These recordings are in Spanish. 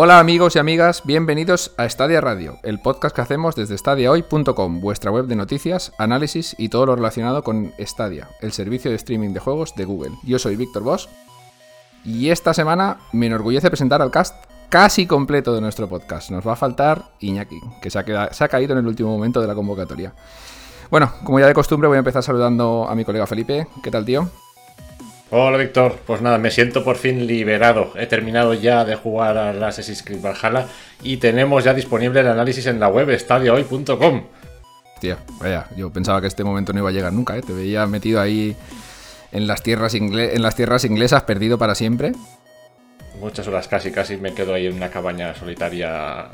Hola amigos y amigas, bienvenidos a Stadia Radio, el podcast que hacemos desde stadiahoy.com, vuestra web de noticias, análisis y todo lo relacionado con Stadia, el servicio de streaming de juegos de Google. Yo soy Víctor Bosch y esta semana me enorgullece presentar al cast casi completo de nuestro podcast. Nos va a faltar Iñaki, que se ha, se ha caído en el último momento de la convocatoria. Bueno, como ya de costumbre voy a empezar saludando a mi colega Felipe. ¿Qué tal, tío? Hola Víctor, pues nada, me siento por fin liberado. He terminado ya de jugar al Assassin's Creed Valhalla y tenemos ya disponible el análisis en la web estadiohoy.com. Tío, vaya, yo pensaba que este momento no iba a llegar nunca, ¿eh? Te veía metido ahí en las tierras, en las tierras inglesas, perdido para siempre. Muchas horas casi, casi me quedo ahí en una cabaña solitaria.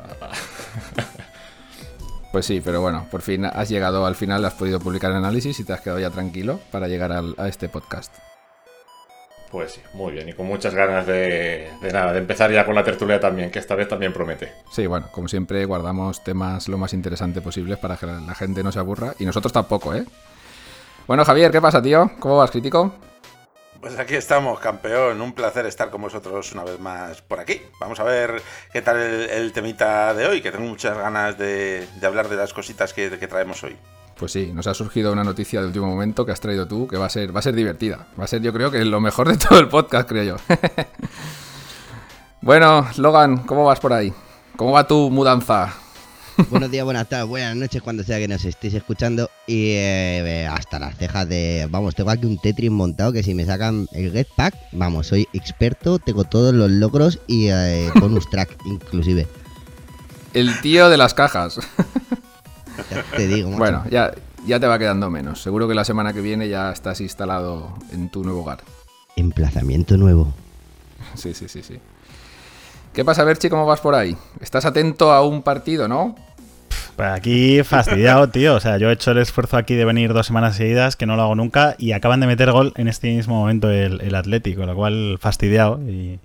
Pues sí, pero bueno, por fin has llegado al final, has podido publicar el análisis y te has quedado ya tranquilo para llegar a este podcast. Pues sí, muy bien, y con muchas ganas de, nada, de empezar ya con la tertulia también, que esta vez también promete. Sí, bueno, como siempre guardamos temas lo más interesante posibles para que la gente no se aburra, y nosotros tampoco, ¿eh? Bueno, Javier, ¿qué pasa, tío? ¿Cómo vas, crítico? Pues aquí estamos, campeón. Un placer estar con vosotros una vez más por aquí. Vamos a ver qué tal el, temita de hoy, que tengo muchas ganas de, hablar de las cositas que traemos hoy. Pues sí, nos ha surgido una noticia de último momento que has traído tú, que va a ser, va a ser divertida. Va a ser, yo creo que lo mejor de todo el podcast, creo yo. bueno, Logan, ¿cómo vas por ahí? ¿Cómo va tu mudanza? Buenos días, buenas tardes, buenas noches, cuando sea que nos estéis escuchando. Y eh, hasta las cejas de. Vamos, tengo aquí un Tetris montado que si me sacan el Get Pack, vamos, soy experto, tengo todos los logros y eh, bonus track, inclusive. El tío de las cajas. Te digo. Bueno, ya, ya te va quedando menos. Seguro que la semana que viene ya estás instalado en tu nuevo hogar. Emplazamiento nuevo. Sí, sí, sí, sí. ¿Qué pasa, Berchi? ¿Cómo vas por ahí? Estás atento a un partido, ¿no? Pues aquí fastidiado, tío. O sea, yo he hecho el esfuerzo aquí de venir dos semanas seguidas, que no lo hago nunca, y acaban de meter gol en este mismo momento el, Atlético, lo cual fastidiado.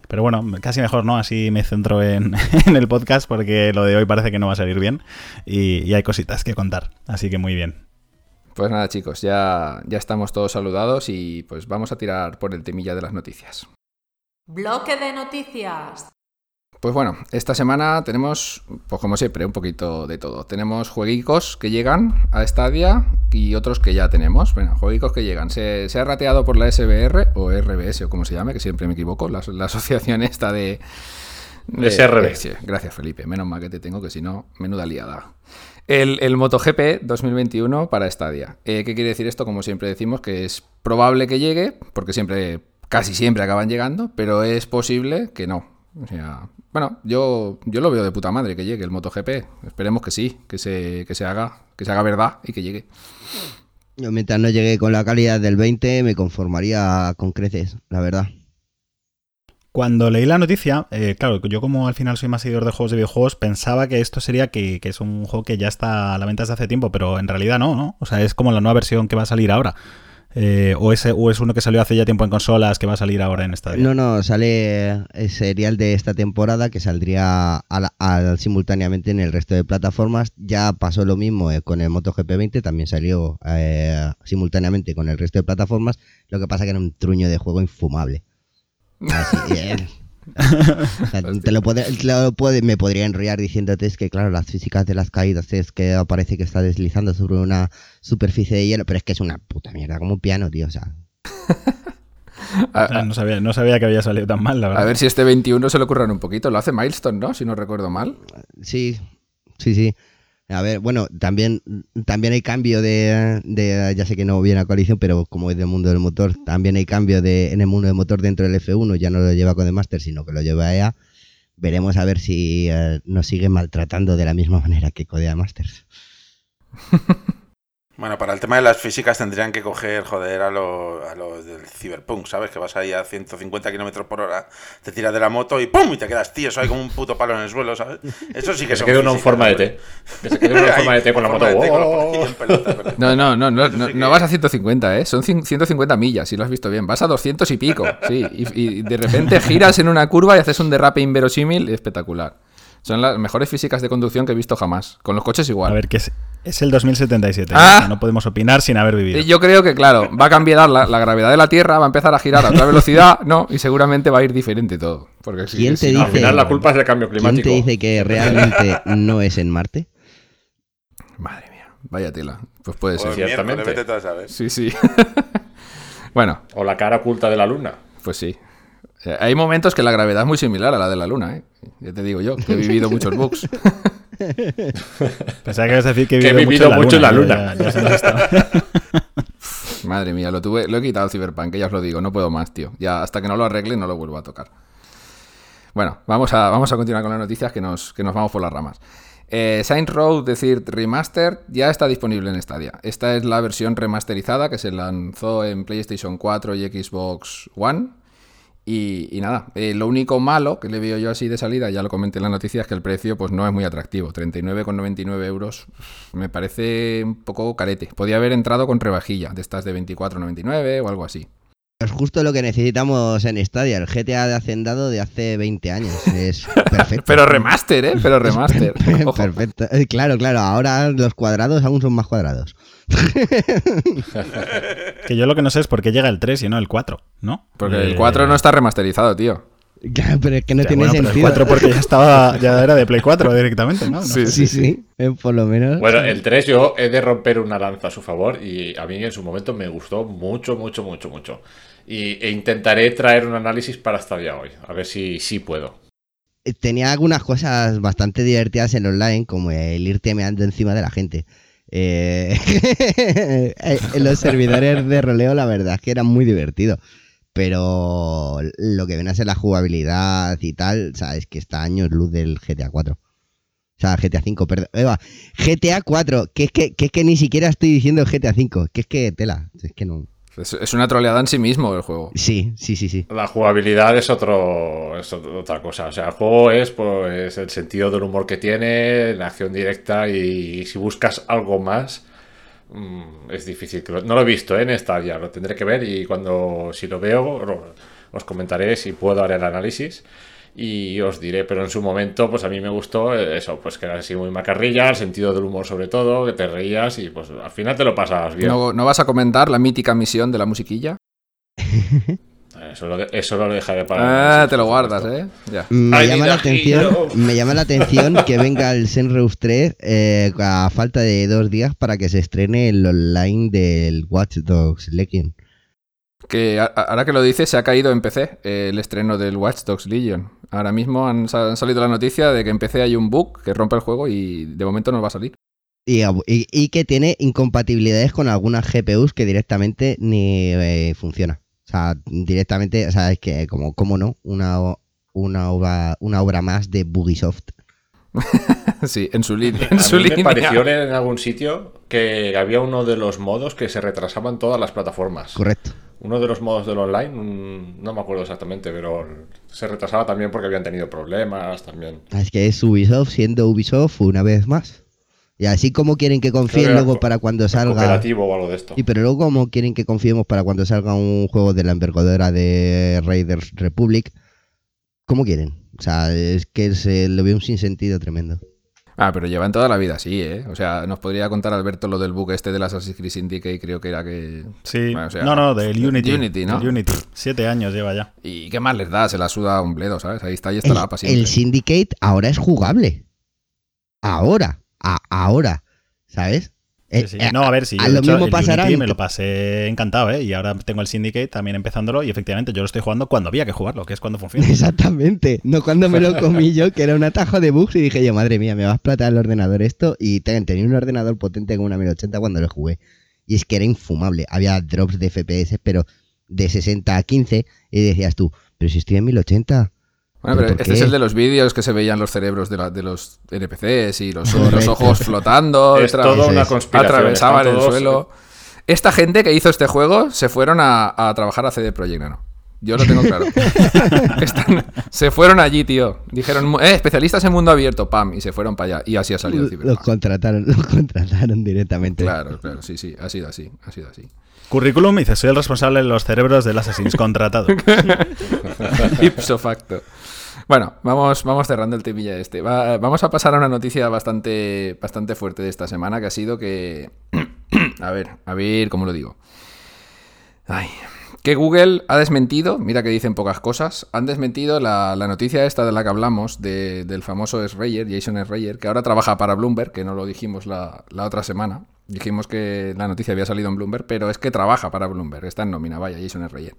Pero bueno, casi mejor, ¿no? Así me centro en, el podcast porque lo de hoy parece que no va a salir bien y, hay cositas que contar. Así que muy bien. Pues nada, chicos, ya, ya estamos todos saludados y pues vamos a tirar por el temilla de las noticias. Bloque de noticias. Pues bueno, esta semana tenemos, pues como siempre, un poquito de todo. Tenemos jueguicos que llegan a Stadia y otros que ya tenemos. Bueno, jueguicos que llegan. Se, ha rateado por la SBR o RBS o como se llame, que siempre me equivoco, la, asociación esta de... de SRB. gracias Felipe, menos mal que te tengo, que si no, menuda liada. El, el, MotoGP 2021 para Stadia. Eh, ¿Qué quiere decir esto? Como siempre decimos, que es probable que llegue, porque siempre, casi siempre acaban llegando, pero es posible que no. O sea, bueno, yo, yo lo veo de puta madre que llegue el MotoGP. Esperemos que sí, que se, que se haga, que se haga verdad y que llegue. Yo mientras no llegue con la calidad del 20 me conformaría con creces, la verdad. Cuando leí la noticia, eh, claro, yo como al final soy más seguidor de juegos de videojuegos, pensaba que esto sería que, que, es un juego que ya está a la venta desde hace tiempo, pero en realidad no, ¿no? O sea, es como la nueva versión que va a salir ahora. Eh, o, es, o es uno que salió hace ya tiempo en consolas que va a salir ahora en esta. No, no, sale el serial de esta temporada que saldría simultáneamente en el resto de plataformas. Ya pasó lo mismo eh, con el MotoGP 20, también salió eh, simultáneamente con el resto de plataformas. Lo que pasa que era un truño de juego infumable. Así, te lo puede, me podría enrollar diciéndote es que, claro, las físicas de las caídas es que parece que está deslizando sobre una superficie de hielo, pero es que es una puta mierda, como un piano, tío, o sea. no, sabía, no sabía que había salido tan mal, la verdad. A ver si este 21 se le ocurran un poquito. Lo hace Milestone, ¿no? Si no recuerdo mal. Sí, sí, sí. A ver, bueno, también, también hay cambio de, ya sé que no viene a coalición, pero como es del mundo del motor, también hay cambio de, en el mundo del motor dentro del F1, ya no lo lleva con Master, sino que lo lleva EA. Veremos a ver si eh, nos sigue maltratando de la misma manera que Codea Masters. Bueno, para el tema de las físicas tendrían que coger, joder, a los a del Cyberpunk, ¿sabes? Que vas ahí a 150 kilómetros por hora, te tiras de la moto y ¡pum! y te quedas tío, eso hay como un puto palo en el suelo, ¿sabes? Eso sí que, se quede uno en forma de T. Que se quede uno en forma de T con la moto. no, no, no, no, no, vas a 150, ¿eh? Son 150 millas, si lo has visto bien. Vas a 200 y pico, sí. Y, y de repente giras en una curva y haces un derrape inverosímil espectacular. Son las mejores físicas de conducción que he visto jamás. Con los coches igual. A ver, que es, es el 2077. Ah. No podemos opinar sin haber vivido. Yo creo que, claro, va a cambiar la, gravedad de la Tierra, va a empezar a girar a otra velocidad, ¿no? Y seguramente va a ir diferente todo. Porque si, ¿Quién si te no, Al dice- final la culpa es del cambio ¿Quién climático. te dice que realmente no es en Marte? Madre mía, vaya tela. Pues puede Pues ser. ciertamente. Sí, sí. bueno, O la cara oculta de la luna. pues sí. Hay momentos que la gravedad es muy similar a la de la Luna, ¿eh? Ya te digo yo, que he vivido muchos bugs. Pensaba que ibas a decir que he Que he vivido, vivido mucho en la luna. ya- ya. Madre mía, lo tuve, lo he quitado el Cyberpunk, que ya os lo digo, no puedo más, tío. Ya hasta que no lo arregle no lo vuelvo a tocar. Bueno, vamos a, vamos a continuar con las noticias que nos, que nos vamos por las ramas. Eh, Saints Row, decir Remastered, ya está disponible en Stadia. Esta es la versión remasterizada que se lanzó en PlayStation 4 y Xbox One. Y, nada, eh, lo único malo que le veo yo así de salida, ya lo comenté en la noticia, es que el precio pues no es muy atractivo. 39,99 euros me parece un poco carete. Podía haber entrado con rebajilla, de estas de 24,99 o algo así. Es justo lo que necesitamos en Stadia, el GTA de Hacendado de hace 20 años. Es perfecto. Pero remaster, ¿eh? Pero remaster. Ojo. Perfecto. Eh, Claro, claro, ahora los cuadrados aún son más cuadrados. Que yo lo que no sé es por qué llega el 3 y no el 4, ¿no? Porque el Eh, 4 no está remasterizado, tío. Claro, pero es que no ya, tiene bueno, pero el sentido. 4 porque ya estaba, ya era de Play 4 directamente, ¿no? No Sí, sé. Sí, sí, eh, por lo menos. Bueno, el 3 yo he de romper una lanza a su favor y a mí en su momento me gustó mucho, mucho, mucho, mucho. Y, e intentaré traer un análisis para hasta día hoy, a ver si, si puedo. Eh, Tenía algunas cosas bastante divertidas en online, como el ir temeando encima de la gente. Eh, en los servidores de roleo, la verdad es que era muy divertido. Pero lo que viene a ser la jugabilidad y tal, o sea, es que está años luz del GTA 4. O sea, GTA 5, perdón. Eva, GTA 4, que es que, que es que ni siquiera estoy diciendo GTA 5, que es que tela, es que no. Es, es una troleada en sí mismo el juego. Sí, sí, sí, sí. La jugabilidad es otro es otra cosa. O sea, el juego es pues el sentido del humor que tiene, la acción directa y si buscas algo más mm, es difícil. que lo- No lo he visto ¿eh? en esta ya, lo tendré que ver y cuando si lo veo os comentaré si puedo haré el análisis y os diré, pero en su momento pues a mí me gustó eh, eso, pues que era así muy macarrilla, el sentido del humor sobre todo, que te reías y pues al final te lo pasabas bien. ¿No, no vas a comentar la mítica misión de la musiquilla? Eso, lo, de- eso lo dejaré para... el Ah, te lo guardas. ¿eh? Ya. Me I llama la atención, me llama la atención que venga el Senreus 3 eh, a falta de dos días para que se estrene el online del Watch Dogs Legion. Que a- ahora que lo dices, se ha caído en PC eh, el estreno del Watch Dogs Legion. Ahora mismo han, sa- han salido la noticia de que en PC hay un bug que rompe el juego y de momento no va a salir. Y, a- y- y que tiene incompatibilidades con algunas GPUs que directamente ni eh, funciona. O sea, directamente, o sea, es que como, como no, una, una, obra, una obra más de Bugisoft. sí, en su, línea A en su mí me línea. pareció en algún sitio que había uno de los modos que se retrasaban todas las plataformas. Correcto. Uno de los modos del online, no me acuerdo exactamente, pero se retrasaba también porque habían tenido problemas también. Es que es Ubisoft siendo Ubisoft una vez más. Y así como quieren que confíen que luego para cuando salga... Cooperativo o algo de esto. Y pero luego como quieren que confiemos para cuando salga un juego de la envergadura de Raiders Republic, ¿cómo quieren? O sea, es que se le veo un sinsentido tremendo. Ah, pero llevan toda la vida así, ¿eh? O sea, nos podría contar Alberto lo del bug este del Assassin's Creed Syndicate, creo que era que... Sí, Bueno, o sea, no, no, del Unity. Unity, ¿no? Del Unity. Siete años lleva ya. ¿Y qué más les da? Se la suda un bledo, ¿sabes? Ahí está, ahí está El, la APA siempre. el Syndicate ahora es jugable. Ahora. A- ahora. ¿Sabes? Sí, Eh, sí. eh, No, a ver, si yo lo hecho, mismo el pasará Unity me lo pasé encantado, ¿eh? Y ahora tengo el Syndicate también empezándolo y efectivamente yo lo estoy jugando cuando había que jugarlo, que es cuando funciona. Exactamente. No cuando me lo comí yo, que era un atajo de bugs y dije yo, madre mía, me va a explotar el ordenador esto. Y te- tenía un ordenador potente con una 1080 cuando lo jugué. Y es que era infumable. Había drops de FPS, pero de 60 a 15. Y decías tú, pero si estoy en 1080. Bueno, ¿Pero este es el de los vídeos que se veían los cerebros de, la- de los NPCs y los, los ojos flotando. es toda una conspiración. atravesaban el suelo. Esta gente que hizo este juego se fueron a, a trabajar a CD Projekt Nano. Yo lo tengo claro. Están- se fueron allí, tío. Dijeron, eh, especialistas en mundo abierto, pam, y se fueron para allá. Y así ha salido Los Cyberpunk. contrataron, los contrataron directamente. Claro, claro, sí, sí, ha sido así, ha sido así. Currículum dice, soy el responsable de los cerebros del Assassin's contratado. Ipso facto. Bueno, vamos, vamos cerrando el temilla este. Va- vamos a pasar a una noticia bastante, bastante fuerte de esta semana, que ha sido que... a ver, a ver, ¿cómo lo digo? Ay, que Google ha desmentido, mira que dicen pocas cosas, han desmentido la, la noticia esta de la que hablamos, de- del famoso Schreier, Jason Schreier, que ahora trabaja para Bloomberg, que no lo dijimos la, la otra semana. Dijimos que la noticia había salido en Bloomberg, pero es que trabaja para Bloomberg, está en nómina, vaya, Jason Schreier.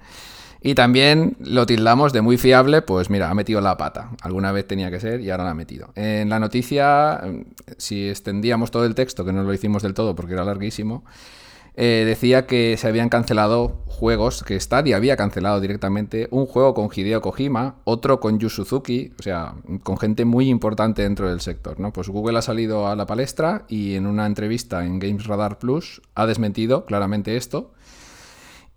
Y también lo tildamos de muy fiable, pues mira, ha metido la pata. Alguna vez tenía que ser y ahora la ha metido. En la noticia, eh, si extendíamos todo el texto, que no lo hicimos del todo porque era larguísimo, eh, decía que se habían cancelado juegos, que Stadia había cancelado directamente un juego con Hideo Kojima, otro con Yu Suzuki, o sea, con gente muy importante dentro del sector, ¿no? Pues Google ha salido a la palestra y en una entrevista en Games Radar Plus ha desmentido claramente esto.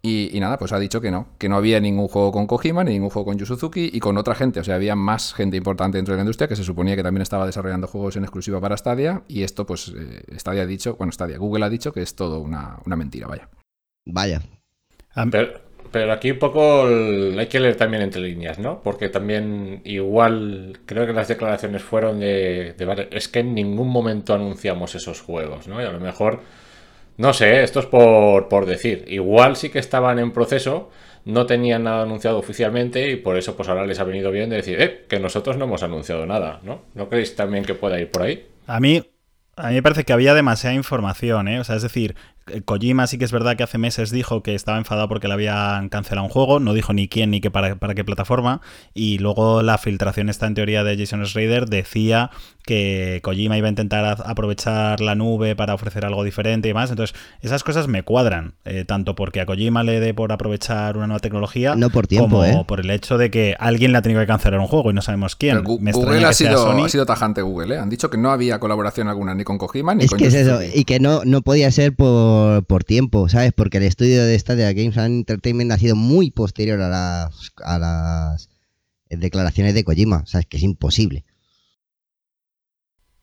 Y, y nada, pues ha dicho que no, que no había ningún juego con Kojima, ni ningún juego con Yu Suzuki y con otra gente. O sea, había más gente importante dentro de la industria que se suponía que también estaba desarrollando juegos en exclusiva para Stadia. Y esto, pues, eh, Stadia ha dicho, bueno, Stadia, Google ha dicho que es todo una, una mentira, vaya. Vaya. A- Pero, pero aquí un poco el- hay que leer también entre líneas, ¿no? Porque también igual creo que las declaraciones fueron de, de, es que en ningún momento anunciamos esos juegos, ¿no? Y a lo mejor, no sé, esto es por, por decir. Igual sí que estaban en proceso, no tenían nada anunciado oficialmente y por eso pues ahora les ha venido bien de decir, eh, que nosotros no hemos anunciado nada, ¿no? ¿No creéis también que pueda ir por ahí? A mí, a mí me parece que había demasiada información, ¿eh? O sea, es decir, Kojima sí que es verdad que hace meses dijo que estaba enfadado porque le habían cancelado un juego, no dijo ni quién ni qué para, para qué plataforma, y luego la filtración esta en teoría de Jason Schrader decía que Kojima iba a intentar a- aprovechar la nube para ofrecer algo diferente y demás. Entonces, esas cosas me cuadran, eh, tanto porque a Kojima le dé por aprovechar una nueva tecnología, No por tiempo, como ¿eh? por el hecho de que alguien le ha tenido que cancelar un juego y no sabemos quién. Pero Me Google ha sido, Sony. ha sido tajante Google, ¿eh? Han dicho que no había colaboración alguna ni con Kojima ni Es con que es eso, y que no, no podía ser por, por tiempo, ¿sabes? Porque el estudio de Stadia Games and Entertainment ha sido muy posterior a las, a las declaraciones de Kojima, o sea, es que es imposible.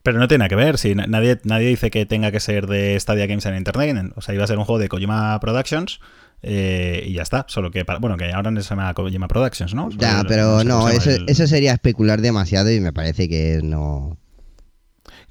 Pero no tiene nada que ver, si na- nadie, nadie dice que tenga que ser de Stadia Games and Entertainment. O sea, iba a ser un juego de Kojima Productions eh, y ya está. Solo que, para, bueno, que ahora no se llama Kojima Productions, ¿no? Ya, pero no, eso, el- eso sería especular demasiado y me parece que no...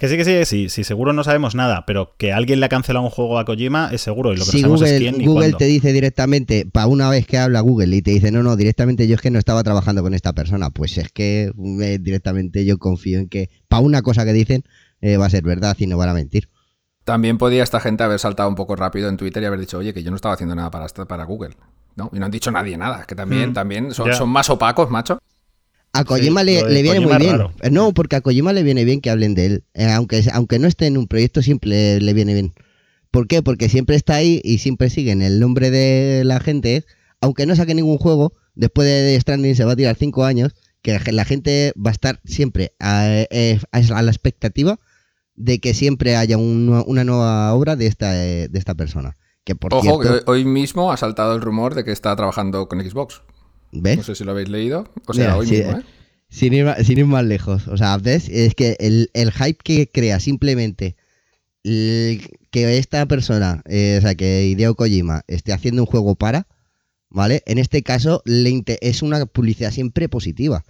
Que sí, que sí, sí, sí, seguro no sabemos nada, pero que alguien le ha cancelado un juego a Kojima es seguro y lo que si no sabemos Google, es quién y Google cuándo. te dice directamente, para una vez que habla Google y te dice, no, no, directamente yo es que no estaba trabajando con esta persona, pues es que eh, directamente yo confío en que para una cosa que dicen eh, va a ser verdad y no van a mentir. También podía esta gente haber saltado un poco rápido en Twitter y haber dicho, oye, que yo no estaba haciendo nada para, esta- para Google. ¿no? Y no han dicho nadie nada, que también, Mm, también son más opacos, macho. A Kojima Sí, le, viene Kojima muy bien. raro. No, porque a Kojima le viene bien que hablen de él. Eh, aunque, aunque no esté en un proyecto, siempre le viene bien. ¿Por qué? Porque siempre está ahí y siempre siguen el nombre de la gente. Aunque no saque ningún juego, después de Stranding se va a tirar cinco años, que la gen- la gente va a estar siempre a, eh, a la expectativa de que siempre haya un- una nueva obra de esta, eh, de esta persona. Que por Ojo, que cierto, hoy mismo ha saltado el rumor de que está trabajando con Xbox. ¿Ves? No sé si lo habéis leído. O sea, Mira, hoy sí, mismo, ¿eh? Sin ir, ma- sin ir más lejos. O sea, ¿ves? Es que el, el hype que crea simplemente el- que esta persona, eh, o sea, que Hideo Kojima esté haciendo un juego para, ¿vale? En este caso le es una publicidad siempre positiva.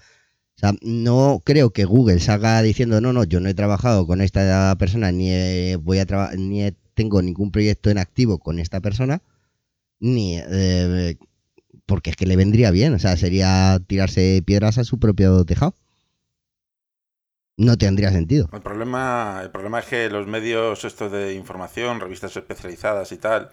O sea, no creo que Google salga diciendo, no, no, yo no he trabajado con esta persona, ni eh, voy a traba- ni he- tengo ningún proyecto en activo con esta persona, ni eh, porque es que le vendría bien, o sea, sería tirarse piedras a su propio tejado. No tendría sentido. El problema, el problema es que los medios estos de información, revistas especializadas y tal,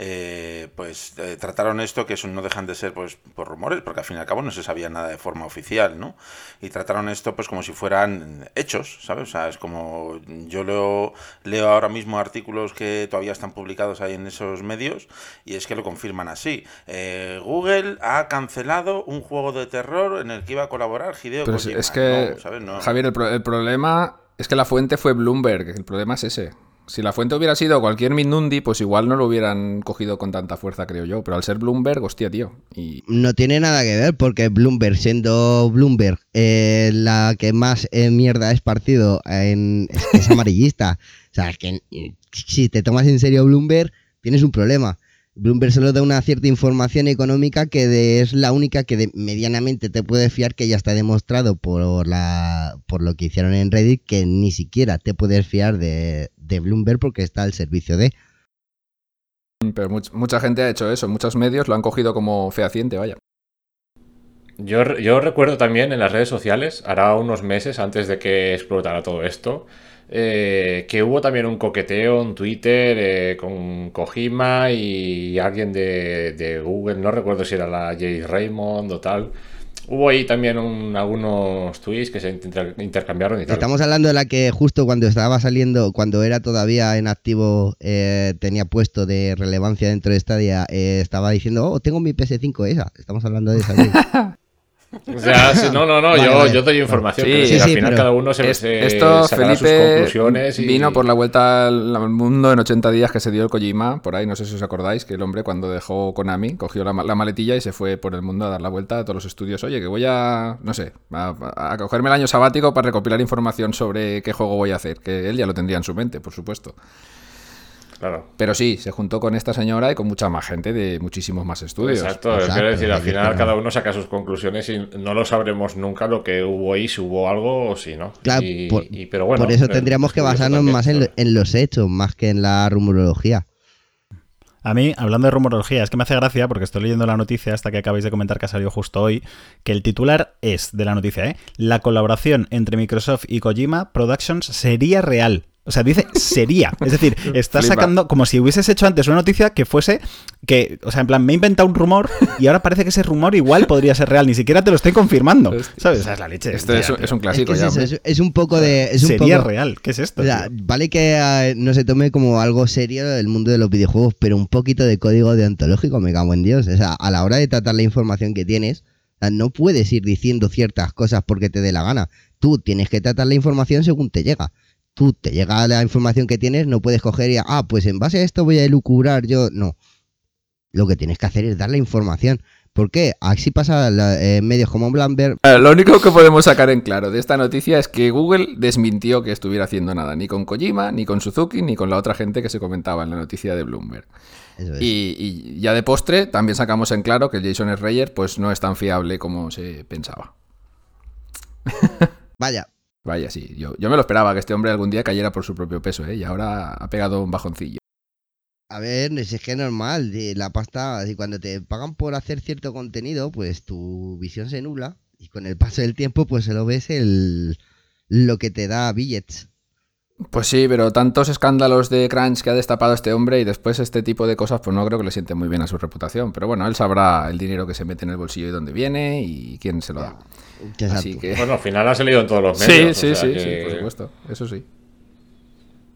eh, pues eh, trataron esto que eso no dejan de ser pues por rumores, porque al fin y al cabo no se sabía nada de forma oficial, ¿no? Y trataron esto pues como si fueran hechos, ¿sabes? O sea, es como yo leo, leo ahora mismo artículos que todavía están publicados ahí en esos medios y es que lo confirman así. Eh, Google ha cancelado un juego de terror en el que iba a colaborar Hideo Pero es, Kojima. es que, No, ¿sabes? No. Javier, el, pro- el problema es que la fuente fue Bloomberg. El problema es ese. Si la fuente hubiera sido cualquier Minundi, pues igual no lo hubieran cogido con tanta fuerza, creo yo. Pero al ser Bloomberg, hostia, tío. No tiene nada que ver porque Bloomberg, siendo Bloomberg eh, la que más eh, mierda ha esparcido en, es, es amarillista. o sea, es que eh, si te tomas en serio Bloomberg, tienes un problema. Bloomberg solo da una cierta información económica que de- es la única que de- medianamente te puede fiar, que ya está demostrado por, la, por lo que hicieron en Reddit, que ni siquiera te puedes fiar de, de Bloomberg porque está al servicio de... Pero much- mucha gente ha hecho eso, muchos medios lo han cogido como fehaciente, vaya. Yo recuerdo también en las redes sociales, hará unos meses antes de que explotara todo esto, eh, que hubo también un coqueteo en Twitter eh, con Kojima y alguien de, de Google, no recuerdo si era la Jay Raymond o tal. Hubo ahí también un- algunos tweets que se inter- intercambiaron y tal. Estamos hablando de la que justo cuando estaba saliendo, cuando era todavía en activo, eh, tenía puesto de relevancia dentro de Stadia, eh, estaba diciendo, oh, tengo mi PS5 esa. Estamos hablando de esa. O sea, sí, no, no, no, Vale, yo, vale. yo doy información, Sí, pero sí, al final pero cada uno se, Es- se esto sacará sus Felipe conclusiones y... vino por la vuelta al, mundo en 80 días que se dio el Kojima, por ahí, no sé si os acordáis, que el hombre cuando dejó Konami cogió la, la maletilla y se fue por el mundo a dar la vuelta a todos los estudios. Oye, que voy a, no sé, a, a cogerme el año sabático para recopilar información sobre qué juego voy a hacer, que él ya lo tendría en su mente, por supuesto. Claro. Pero sí, se juntó con esta señora y con mucha más gente de muchísimos más estudios. Exacto, Exacto, quiero decir, al final cada uno saca sus conclusiones y no lo sabremos nunca lo que hubo ahí, si hubo algo o si no. Claro, y, por, y- pero bueno, por eso eh, tendríamos que basarnos también, más en los hechos, más que en la rumorología. A mí, hablando de rumorología, es que me hace gracia porque estoy leyendo la noticia hasta que acabáis de comentar que ha salido justo hoy, que el titular es de la noticia, ¿eh? La colaboración entre Microsoft y Kojima Productions sería real. O sea, dice sería. Es decir, está Flipa. sacando como si hubieses hecho antes una noticia que fuese que, o sea, en plan, me he inventado un rumor y ahora parece que ese rumor igual podría ser real. Ni siquiera te lo estoy confirmando. Hostia. ¿Sabes? Esa es la leche. Esto es, un- es clásico que es, ya. eso, es, un poco de... Es un sería poco, real. ¿Qué es esto? O sea, vale que eh, no se tome como algo serio el mundo de los videojuegos, pero un poquito de código deontológico, me cago en Dios. O sea, a la hora de tratar la información que tienes, o sea, no puedes ir diciendo ciertas cosas porque te dé la gana. Tú tienes que tratar la información según te llega. Tú te llega la información que tienes, no puedes coger y, ah, pues en base a esto voy a elucubrar yo. No. Lo que tienes que hacer es dar la información. ¿Por qué? Así pasa la- en medios como Bloomberg, Eh, Lo único que podemos sacar en claro de esta noticia es que Google desmintió que estuviera haciendo nada, ni con Kojima, ni con Suzuki, ni con la otra gente que se comentaba en la noticia de Bloomberg. Eso es. Y, y ya de postre también sacamos en claro que Jason Schreier pues no es tan fiable como se pensaba. Vaya, Vaya, sí, yo, yo me lo esperaba que este hombre algún día cayera por su propio peso, ¿eh? Y ahora ha pegado un bajoncillo. A ver, es que es normal, la pasta, cuando te pagan por hacer cierto contenido, pues tu visión se nubla y con el paso del tiempo pues solo ves el lo que te da billets. Pues sí, pero tantos escándalos de crunch que ha destapado este hombre y después este tipo de cosas, pues no creo que le siente muy bien a su reputación. Pero bueno, él sabrá el dinero que se mete en el bolsillo y dónde viene y quién se lo da. Exacto. Así que... Bueno, al final ha salido en todos los Sí, medios. sí, o sea sí, que- sí, por supuesto. Eso sí.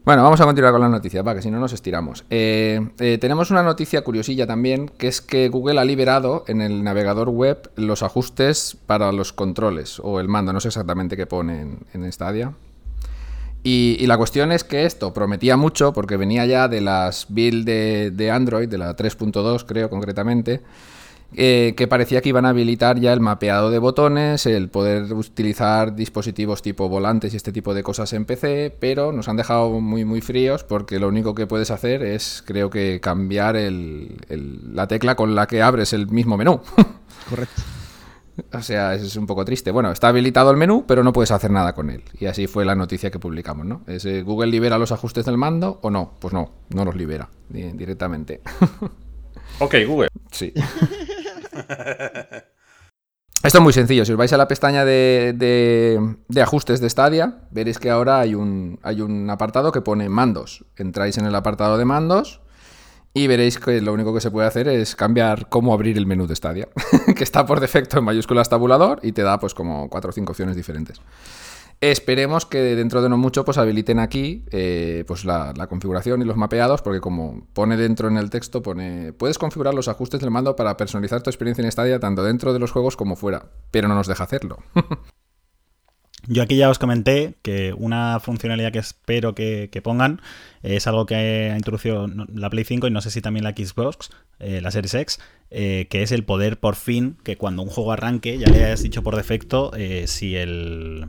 Bueno, vamos a continuar con las noticias, va, que si no nos estiramos. Eh, eh, tenemos una noticia curiosilla también, que es que Google ha liberado en el navegador web los ajustes para los controles o el mando, no sé exactamente qué pone en, en Stadia. Y, y la cuestión es que esto prometía mucho porque venía ya de las build de, de Android, de la 3.2 creo concretamente, eh, que parecía que iban a habilitar ya el mapeado de botones, el poder utilizar dispositivos tipo volantes y este tipo de cosas en PC, pero nos han dejado muy muy fríos porque lo único que puedes hacer es creo que cambiar el- el- la tecla con la que abres el mismo menú. Correcto. O sea, es un poco triste. Bueno, está habilitado el menú, pero no puedes hacer nada con él. Y así fue la noticia que publicamos, ¿no? Es, eh, ¿Google libera los ajustes del mando o no? Pues no, no los libera di- directamente. Ok, Google. Sí. Esto es muy sencillo. Si os vais a la pestaña de, de- de ajustes de Stadia, veréis que ahora hay un, hay un apartado que pone mandos. Entráis en el apartado de mandos y veréis que lo único que se puede hacer es cambiar cómo abrir el menú de Stadia, que está por defecto en mayúsculas tabulador y te da pues como cuatro o cinco opciones diferentes. Esperemos que dentro de no mucho pues habiliten aquí eh, pues la, configuración y los mapeados, porque como pone dentro en el texto, pone puedes configurar los ajustes del mando para personalizar tu experiencia en Stadia tanto dentro de los juegos como fuera, pero no nos deja hacerlo. Yo aquí ya os comenté que una funcionalidad que espero que, pongan es algo que ha introducido la Play 5 y no sé si también la Xbox, eh, la Series X, eh, que es el poder por fin que cuando un juego arranque ya le hayas dicho por defecto eh, si el...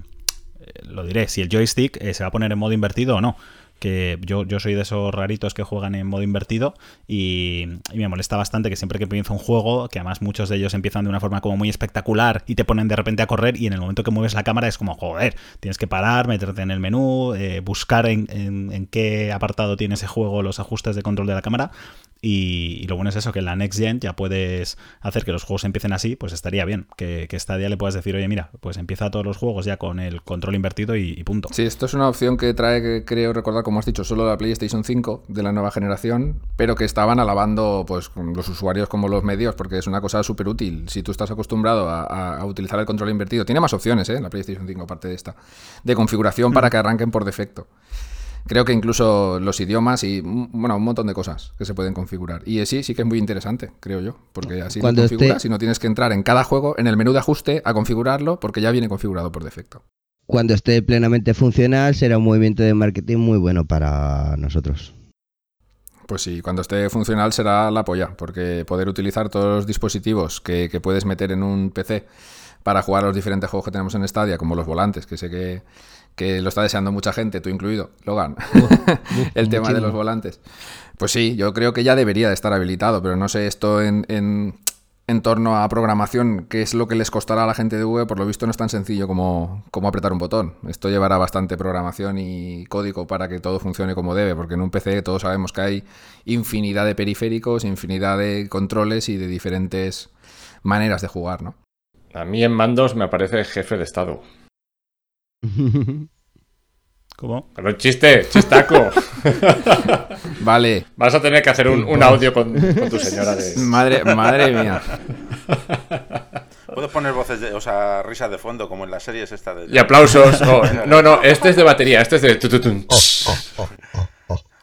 Lo diré, si el joystick se va a poner en modo invertido o no. Que yo, yo soy de esos raritos que juegan en modo invertido y, me molesta bastante que siempre que empieza un juego, que además muchos de ellos empiezan de una forma como muy espectacular y te ponen de repente a correr y en el momento que mueves la cámara es como, joder, tienes que parar, meterte en el menú, eh, buscar en- en qué apartado tiene ese juego los ajustes de control de la cámara y, y lo bueno es eso, que en la Next Gen ya puedes hacer que los juegos empiecen así, pues estaría bien. Que, que Stadia le puedas decir, oye, mira, pues empieza todos los juegos ya con el control invertido y, y punto. Sí, esto es una opción que trae, que creo recordar, como has dicho, solo la PlayStation 5 de la nueva generación, pero que estaban alabando pues los usuarios como los medios, porque es una cosa súper útil. Si tú estás acostumbrado a, utilizar el control invertido, tiene más opciones, ¿eh? La PlayStation 5, aparte de esta, de configuración para que arranquen por defecto. Creo que incluso los idiomas y, mm, bueno, un montón de cosas que se pueden configurar. Y sí, sí que es muy interesante, creo yo, porque así Cuando lo esté- configuras y no tienes que entrar en cada juego, en el menú de ajuste, a configurarlo, porque ya viene configurado por defecto. Cuando esté plenamente funcional será un movimiento de marketing muy bueno para nosotros. Pues sí, cuando esté funcional será la polla, porque poder utilizar todos los dispositivos que, que puedes meter en un PC para jugar a los diferentes juegos que tenemos en Stadia, como los volantes, que sé que, que lo está deseando mucha gente, tú incluido, Logan, el tema de los volantes. Pues sí, yo creo que ya debería de estar habilitado, pero no sé esto en, en, en torno a programación, qué es lo que les costará a la gente de Google, por lo visto no es tan sencillo como, como apretar un botón. Esto llevará bastante programación y código para que todo funcione como debe, porque en un PC todos sabemos que hay infinidad de periféricos, infinidad de controles y de diferentes maneras de jugar, ¿no? A mí en mandos me aparece jefe de estado. ¿Cómo? Pero chiste, chistaco. Vale, Vas a tener que hacer un, un audio con, con tu señora de... madre, madre mía. Puedo poner voces, de, o sea, risas de fondo, como en las series esta de... Y aplausos. Oh, no, no, este es de batería, este es de... tututun.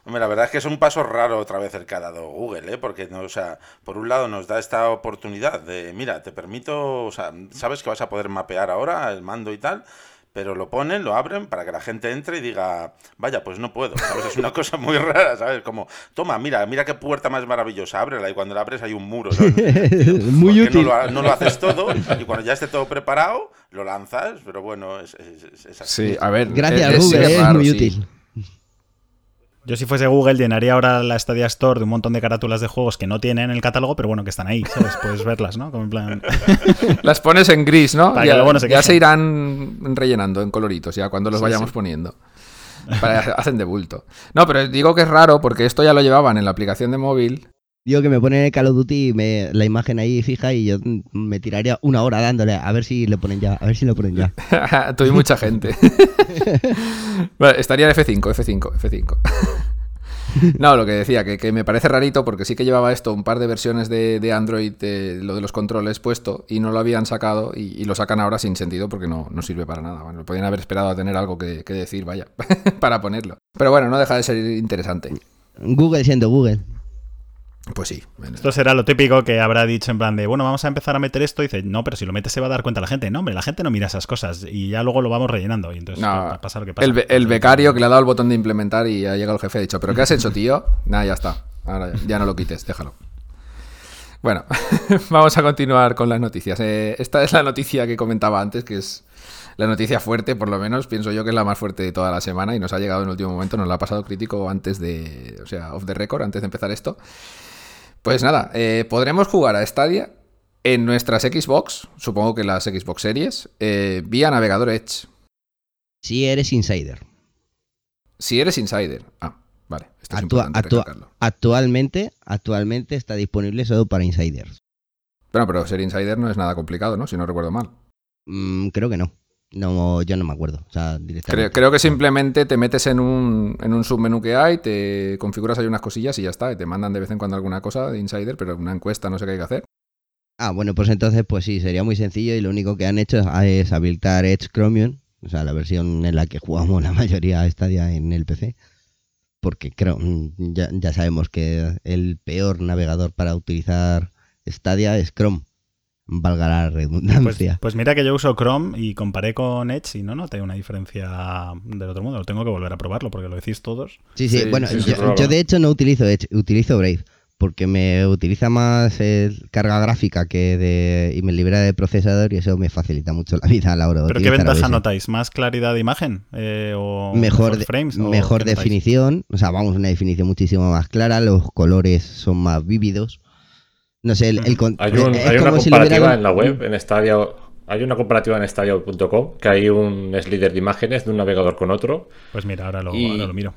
Hombre, la verdad es que es un paso raro otra vez el que ha dado Google, ¿eh? Porque, no, o sea, por un lado nos da esta oportunidad de, mira, te permito, o sea, sabes que vas a poder mapear ahora el mando y tal, pero lo ponen, lo abren para que la gente entre y diga, vaya, pues no puedo, ¿sabes? Es una cosa muy rara, ¿sabes? Como, toma, mira, mira qué puerta más maravillosa, ábrela y cuando la abres hay un muro, ¿sabes? Muy ¿Por qué útil. No lo, no lo haces todo y cuando ya esté todo preparado, lo lanzas, pero bueno, es, es- es- es así. Sí, a ver. Gracias, Google, es muy sí. Yo si fuese Google llenaría ahora la Stadia Store de un montón de carátulas de juegos que no tiene en el catálogo, pero bueno, que están ahí, ¿sabes? Puedes verlas, ¿no? Como en plan... Las pones en gris, ¿no? Para que ya luego no se ya quejen. se irán rellenando en coloritos, ya cuando los Sí, vayamos sí. poniendo. Para- hacen de bulto. No, pero digo que es raro porque esto ya lo llevaban en la aplicación de móvil. Digo que me ponen el Call of Duty y me, la imagen ahí fija y yo me tiraría una hora dándole a ver si le ponen ya, a ver si lo ponen ya. Tú y mucha gente. Vale, estaría en F5, F5, F5. No, lo que decía, que, que me parece rarito porque sí que llevaba esto un par de versiones de, de Android, eh, lo de los controles puesto, y no lo habían sacado y, y lo sacan ahora sin sentido porque no, no sirve para nada. Bueno, podían haber esperado a tener algo que, que decir, vaya, para ponerlo. Pero bueno, no deja de ser interesante. Google siendo Google. Pues sí. bueno. Esto será lo típico que habrá dicho en plan de, bueno, vamos a empezar a meter esto. Y dice, no, pero si lo metes se va a dar cuenta la gente. No, hombre, la gente no mira esas cosas. Y ya luego lo vamos rellenando. Y entonces No, va a pasar lo que pasa. el, be- el becario que le ha dado el botón de implementar y ha llegado el jefe ha dicho, ¿pero qué has hecho, tío? Nada, ya está. Ahora ya, ya no lo quites, déjalo. Bueno, vamos a continuar con las noticias. Eh, esta es la noticia que comentaba antes, que es la noticia fuerte, por lo menos. Pienso yo que es la más fuerte de toda la semana y nos ha llegado en el último momento. Nos la ha pasado crítico antes de, o sea, off the record, antes de empezar esto. Pues nada, eh, podremos jugar a Stadia en nuestras Xbox, supongo que las Xbox Series, eh, vía navegador Edge. Si eres insider. Si eres insider. Ah, vale. Esto es importante actua- actualmente, actualmente está disponible solo para insiders. Bueno, pero ser insider no es nada complicado, ¿no? Si no recuerdo mal. Mm, creo que no. No, yo no me acuerdo. O sea, directamente. Creo, creo que simplemente te metes en un, en un submenú que hay, te configuras ahí unas cosillas y ya está. Y te mandan de vez en cuando alguna cosa de insider, pero una encuesta no sé qué hay que hacer. Ah, bueno, pues entonces, pues sí, sería muy sencillo y lo único que han hecho es, habilitar Edge Chromium, o sea, la versión en la que jugamos la mayoría Stadia en el PC, porque creo, ya, ya sabemos que el peor navegador para utilizar Stadia es Chrome, valga la Pues, redundancia. pues mira que yo uso Chrome y comparé con Edge y no noté una diferencia del otro mundo. Lo tengo que volver a probarlo porque lo decís todos. sí, sí, sí, bueno, sí, yo, de hecho no utilizo Edge, utilizo Brave, porque me utiliza más carga gráfica que de, y me libera de procesador y eso me facilita mucho la vida a la hora de ¿Pero qué utilizar ventaja OBS. notáis? ¿Más claridad de imagen? Eh, ¿O Mejor, de- frames? ¿O mejor definición, o sea, vamos, una definición muchísimo más clara, los colores son más vívidos. No sé, el, el con- Hay, un- es hay una si comparativa en la web, en Stadia. Hay una comparativa en Stadia.com que hay un slider de imágenes de un navegador con otro. Pues mira, ahora lo, Y- ahora lo miro.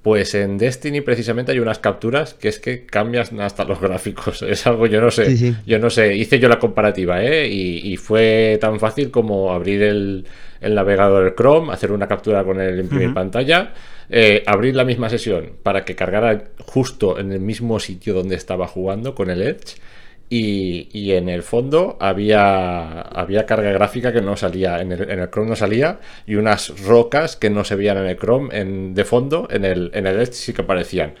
Pues en Destiny precisamente hay unas capturas que es que cambian hasta los gráficos. Es algo, yo no sé. Sí, sí. Yo no sé. Hice yo la comparativa, ¿eh? Y, y fue tan fácil como abrir el, el navegador el Chrome, hacer una captura con el imprimir pantalla, eh, abrir la misma sesión para que cargara justo en el mismo sitio donde estaba jugando con el Edge. Y, y en el fondo había, había carga gráfica que no salía, en el, en el Chrome no salía, y unas rocas que no se veían en el Chrome en, de fondo, en el, en el Edge sí que aparecían.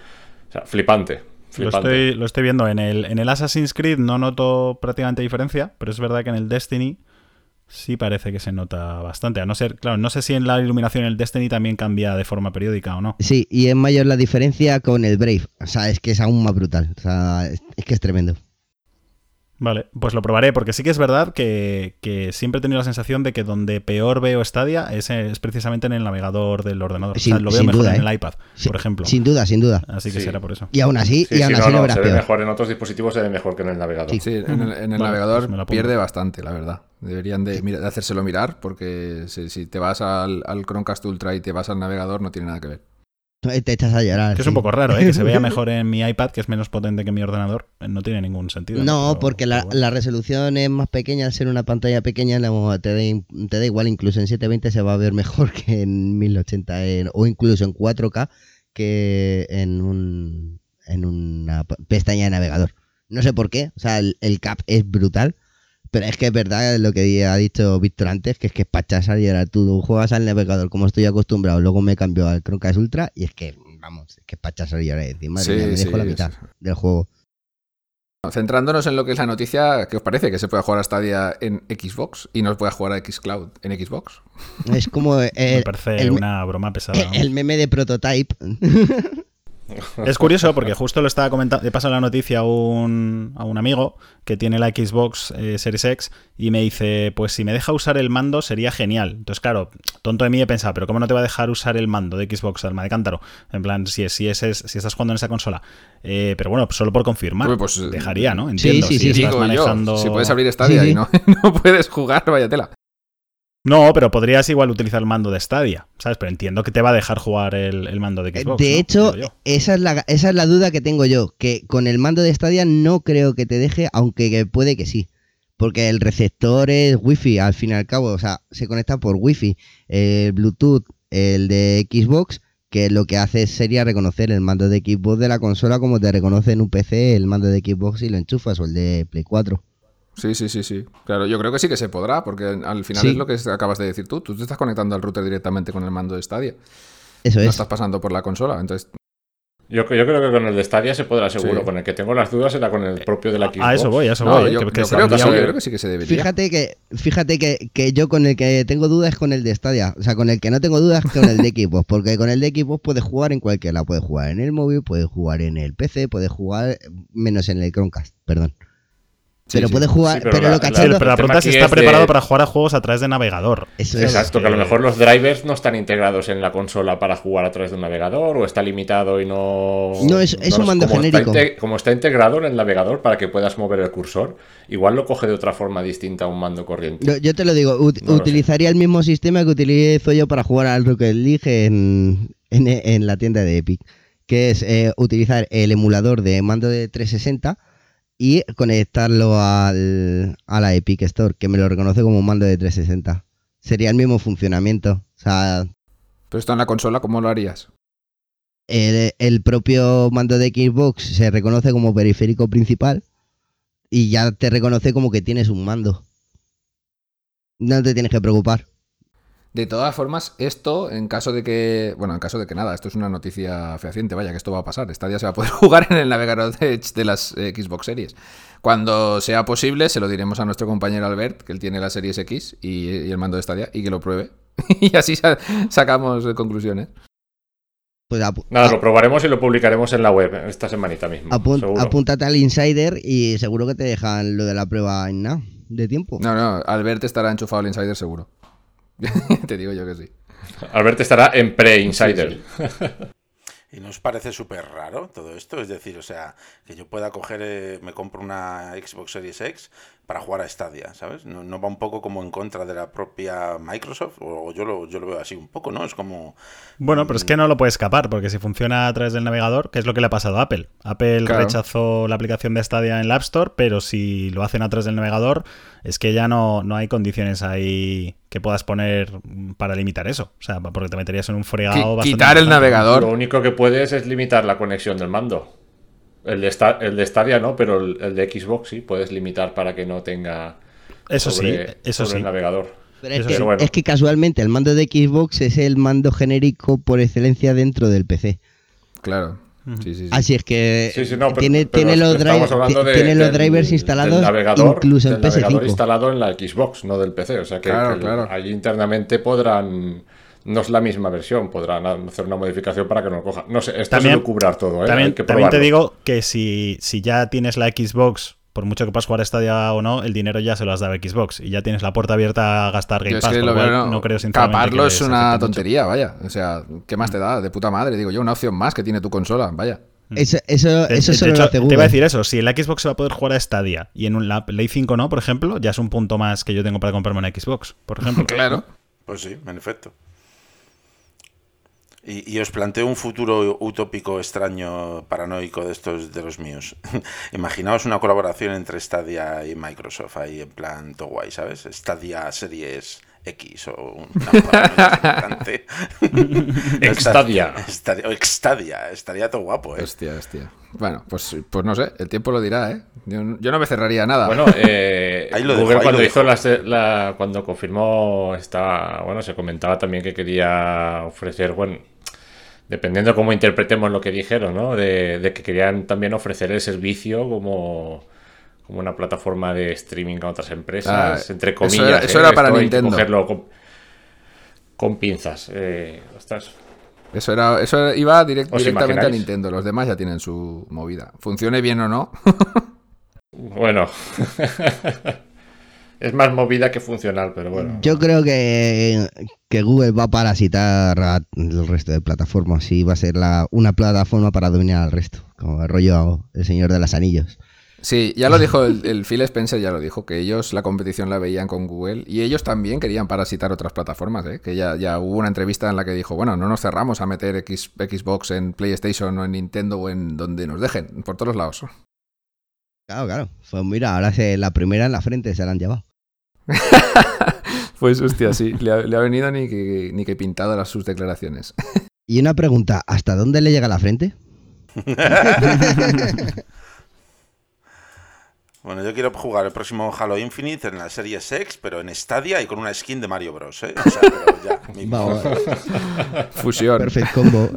O sea, flipante. Lo estoy, lo estoy viendo en el, en el Assassin's Creed, no noto prácticamente diferencia, pero es verdad que en el Destiny sí parece que se nota bastante. A no ser, claro, no sé si en la iluminación el Destiny también cambia de forma periódica o no. Sí, y es mayor la diferencia con el Brave. O sea, es que es aún más brutal. O sea, es, es que es tremendo. Vale, pues lo probaré, porque sí que es verdad que, que siempre he tenido la sensación de que donde peor veo Stadia es, es precisamente en el navegador del ordenador. Sin- o sea, lo veo sin mejor duda, en ¿eh? el iPad, Sí, por ejemplo. Sin duda, sin duda. Así que Sí. será por eso. Y aún así, Sí, y aún sí, así no, lo no, verás se ve peor. mejor en otros dispositivos, se ve mejor que en el navegador. Sí, en el, en el Vale, navegador pues pierde bastante, la verdad. Deberían de, mira- de hacérselo mirar porque si, si te vas al, al Chromecast Ultra y te vas al navegador no tiene nada que ver. Te echas a llorar. Que es sí. un poco raro, ¿eh? Que se vea mejor en mi iPad, que es menos potente que mi ordenador. No tiene ningún sentido. No, Pero- porque la, pero bueno. la resolución es más pequeña, al ser una pantalla pequeña, te da, te da igual, incluso en 720 se va a ver mejor que en 1080 en- o incluso en 4K que en, un, en una pestaña de navegador. No sé por qué, o sea, el, el cap es brutal, pero es que es verdad lo que ha dicho Víctor antes, que es que es para echar y llorar. Tú juegas al navegador como estoy acostumbrado, luego me cambio al Chromecast Ultra y es que, vamos, es que es para echar y decir, madre Sí, me sí, dejo la mitad del juego. Centrándonos en lo que es la noticia, ¿qué os parece? Que se pueda jugar a Stadia en Xbox y no se pueda jugar a Xcloud en Xbox. Es como Me parece el- una broma pesada. ¿no? el meme de prototype. Es curioso porque justo lo estaba comentando, le paso la noticia a un, a un amigo que tiene la Xbox eh, Series X y me dice, pues si me deja usar el mando sería genial. Entonces, claro, tonto de mí he pensado, pero ¿cómo no te va a dejar usar el mando de Xbox, alma de cántaro? En plan, si, es- si, es, si estás jugando en esa consola. Eh, pero bueno, solo por confirmar. Pues, dejaría, ¿no? sí, Entiendo, sí, si estás manejando... yo, si puedes abrir Stadia y no, no puedes jugar, vaya tela. No, pero podrías igual utilizar el mando de Stadia, ¿sabes? Pero entiendo que te va a dejar jugar el, el mando de Xbox. de hecho, esa es, la, esa es la duda que tengo yo. Que con el mando de Stadia no creo que te deje, aunque que puede que sí. Porque el receptor es Wi-Fi, al fin y al cabo. O sea, se conecta por Wi-Fi. El Bluetooth, el de Xbox, que lo que hace sería reconocer el mando de Xbox de la consola como te reconoce en un PC el mando de Xbox y lo enchufas o el de Play 4. Sí, sí, sí, sí. Claro, yo creo que sí que se podrá, porque al final Sí. es lo que acabas de decir tú. Tú te estás conectando al router directamente con el mando de Stadia. Eso No es. estás pasando por la consola. Entonces, Yo, yo creo que con el de Stadia se podrá seguro. Sí. Con el que tengo las dudas era con el propio de la Xbox. A eso voy, a eso no, voy. yo, que- yo que se creo, que sí, habría- yo creo que sí que se debería. Fíjate que, fíjate que, que yo con el que tengo dudas es con el de Stadia. O sea, con el que no tengo dudas es con el de Xbox. Porque con el de Xbox puedes jugar en cualquier lado. Puedes jugar en el móvil, puedes jugar en el PC, puedes jugar menos en el Chromecast, perdón. Sí, pero sí. puedes jugar, Sí, pero pero, la- lo cachondo... pero la pregunta es si está es de- preparado para jugar a juegos a través de navegador. Eso es. Exacto, que a lo mejor los drivers no están integrados en la consola para jugar a través de un navegador o está limitado y no. No, es- es un mando como genérico. Está inte- como está integrado en el navegador para que puedas mover el cursor, igual lo coge de otra forma distinta a un mando corriente. Yo, yo te lo digo, ut- No lo sé. utilizaría el mismo sistema que utilizo yo para jugar al Rocket League en, en, en la tienda de Epic, que es eh, utilizar el emulador de mando de 360 y conectarlo al, a la Epic Store, que me lo reconoce como un mando de 360. Sería el mismo funcionamiento. O sea, Pero esto en la consola, ¿cómo lo harías? el, el propio mando de Xbox se reconoce como periférico principal y ya te reconoce como que tienes un mando. No te tienes que preocupar. De todas formas, esto, en caso de que. Bueno, en caso de que nada, esto es una noticia fehaciente, vaya, que esto va a pasar. Stadia se va a poder jugar en el navegador de Edge de las eh, Xbox Series. Cuando sea posible, se lo diremos a nuestro compañero Albert, que él tiene la Series X y, y el mando de Stadia, y que lo pruebe. y así sa- sacamos eh, conclusiones. Pues Nada, lo probaremos y lo publicaremos en la web esta semanita mismo. apun- seguro. apúntate al Insider y seguro que te dejan lo de la prueba en nada de tiempo. No, no, Albert estará enchufado al Insider seguro. Te digo yo que sí. Albert estará en pre-insider. ¿Y no os parece súper raro todo esto? Es decir, o sea, que yo pueda coger, eh, me compro una Xbox Series X para jugar a Stadia, ¿sabes? ¿No, no va un poco como en contra de la propia Microsoft? O yo lo, yo lo veo así un poco, ¿no? Es como... Bueno, pero es que no lo puede escapar, porque si funciona a través del navegador, ¿qué es lo que le ha pasado a Apple? Apple Claro. rechazó la aplicación de Stadia en la App Store, pero si lo hacen a través del navegador, es que ya no, no hay condiciones ahí que puedas poner para limitar eso. O sea, porque te meterías en un fregado bastante quitar el importante. navegador. Lo único que puedes es limitar la conexión del mando. El de, Sta- el de Stadia no, pero el, el de Xbox sí, puedes limitar para que no tenga Eso sobre- sí, eso sobre sí. el navegador. Pero es que, sí, bueno. es que casualmente el mando de Xbox es el mando genérico por excelencia dentro del PC. Claro. Sí, sí, sí. Así es que Sí, sí, no, pero- tiene, pero tiene, los, hablando de- tiene los del- drivers del instalados navegador, incluso en del navegador PS5. instalado en la Xbox, no del PC. O sea que, Claro, que claro. allí internamente podrán. No es la misma versión, podrán hacer una modificación para que no lo coja. No sé, esto También- es elucubrar todo, ¿eh? También, Hay que también te digo que si, si ya tienes la Xbox, por mucho que puedas jugar a Stadia o no, el dinero ya se lo has dado a Xbox y ya tienes la puerta abierta a gastar Game Yo es Pass. que lo cual no creo sinceramente Caparlo que es una mucho. tontería, vaya. O sea, ¿qué más te da? De puta madre, digo yo, una opción más que tiene tu consola, vaya. Eso, eso, De- eso de solo hecho, lo hace te iba a decir eso, si en la Xbox se va a poder jugar a Stadia y en un- la Play 5 no, por ejemplo, ya es un punto más que yo tengo para comprarme una Xbox, por ejemplo. Claro. Pues sí, en efecto. Y, y os planteo un futuro utópico, extraño, paranoico de estos de los míos. Imaginaos una colaboración entre Stadia y Microsoft ahí en plan todo guay, ¿sabes? Stadia Series X o una. Extadia. Extadia, estaría todo guapo, ¿eh? Hostia, hostia. Bueno, pues, pues no sé, el tiempo lo dirá, ¿eh? Yo, yo no me cerraría nada. Bueno, eh, Ahí lo Google dejo, ahí cuando lo hizo la, la- cuando confirmó esta, bueno, se comentaba también que quería ofrecer, bueno, dependiendo cómo interpretemos lo que dijeron, ¿no? De, de que querían también ofrecer el servicio como como una plataforma de streaming a otras empresas, Ah, entre eso comillas. era- eso ¿eh? era para Nintendo. cogerlo con, con pinzas. Eh, ostras. Eso, era, eso iba direct- ¿Os directamente a? Nintendo. Los demás ya tienen su movida. Funcione bien o no. Bueno. es más movida que funcional, pero bueno. Yo creo que, que Google va a parasitar al resto de plataformas y va a ser la, una plataforma para dominar al resto, como el rollo El Señor de los Anillos. Sí, ya lo dijo el, el Phil Spencer, ya lo dijo, que ellos la competición la veían con Google y ellos también querían parasitar otras plataformas, ¿eh? que ya, ya hubo una entrevista en la que dijo, bueno, no nos cerramos a meter X- Xbox en PlayStation o en Nintendo o en donde nos dejen, por todos lados. Claro, claro. Pues mira, ahora se, la primera en la frente se la han llevado. Pues hostia, sí, le ha, le ha venido ni que, ni que pintado las sus declaraciones. Y una pregunta, ¿hasta dónde le llega la frente? Bueno, yo quiero jugar el próximo Halo Infinite en la serie X, pero en Stadia y con una skin de Mario Bros. ¿eh? O sea, pero ya. mi- Vamos, Fusión. perfect combo.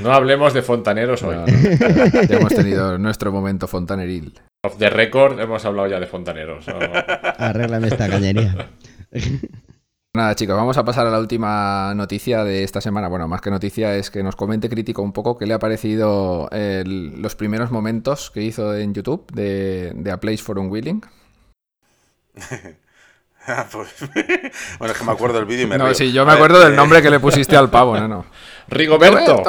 No hablemos de fontaneros hoy. No, no, ya hemos tenido nuestro momento fontaneril. Off the record hemos hablado ya de fontaneros. ¿no? Arréglame esta cañería. Nada, chicos, vamos a pasar a la última noticia de esta semana. Bueno, más que noticia es que nos comente crítico un poco qué le ha parecido el- los primeros momentos que hizo en YouTube de, de A Place for Unwilling. Ah, pues- bueno, es que me acuerdo del vídeo y me No, río. sí, yo me acuerdo del eh, nombre que le pusiste al pavo, no, no. Rigoberto.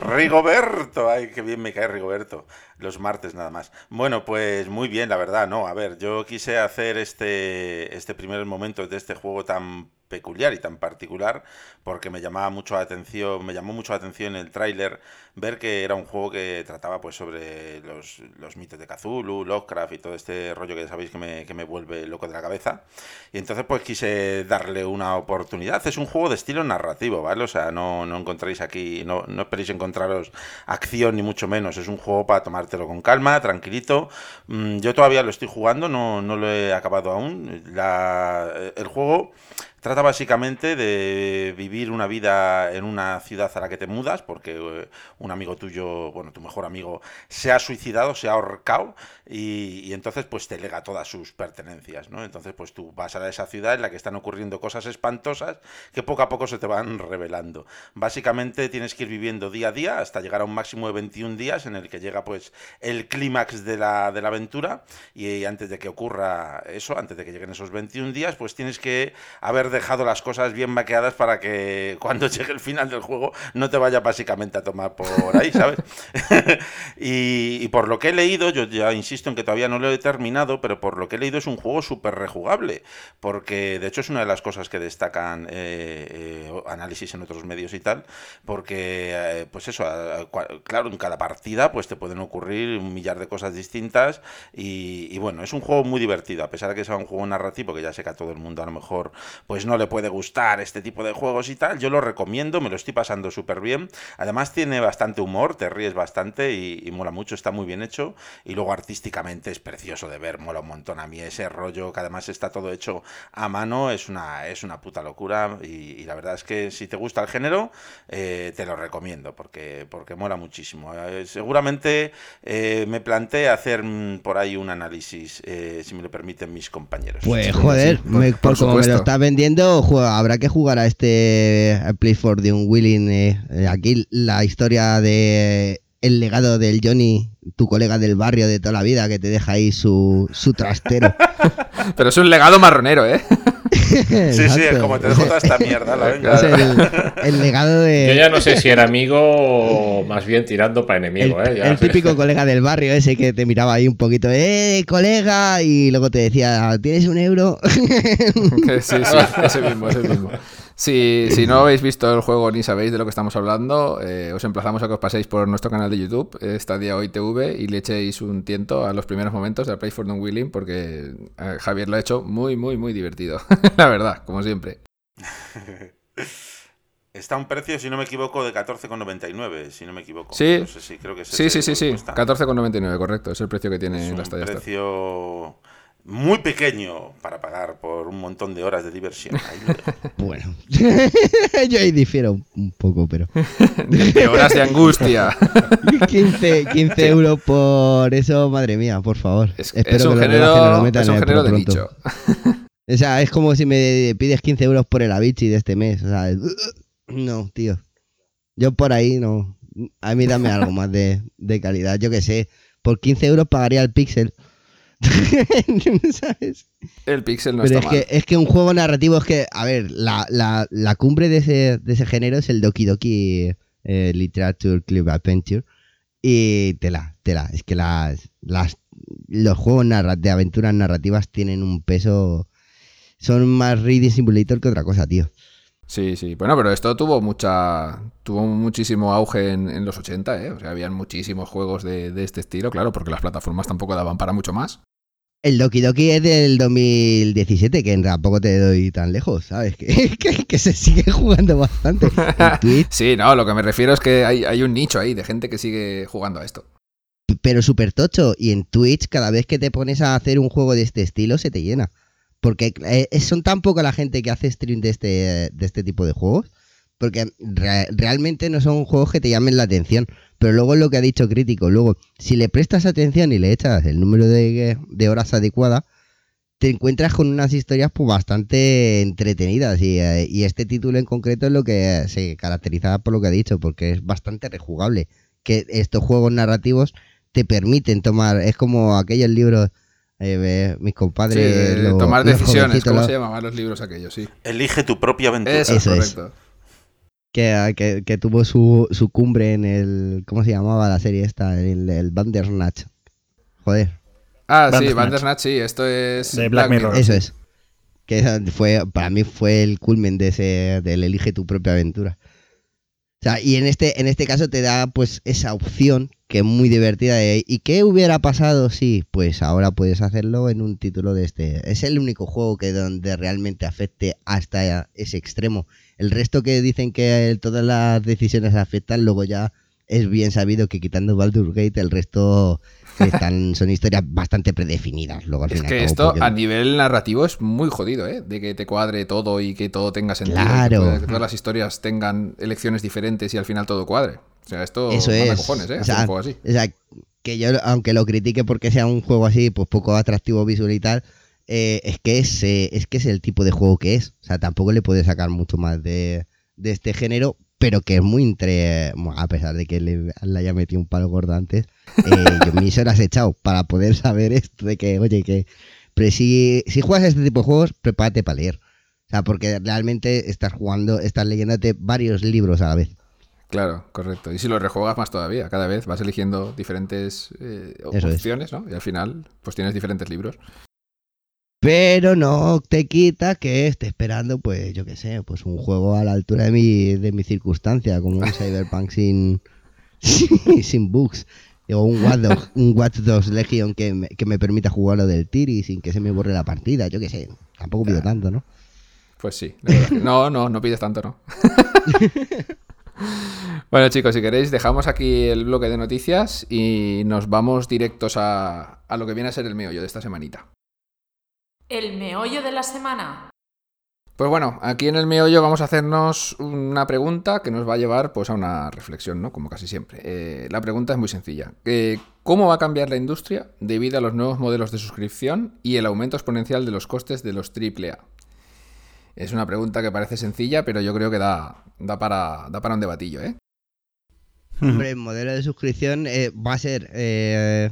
Rigoberto, ay, qué bien me cae Rigoberto. Los martes nada más. Bueno, pues muy bien, la verdad, ¿no? A ver, yo quise hacer este, este primer momento de este juego tan peculiar y tan particular porque me llamaba mucho la atención, me llamó mucho la atención el tráiler ver que era un juego que trataba pues sobre los, los mitos de Cthulhu, Lovecraft y todo este rollo que ya sabéis que me, que me vuelve loco de la cabeza. Y entonces pues quise darle una oportunidad. Es un juego de estilo narrativo, ¿vale? O sea, no, no encontráis aquí, no, no esperéis encontraros acción ni mucho menos. Es un juego para tomártelo con calma, tranquilito. Mm, Yo todavía lo estoy jugando, no, no lo he acabado aún. La- el juego Trata básicamente de vivir una vida en una ciudad a la que te mudas, porque eh, un amigo tuyo, bueno, tu mejor amigo, se ha suicidado, se ha ahorcado, y, y entonces pues te lega todas sus pertenencias, ¿no? Entonces pues tú vas a esa ciudad en la que están ocurriendo cosas espantosas que poco a poco se te van revelando. Básicamente tienes que ir viviendo día a día hasta llegar a un máximo de 21 días en el que llega pues el clímax de la, de la aventura y antes de que ocurra eso, antes de que lleguen esos 21 días, pues tienes que haber dejado las cosas bien vaqueadas para que cuando llegue el final del juego no te vaya básicamente a tomar por ahí, ¿sabes? y, por lo que he leído, yo ya insisto en que todavía no lo he terminado, pero por lo que he leído es un juego súper rejugable, porque de hecho es una de las cosas que destacan eh, eh, análisis en otros medios y tal, porque eh, pues eso, claro, en cada partida pues te pueden ocurrir un millar de cosas distintas y, bueno, es un juego muy divertido, a pesar de que sea un juego narrativo, que ya sé que a todo el mundo a lo mejor pues no le puede gustar este tipo de juegos y tal, yo lo recomiendo, me lo estoy pasando súper bien, además tiene bastante humor, te ríes bastante y, y mola mucho, está muy bien hecho y luego artísticamente es precioso de ver, mola un montón a mí ese rollo que además está todo hecho a mano, es una, es una puta locura y, la verdad es que si te gusta el género, eh, te lo recomiendo porque, porque mola muchísimo. Eh, seguramente eh, me planteé hacer mm, por ahí un análisis, si me lo permiten mis compañeros. Pues joder, por, como me lo está vendiendo, habrá que jugar a este Play for the Unwilling. aquí la historia de el legado del Johnny, tu colega del barrio de toda la vida, que te deja ahí su, su trastero. Pero es un legado marronero, ¿eh? sí, sí, es como te dejo toda esta mierda, la venga. el, legado de. Yo ya no sé si era amigo o más bien tirando para enemigo, el, ¿eh? el típico colega del barrio ese que te miraba ahí un poquito, ¡eh, colega! Y luego te decía, ¿tienes un euro? sí, sí, ese mismo, ese mismo. Si, si, no habéis visto el juego ni sabéis de lo que estamos hablando, eh, os emplazamos a que os paséis por nuestro canal de YouTube, Stadia Hoy TV, y le echéis un tiento a los primeros momentos de Play for Non Willing, porque eh, Javier lo ha hecho muy, muy, muy divertido. La verdad, como siempre. Está a un precio, si no me equivoco, de 14,99, si no me equivoco. Sí, sí, creo que sí, sí, sí, sí. 14,99, correcto. Es el precio que tiene es la Stadia. Un precio muy pequeño para pagar por un montón de horas de diversión. bueno, yo ahí difiero un poco, pero. de horas de angustia. 15, 15 euros por eso, madre mía, por favor. Es, un género, es un género de nicho. O sea, es como si me pides 15 euros por el Avicii de este mes. O sea, no, tío. Yo por ahí no. A mí dame algo más de, de calidad. Yo qué sé. Por 15 euros pagaría el Pixel. ¿Sabes? El pixel no Pero está es Que, es que un juego narrativo es que, a ver, la, la, la cumbre de ese, de ese, género es el Doki Doki eh, Literature Club Adventure. Y tela, tela. Es que las, las, los juegos de aventuras narrativas tienen un peso. Son más Reading Simulator que otra cosa, tío. Sí, sí. Bueno, pero esto tuvo mucha. Tuvo muchísimo auge en, en los 80, ¿eh? O sea, habían muchísimos juegos de, de, este estilo, claro, porque las plataformas tampoco daban para mucho más. El Doki Doki es del 2017, que tampoco te doy tan lejos, ¿sabes? Que, que, que se sigue jugando bastante. sí, no, lo que me refiero es que hay, hay, un nicho ahí de gente que sigue jugando a esto. Pero súper tocho. Y en Twitch, cada vez que te pones a hacer un juego de este estilo, se te llena. Porque eh, son tan poca la gente que hace stream de este, de este tipo de juegos. Porque re realmente no son juegos que te llamen la atención. Pero luego es lo que ha dicho Crítico. Luego, si le prestas atención y le echas el número de, de horas adecuada, te encuentras con unas historias pues, bastante entretenidas. Y, eh, y, este título en concreto es lo que se caracteriza por lo que ha dicho, porque es bastante rejugable. Que estos juegos narrativos te permiten tomar. Es como aquellos libros. Eh, mis compadres. Sí, lo, tomar decisiones, ¿cómo se llamaban los libros aquellos? Sí. Elige tu propia aventura. Eso, Eso es correcto. Que, que, que, tuvo su, su, cumbre en el. ¿Cómo se llamaba la serie esta? El, el Bandersnatch. Joder. Ah, Bandersnatch. sí, Bandersnatch, sí, esto es. De Black, Black Mirror. Eso es. Que fue, para mí fue el culmen de ese. del elige tu propia aventura. O sea, y en este, en este caso te da pues esa opción que es muy divertida ¿y qué hubiera pasado si? Pues ahora puedes hacerlo en un título de este. Es el único juego que donde realmente afecte hasta ese extremo. El resto que dicen que todas las decisiones afectan, luego ya es bien sabido que quitando Baldur's Gate, el resto están, son historias bastante predefinidas. Luego, al Es que esto a nivel narrativo es muy jodido, ¿eh? De que te cuadre todo y que todo tenga sentido. Claro. Que, que todas las historias tengan elecciones diferentes y al final todo cuadre. O sea, esto Eso es. cojones, ¿eh? O sea, un juego así. o sea, que yo, aunque lo critique porque sea un juego así, pues poco atractivo visual y tal, eh, es, que es, eh, es que es el tipo de juego que es. O sea, tampoco le puede sacar mucho más de, de este género, pero que es muy entre. bueno, A pesar de que le, le haya metido un palo gordo antes, eh, yo mis horas he echado para poder saber esto de que, oye, que. Pero si, si juegas este tipo de juegos, prepárate para leer. O sea, porque realmente estás jugando, estás leyéndote varios libros a la vez. Claro, correcto. Y si lo rejuegas más todavía, cada vez vas eligiendo diferentes eh, es. opciones, ¿no? Y al final, pues tienes diferentes libros. Pero no te quita que esté esperando, pues, yo qué sé, pues un juego a la altura de mi, de mi circunstancia, como un Cyberpunk sin, sin bugs. O un Watch Dogs, un Watch Dogs Legion que me, que me permita jugar lo del Tiri sin que se me borre la partida, yo qué sé. Tampoco pido tanto, ¿no? Pues sí. No, no, no pides tanto, ¿no? bueno, chicos, si queréis, dejamos aquí el bloque de noticias y nos vamos directos a, a lo que viene a ser el meollo de esta semanita. El meollo de la semana. Pues bueno, aquí en el meollo vamos a hacernos una pregunta que nos va a llevar pues, a una reflexión, ¿no? Como casi siempre. Eh, la pregunta es muy sencilla. Eh, ¿Cómo va a cambiar la industria debido a los nuevos modelos de suscripción y el aumento exponencial de los costes de los AAA? Es una pregunta que parece sencilla, pero yo creo que da, da, para, da para un debatillo, ¿eh? Hombre, el modelo de suscripción eh, va a ser eh,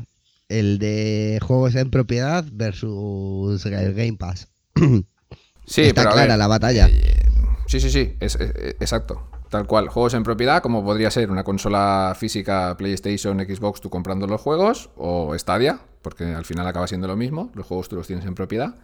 el de juegos en propiedad versus el Game Pass. Sí, Está pero clara ver, la batalla. eh, sí, sí, sí, es, es- es- exacto. Tal cual, juegos en propiedad, como podría ser una consola física PlayStation, Xbox, tú comprando los juegos, o Stadia, porque al final acaba siendo lo mismo, los juegos tú los tienes en propiedad.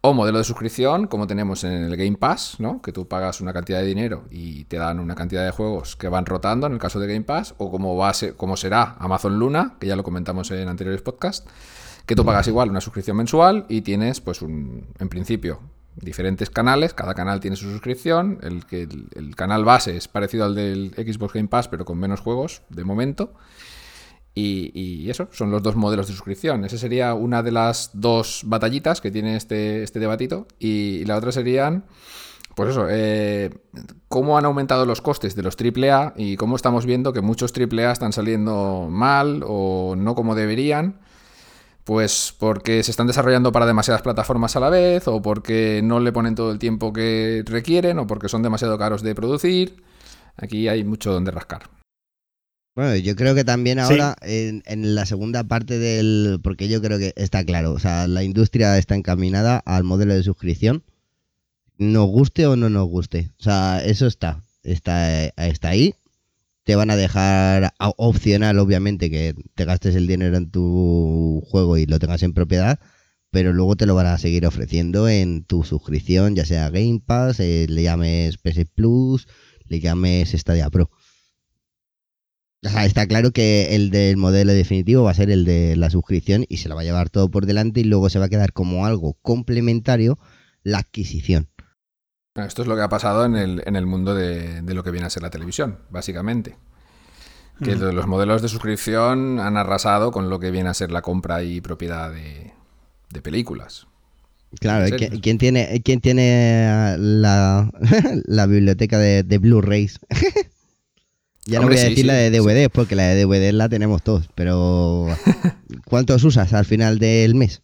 O modelo de suscripción, como tenemos en el Game Pass, ¿no? Que tú pagas una cantidad de dinero y te dan una cantidad de juegos que van rotando en el caso de Game Pass, o como, va a ser- como será Amazon Luna, que ya lo comentamos en anteriores podcasts, que tú pagas igual una suscripción mensual y tienes, pues, un, en principio, diferentes canales, cada canal tiene su suscripción, el, el, el canal base es parecido al del Xbox Game Pass, pero con menos juegos de momento. Y, eso, son los dos modelos de suscripción. Esa sería una de las dos batallitas que tiene este, este debatito. Y, la otra serían, pues eso, eh, cómo han aumentado los costes de los AAA y cómo estamos viendo que muchos AAA están saliendo mal o no como deberían. Pues porque se están desarrollando para demasiadas plataformas a la vez, o porque no le ponen todo el tiempo que requieren, o porque son demasiado caros de producir. Aquí hay mucho donde rascar. Bueno, yo creo que también Sí. ahora en, en la segunda parte del... Porque yo creo que está claro, o sea, la industria está encaminada al modelo de suscripción, nos guste o no nos guste. O sea, eso está, está, está ahí. Te van a dejar opcional, obviamente, que te gastes el dinero en tu juego y lo tengas en propiedad, pero luego te lo van a seguir ofreciendo en tu suscripción, ya sea Game Pass, eh, le llames PS Plus, le llames Stadia Pro. O sea, está claro que el del modelo definitivo va a ser el de la suscripción y se lo va a llevar todo por delante y luego se va a quedar como algo complementario la adquisición. Esto es lo que ha pasado en el, en el mundo de, de lo que viene a ser la televisión, básicamente. Que lo- los modelos de suscripción han arrasado con lo que viene a ser la compra y propiedad de, de películas. Claro, ¿En ¿qui- serio? ¿quién tiene, quién tiene la, la biblioteca de, de Blu-rays? ya no voy a decir sí, la de sí. DVD, porque la de DVD la tenemos todos, pero ¿cuántos usas al final del mes?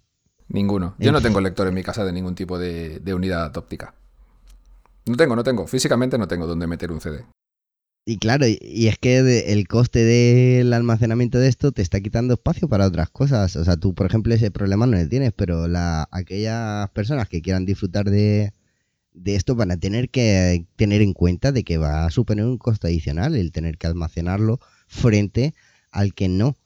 Ninguno. Yo no tengo lector en mi casa de ningún tipo de, de unidad óptica. No tengo, no tengo. Físicamente no tengo donde meter un CD. Y claro, y, es que el coste del almacenamiento de esto te está quitando espacio para otras cosas. O sea, tú, por ejemplo, ese problema no le tienes, pero la, aquellas personas que quieran disfrutar de, de esto van a tener que tener en cuenta de que va a suponer un costo adicional el tener que almacenarlo frente al que no.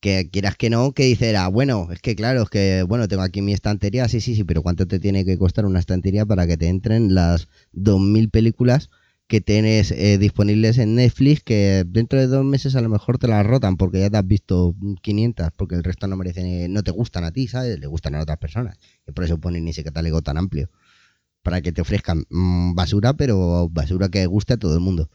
Que quieras que no, que dice, ah, bueno, es que claro, es que, bueno, tengo aquí mi estantería, sí, sí, sí, pero ¿cuánto te tiene que costar una estantería para que te entren las 2.000 películas que tienes eh, disponibles en Netflix que dentro de dos meses a lo mejor te las rotan porque ya te has visto 500 porque el resto no merecen, no te gustan a ti, ¿sabes? Le gustan a otras personas. Y por eso ponen ese catálogo tan amplio. Para que te ofrezcan mm, basura, pero basura que guste a todo el mundo.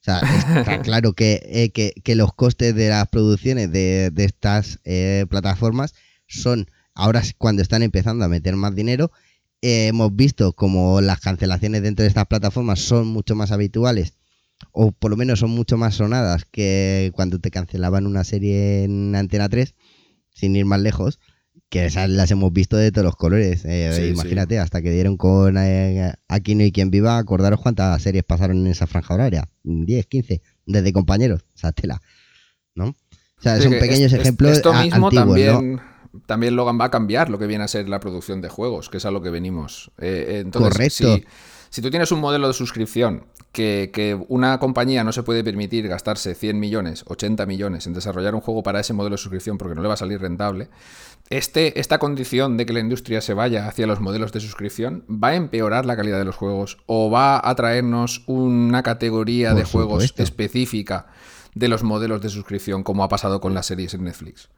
sea, está claro que, eh, que, que los costes de las producciones de, de estas eh, plataformas son ahora cuando están empezando a meter más dinero. Eh, hemos visto como las cancelaciones dentro de estas plataformas son mucho más habituales o por lo menos son mucho más sonadas que cuando te cancelaban una serie en Antena 3, sin ir más lejos, que esas las hemos visto de todos los colores. Eh, Sí, imagínate, hasta que dieron con eh, Aquí no hay quien viva, acordaros cuántas series pasaron en esa franja horaria. 10, 15, desde compañeros, o sea, tela. ¿No? O sea, son que pequeños es- ejemplos Esto mismo antiguos, ¿no? también, también, Logan, va a cambiar lo que viene a ser la producción de juegos, que es a lo que venimos. Eh, eh, entonces, Correcto. Si, si tú tienes un modelo de suscripción que, que una compañía no se puede permitir gastarse 100 millones, 80 millones en desarrollar un juego para ese modelo de suscripción porque no le va a salir rentable, este, esta condición de que la industria se vaya hacia los modelos de suscripción va a empeorar la calidad de los juegos o va a traernos una categoría Por de juegos específica de los modelos de suscripción como ha pasado con las series en Netflix.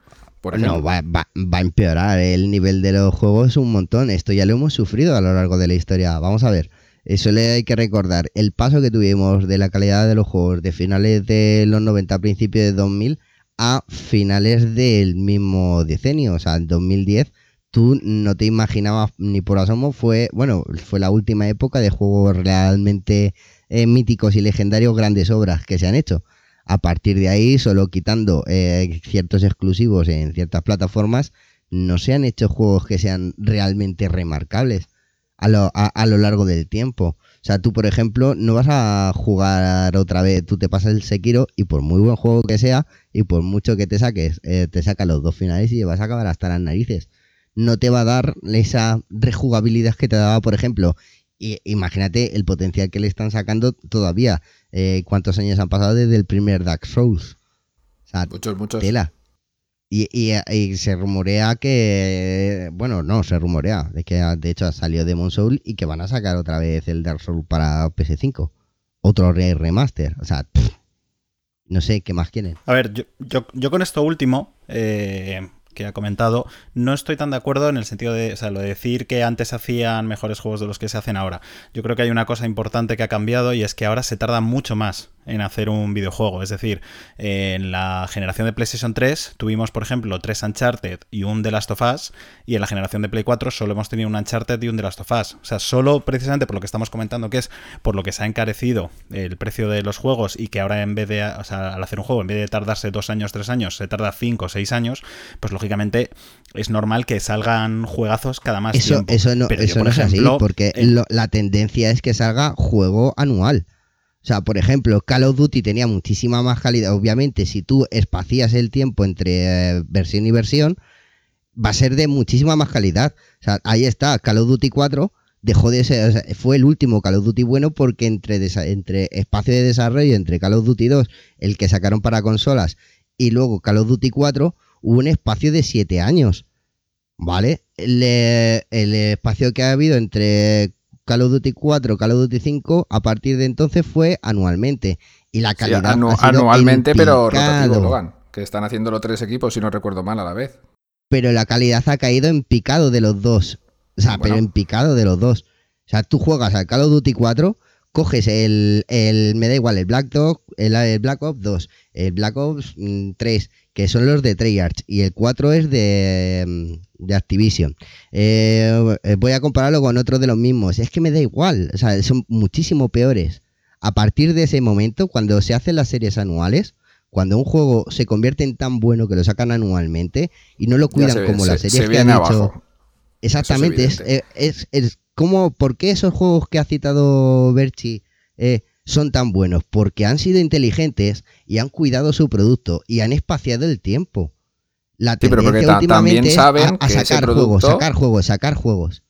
Por ejemplo. No, va, va- va a empeorar el nivel de los juegos un montón. Esto ya lo hemos sufrido a lo largo de la historia. Vamos a ver. Eso le hay que recordar. El paso que tuvimos de la calidad de los juegos de finales de los 90, principios de 2000 a finales del mismo decenio, o sea, en 2010, tú no te imaginabas ni por asomo, fue, bueno, fue la última época de juegos realmente eh, míticos y legendarios, grandes obras que se han hecho. A partir de ahí, solo quitando eh, ciertos exclusivos en ciertas plataformas, no se han hecho juegos que sean realmente remarcables a lo, a, a lo largo del tiempo. O sea, tú, por ejemplo, no vas a jugar otra vez, tú te pasas el Sekiro y por muy buen juego que sea y por mucho que te saques, eh, te saca los dos finales y vas a acabar hasta las narices. No te va a dar esa rejugabilidad que te daba, por ejemplo. Y imagínate el potencial que le están sacando todavía. Eh, ¿Cuántos años han pasado desde el primer Dark Souls? O sea, Muchos, muchos. tela. Y, y- y se rumorea que. Bueno, no, se rumorea. De que de hecho salió Demon Soul y que van a sacar otra vez el Dark Souls para PS5. Otro re- remaster. O sea, no sé qué más quieren. A ver, yo, yo, yo con esto último eh, que ha comentado, no estoy tan de acuerdo en el sentido de, o sea, lo de decir que antes hacían mejores juegos de los que se hacen ahora. Yo creo que hay una cosa importante que ha cambiado y es que ahora se tarda mucho más en hacer un videojuego. Es decir, en la generación de PlayStation 3 tuvimos, por ejemplo, tres Uncharted y un The Last of Us, y en la generación de Play 4 solo hemos tenido un Uncharted y un The Last of Us. O sea, solo precisamente por lo que estamos comentando, que es por lo que se ha encarecido el precio de los juegos y que ahora en vez de, o sea, al hacer un juego, en vez de tardarse dos años, tres años, se tarda cinco o seis años, pues lógicamente es normal que salgan juegazos cada más Eso, tiempo. eso no, Pero yo, eso por no es así, porque eh, lo- la tendencia es que salga juego anual. O sea, por ejemplo, Call of Duty tenía muchísima más calidad. Obviamente, si tú espacías el tiempo entre eh, versión y versión, va a ser de muchísima más calidad. O sea, ahí está, Call of Duty 4 dejó de ser, fue el último Call of Duty bueno porque entre, entre espacio de desarrollo, entre Call of Duty 2, el que sacaron para consolas, y luego Call of Duty 4, hubo un espacio de 7 años. ¿Vale? Eh, el espacio que ha habido entre Call of Duty 4 Call of Duty 5 a partir de entonces fue anualmente. Y la Sí, calidad anu- ha sido anualmente, en pero rotativo, Logan. Que están haciéndolo tres equipos, si no recuerdo mal, a la vez. Pero la calidad ha caído en picado de los dos. O sea, pero en picado de los dos. O sea, tú juegas al Call of Duty 4, coges el, el me da igual, el Black Dog, el, el Black Ops 2, el Black Ops mm, 3, que son los de Treyarch, y el 4 es de, mm, de Activision. Eh, voy a compararlo con otros de los mismos. Es que me da igual, o sea, son muchísimo peores. A partir de ese momento, cuando se hacen las series anuales, cuando un juego se convierte en tan bueno que lo sacan anualmente y no lo cuidan se como se- las se series que han hecho. Exactamente, es, es, es como, ¿por qué esos juegos que ha citado Berchi eh, son tan buenos? Porque han sido inteligentes y han cuidado su producto y han espaciado el tiempo. La Sí, pero tendencia últimamente también es saben a, sacar juegos, sacar juegos, sacar juegos.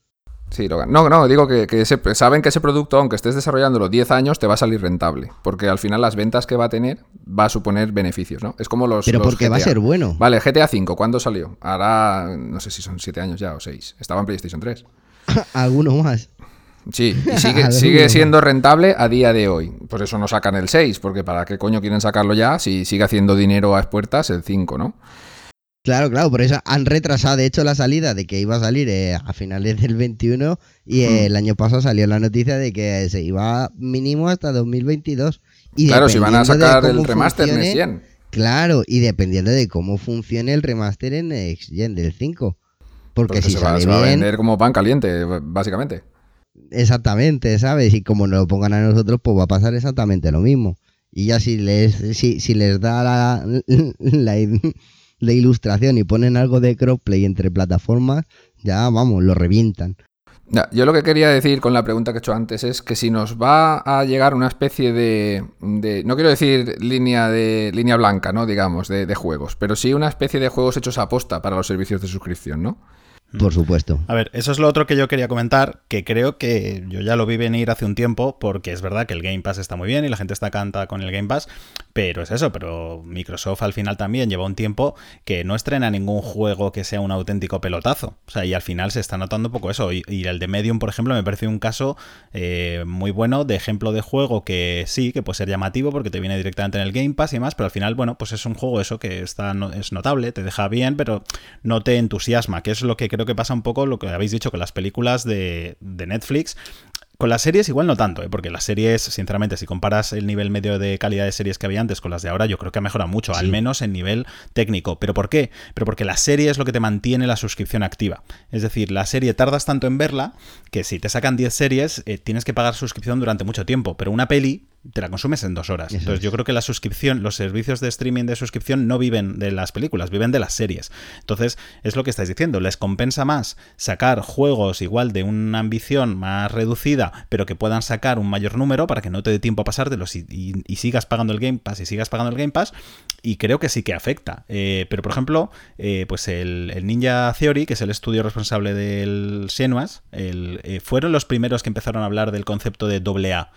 Sí, Logan. No, no, digo que, que ese- saben que ese producto, aunque estés desarrollándolo 10 años, te va a salir rentable. Porque al final las ventas que va a tener va a suponer beneficios, ¿no? Es como los. Pero los porque va a GTA. ser bueno. Vale, GTA V, ¿cuándo salió? Ahora, no sé si son 7 años ya o 6. Estaba en PlayStation 3. Alguno más. Sí, y sigue, Alguno sigue siendo rentable a día de hoy. Por eso no sacan el 6, porque ¿para qué coño quieren sacarlo ya si sigue haciendo dinero a expuertas el 5, ¿no? Claro, claro, por eso han retrasado, de hecho, la salida de que iba a salir eh, a finales del 21 y eh, el año pasado salió la noticia de que se iba mínimo hasta 2022 Y Claro, si van a sacar el remaster funcione- Next Gen. Claro, y dependiendo de cómo funcione el remaster en Next Gen del 5. Porque, Porque si se, va, sale se va a bien, vender como pan caliente, básicamente. Exactamente, ¿sabes? Y como nos lo pongan a nosotros, pues va a pasar exactamente lo mismo. Y ya si les, si, si les da la, la, ilustración y ponen algo de crossplay entre plataformas, ya vamos, lo revientan. Yo lo que quería decir con la pregunta que he hecho antes es que si nos va a llegar una especie de, de- no quiero decir línea de línea blanca, ¿no? Digamos, de, de juegos, pero sí una especie de juegos hechos a posta para los servicios de suscripción, ¿no? Por supuesto. A ver, eso es lo otro que yo quería comentar, que creo que yo ya lo vi venir hace un tiempo, porque es verdad que el Game Pass está muy bien y la gente está canta con el Game Pass, pero es eso, pero Microsoft al final también lleva un tiempo que no estrena ningún juego que sea un auténtico pelotazo. O sea, y al final se está notando un poco eso. Y, el de Medium, por ejemplo, me parece un caso eh, muy bueno de ejemplo de juego que sí, que puede ser llamativo porque te viene directamente en el Game Pass y demás, pero al final, bueno, pues es un juego eso que está es notable, te deja bien, pero no te entusiasma, que es lo que creo que pasa un poco lo que habéis dicho con las películas de Netflix. Con las series igual no tanto, ¿eh? porque las series, sinceramente, si comparas el nivel medio de calidad de series que había antes con las de ahora, yo creo que ha mejorado mucho, al menos en nivel técnico. ¿Pero por qué? Pero porque la serie es lo que te mantiene la suscripción activa. Es decir, la serie tardas tanto en verla que si te sacan 10 series eh, tienes que pagar suscripción durante mucho tiempo, pero una peli te la consumes en dos horas. Eso Entonces es. yo creo que la suscripción, los servicios de streaming de suscripción no viven de las películas, viven de las series. Entonces es lo que estáis diciendo, les compensa más sacar juegos igual de una ambición más reducida, pero que puedan sacar un mayor número para que no te dé tiempo a pasártelos y, y- y sigas pagando el Game Pass y sigas pagando el Game Pass. Y creo que sí que afecta. Eh, pero por ejemplo, eh, pues el, el Ninja Theory, que es el estudio responsable del Senuas, el, eh, fueron los primeros que empezaron a hablar del concepto de AA.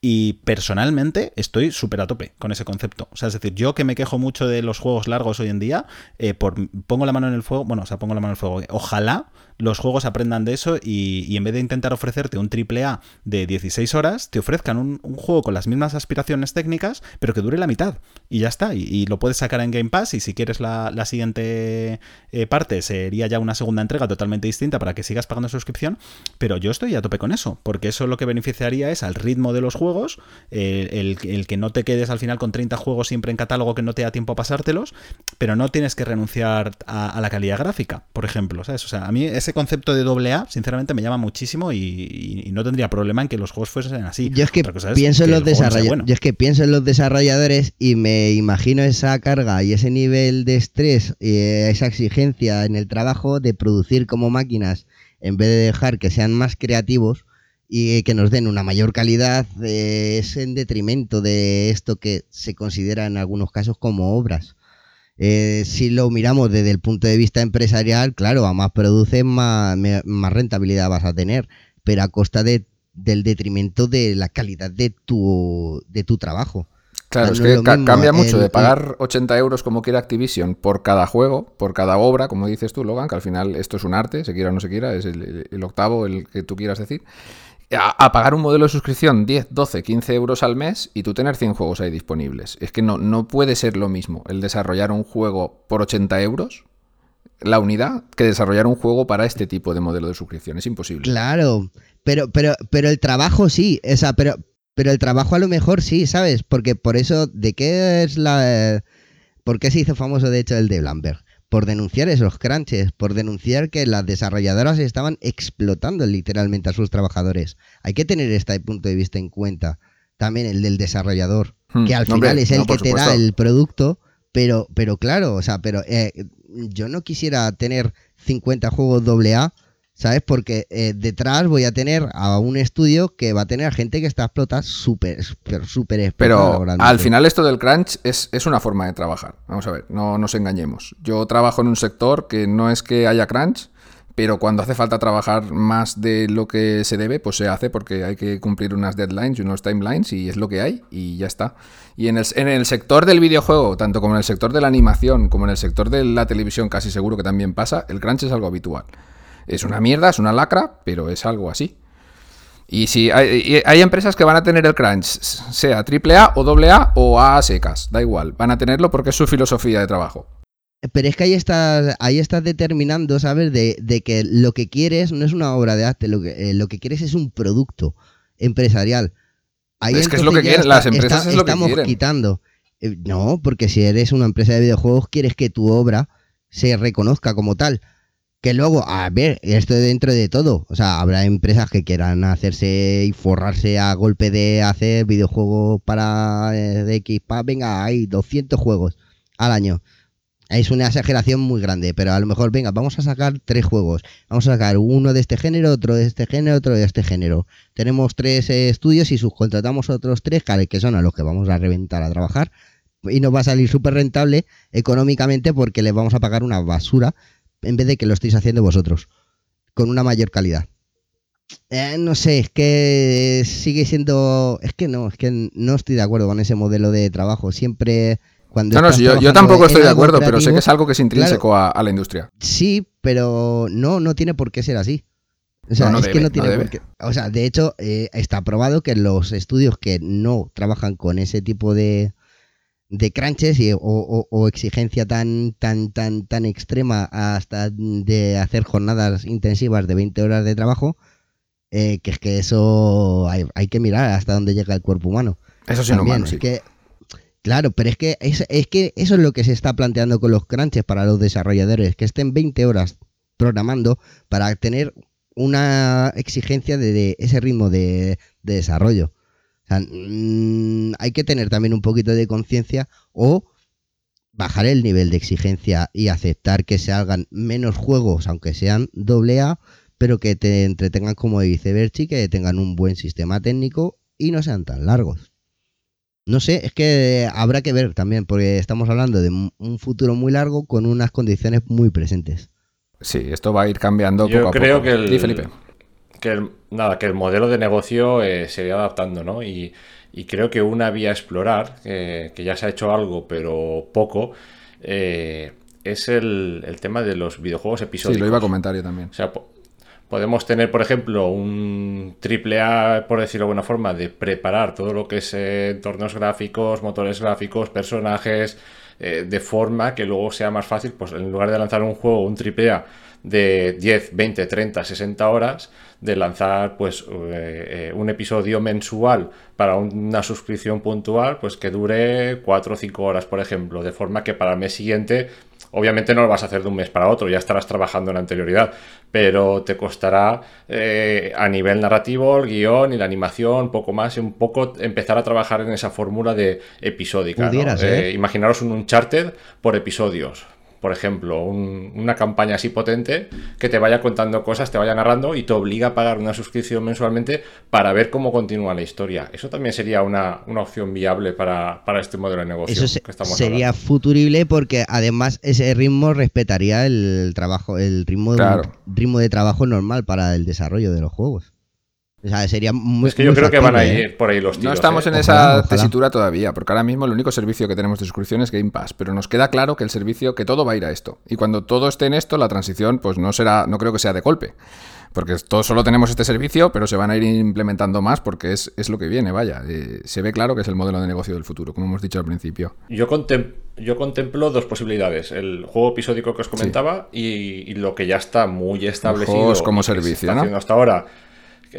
Y personalmente estoy súper a tope con ese concepto. O sea, es decir, yo que me quejo mucho de los juegos largos hoy en día, eh, por, pongo la mano en el fuego, bueno, o sea, pongo la mano en el fuego. Ojalá los juegos aprendan de eso y, y en vez de intentar ofrecerte un triple A de 16 horas, te ofrezcan un, juego con las mismas aspiraciones técnicas, pero que dure la mitad. Y ya está. Y, lo puedes sacar en Game Pass y si quieres la, siguiente eh, parte sería ya una segunda entrega totalmente distinta para que sigas pagando suscripción. Pero yo estoy a tope con eso, porque eso lo que beneficiaría es al ritmo de los juegos, eh, el, que no te quedes al final con 30 juegos siempre en catálogo que no te da tiempo a pasártelos, pero no tienes que renunciar a, la calidad gráfica, por ejemplo, ¿sabes? O sea, a mí ese concepto de doble A, sinceramente, me llama muchísimo y, y- y no tendría problema en que los juegos fuesen así. Yo es que es pienso en los el juego no sea desarrolla- bueno. yo es que pienso en los desarrolladores y me imagino esa carga y ese nivel de estrés y esa exigencia en el trabajo de producir como máquinas en vez de dejar que sean más creativos y que nos den una mayor calidad eh, es en detrimento de esto que se considera en algunos casos como obras. Eh, si lo miramos desde el punto de vista empresarial, claro, a más produces, más, rentabilidad vas a tener, pero a costa de, del detrimento de la calidad de tu, de tu trabajo. Claro, Ah, es que es ca- cambia mucho el- de pagar 80 euros como quiere Activision por cada juego, por cada obra, como dices tú, Logan, que al final esto es un arte, se quiera o no se quiera, es el, el octavo, el que tú quieras decir. A, pagar un modelo de suscripción 10, 12, 15 euros al mes y tú tener 100 juegos ahí disponibles. Es que no, no puede ser lo mismo el desarrollar un juego por 80 euros, la unidad, que desarrollar un juego para este tipo de modelo de suscripción. Es imposible. Claro, pero, pero, pero el trabajo sí, o pero, pero el trabajo a lo mejor sí, ¿sabes? Porque por eso, ¿de qué es la... ¿Por qué se hizo famoso de hecho el de Blamberg? Por denunciar esos crunches, por denunciar que las desarrolladoras estaban explotando literalmente a sus trabajadores. Hay que tener este punto de vista en cuenta. También el del desarrollador, Hmm, que al no, final hombre, es el no, que te da el producto, pero, pero claro, o sea, pero eh, yo no quisiera tener 50 juegos AA, ¿sabes? Porque eh, detrás voy a tener a un estudio que va a tener gente que está explotada súper, súper, súper Pero al final esto del crunch es, es una forma de trabajar. Vamos a ver, no nos engañemos. Yo trabajo en un sector que no es que haya crunch, pero cuando hace falta trabajar más de lo que se debe, pues se hace porque hay que cumplir unas deadlines y unos timelines y es lo que hay y ya está. Y en el, en el sector del videojuego, tanto como en el sector de la animación, como en el sector de la televisión, casi seguro que también pasa, el crunch es algo habitual. Es una mierda, es una lacra, pero es algo así. Y si hay, empresas que van a tener el crunch, sea AAA o AA o A secas, da igual, van a tenerlo porque es su filosofía de trabajo. Pero es que ahí estás, ahí estás determinando, ¿sabes? De, de que lo que quieres no es una obra de arte, lo que, eh, lo que quieres es un producto empresarial. Ahí Es que es lo que quieren, las empresas es lo que estamos quieren. quitando. Eh, No, porque si eres una empresa de videojuegos, quieres que tu obra se reconozca como tal. Que luego, a ver, esto dentro de todo. O sea, habrá empresas que quieran hacerse y forrarse a golpe de hacer videojuegos para eh, de X. venga, hay 200 juegos al año. Es una exageración muy grande, pero a lo mejor, venga, vamos a sacar tres juegos. Vamos a sacar uno de este género, otro de este género, otro de este género. Tenemos tres eh, estudios y subcontratamos otros tres, que son a los que vamos a reventar a trabajar. Y nos va a salir súper rentable económicamente porque les vamos a pagar una basura en vez de que lo estéis haciendo vosotros, con una mayor calidad. Eh, no sé, es que sigue siendo... Es que no, es que no estoy de acuerdo con ese modelo de trabajo. Siempre... Cuando No, no, sí, yo, tampoco estoy de acuerdo, pero sé que es algo que es intrínseco a, a la industria. Sí, pero no, no tiene por qué ser así. O sea, No, no es debe, que no tiene por qué. O sea, de hecho, eh, está probado que los estudios que no trabajan con ese tipo de, de crunches y, o, o- o exigencia tan, tan, tan, tan extrema hasta de hacer jornadas intensivas de 20 horas de trabajo, eh, que es que eso hay, hay que mirar hasta dónde llega el cuerpo humano. Eso sí, También, humano, es sí. que, claro, pero es que, es, es que eso es lo que se está planteando con los crunches para los desarrolladores, que estén 20 horas programando para tener una exigencia de, de ese ritmo de, de desarrollo. O sea, mm, hay que tener también un poquito de conciencia o bajar el nivel de exigencia y aceptar que se hagan menos juegos, aunque sean doble A, pero que te entretengan como de viceversa y que tengan un buen sistema técnico y no sean tan largos. No sé, es que habrá que ver también, porque estamos hablando de un futuro muy largo con unas condiciones muy presentes. Sí, esto va a ir cambiando Yo poco a creo poco. que el, Di, Felipe. que el- nada, que el modelo de negocio eh, se irá adaptando, ¿no? Y, y creo que una vía a explorar, eh, que ya se ha hecho algo, pero poco, eh, es el, el tema de los videojuegos episódicos. Sí, lo iba a comentar yo también. O sea, po- podemos tener, por ejemplo, un triple A, por decirlo de alguna forma, de preparar todo lo que es eh, entornos gráficos, motores gráficos, personajes, eh, de forma que luego sea más fácil, pues en lugar de lanzar un juego, un triple A de 10, 20, 30, 60 horas, de lanzar pues eh, eh, un episodio mensual para una suscripción puntual, pues que dure 4 o 5 horas, por ejemplo, de forma que para el mes siguiente Obviamente no lo vas a hacer de un mes para otro, ya estarás trabajando en anterioridad, pero te costará eh, a nivel narrativo, el guion y la animación, poco más, y un poco empezar a trabajar en esa fórmula de episódica. ¿no? Eh, imaginaros un Uncharted por episodios. Por ejemplo, un- una campaña así potente que te vaya contando cosas, te vaya narrando y te obliga a pagar una suscripción mensualmente para ver cómo continúa la historia. Eso también sería una, una opción viable para, para este modelo de negocio Eso se- que estamos sería hablando. futurible porque además ese ritmo respetaría el trabajo, el ritmo, Claro. ritmo de trabajo normal para el desarrollo de los juegos. O sea, sería muy Es que yo muy creo que van a factible, ¿eh? ir por ahí los tiros. No estamos ¿eh? en Ojalá, esa ojalá. tesitura todavía, porque ahora mismo el único servicio que tenemos de suscripción es Game Pass, pero nos queda claro que el servicio, que todo va a ir a esto. Y cuando todo esté en esto, la transición, pues no será, no creo que sea de golpe. Porque todos solo tenemos este servicio, pero se van a ir implementando más porque es, es lo que viene, vaya. Eh, se ve claro que es el modelo de negocio del futuro, como hemos dicho al principio. Yo, contem- yo contemplo dos posibilidades. El juego episódico que os comentaba y, y lo que ya está muy establecido. Juegos como servicio, ¿no? hasta ahora.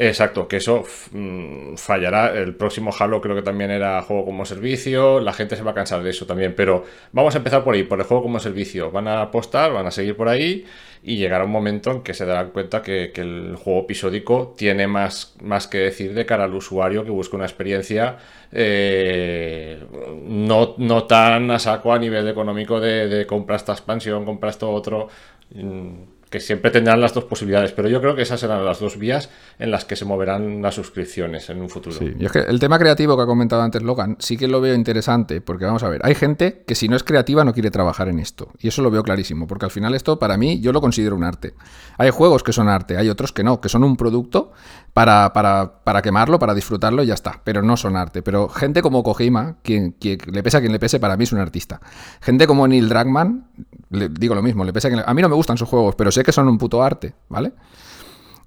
Exacto, que eso mm, fallará. El próximo Halo creo que también era juego como servicio. La gente se va a cansar de eso también. Pero vamos a empezar por ahí, por el juego como servicio. Van a apostar, van a seguir por ahí y llegará un momento en que se darán cuenta que, el juego episódico tiene más, más que decir de cara al usuario que busca una experiencia eh, no, no tan a saco a nivel económico de, de compra esta expansión, compra esto otro. mm, que siempre tendrán las dos posibilidades, pero yo creo que esas serán las dos vías en las que se moverán las suscripciones en un futuro. Sí, es que el tema creativo que ha comentado antes Logan sí que lo veo interesante, porque vamos a ver, hay gente que si no es creativa no quiere trabajar en esto, y eso lo veo clarísimo, porque al final esto para mí yo lo considero un arte. Hay juegos que son arte, hay otros que no, que son un producto para, para, para quemarlo, para disfrutarlo y ya está, pero no son arte. Pero gente como Kojima, quien, le pese a quien le pese, para mí es un artista. Gente como Neil Druckmann, le digo lo mismo, le pese a quien le- A mí no me gustan sus juegos, pero sé que son un puto arte, ¿vale?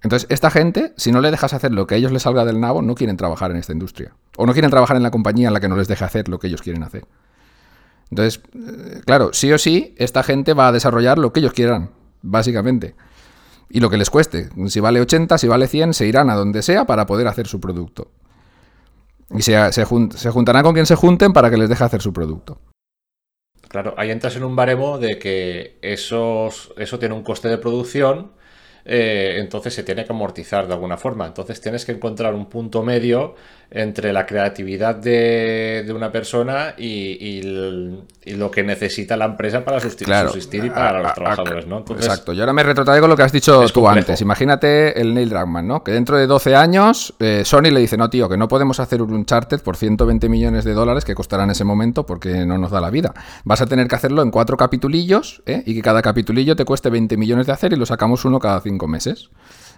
Entonces, esta gente, si no le dejas hacer lo que a ellos les salga del nabo, no quieren trabajar en esta industria. O no quieren trabajar en la compañía en la que no les deje hacer lo que ellos quieren hacer. Entonces, eh, claro, sí o sí, esta gente va a desarrollar lo que ellos quieran, básicamente. Y lo que les cueste. Si vale 80, si vale 100, se irán a donde sea para poder hacer su producto. Y se, se, juntarán con quien se junten para que les deje hacer su producto. Claro, ahí entras en un baremo de que esos, eso tiene un coste de producción eh, entonces se tiene que amortizar de alguna forma. Entonces tienes que encontrar un punto medio entre la creatividad de, una persona y, lo que necesita la empresa para subsistir y para los trabajadores, ¿no? exacto. Yo ahora me retrotraigo lo que has dicho tú antes. Imagínate el Neil Druckmann, ¿no? Que dentro de 12 años eh, Sony le dice, no, tío, que no podemos hacer un Uncharted por 120 millones de dólares que costará en ese momento porque no nos da la vida. Vas a tener que hacerlo en cuatro capitulillos ¿eh? y que cada capitulillo te cueste 20 millones de hacer y lo sacamos uno cada cinco meses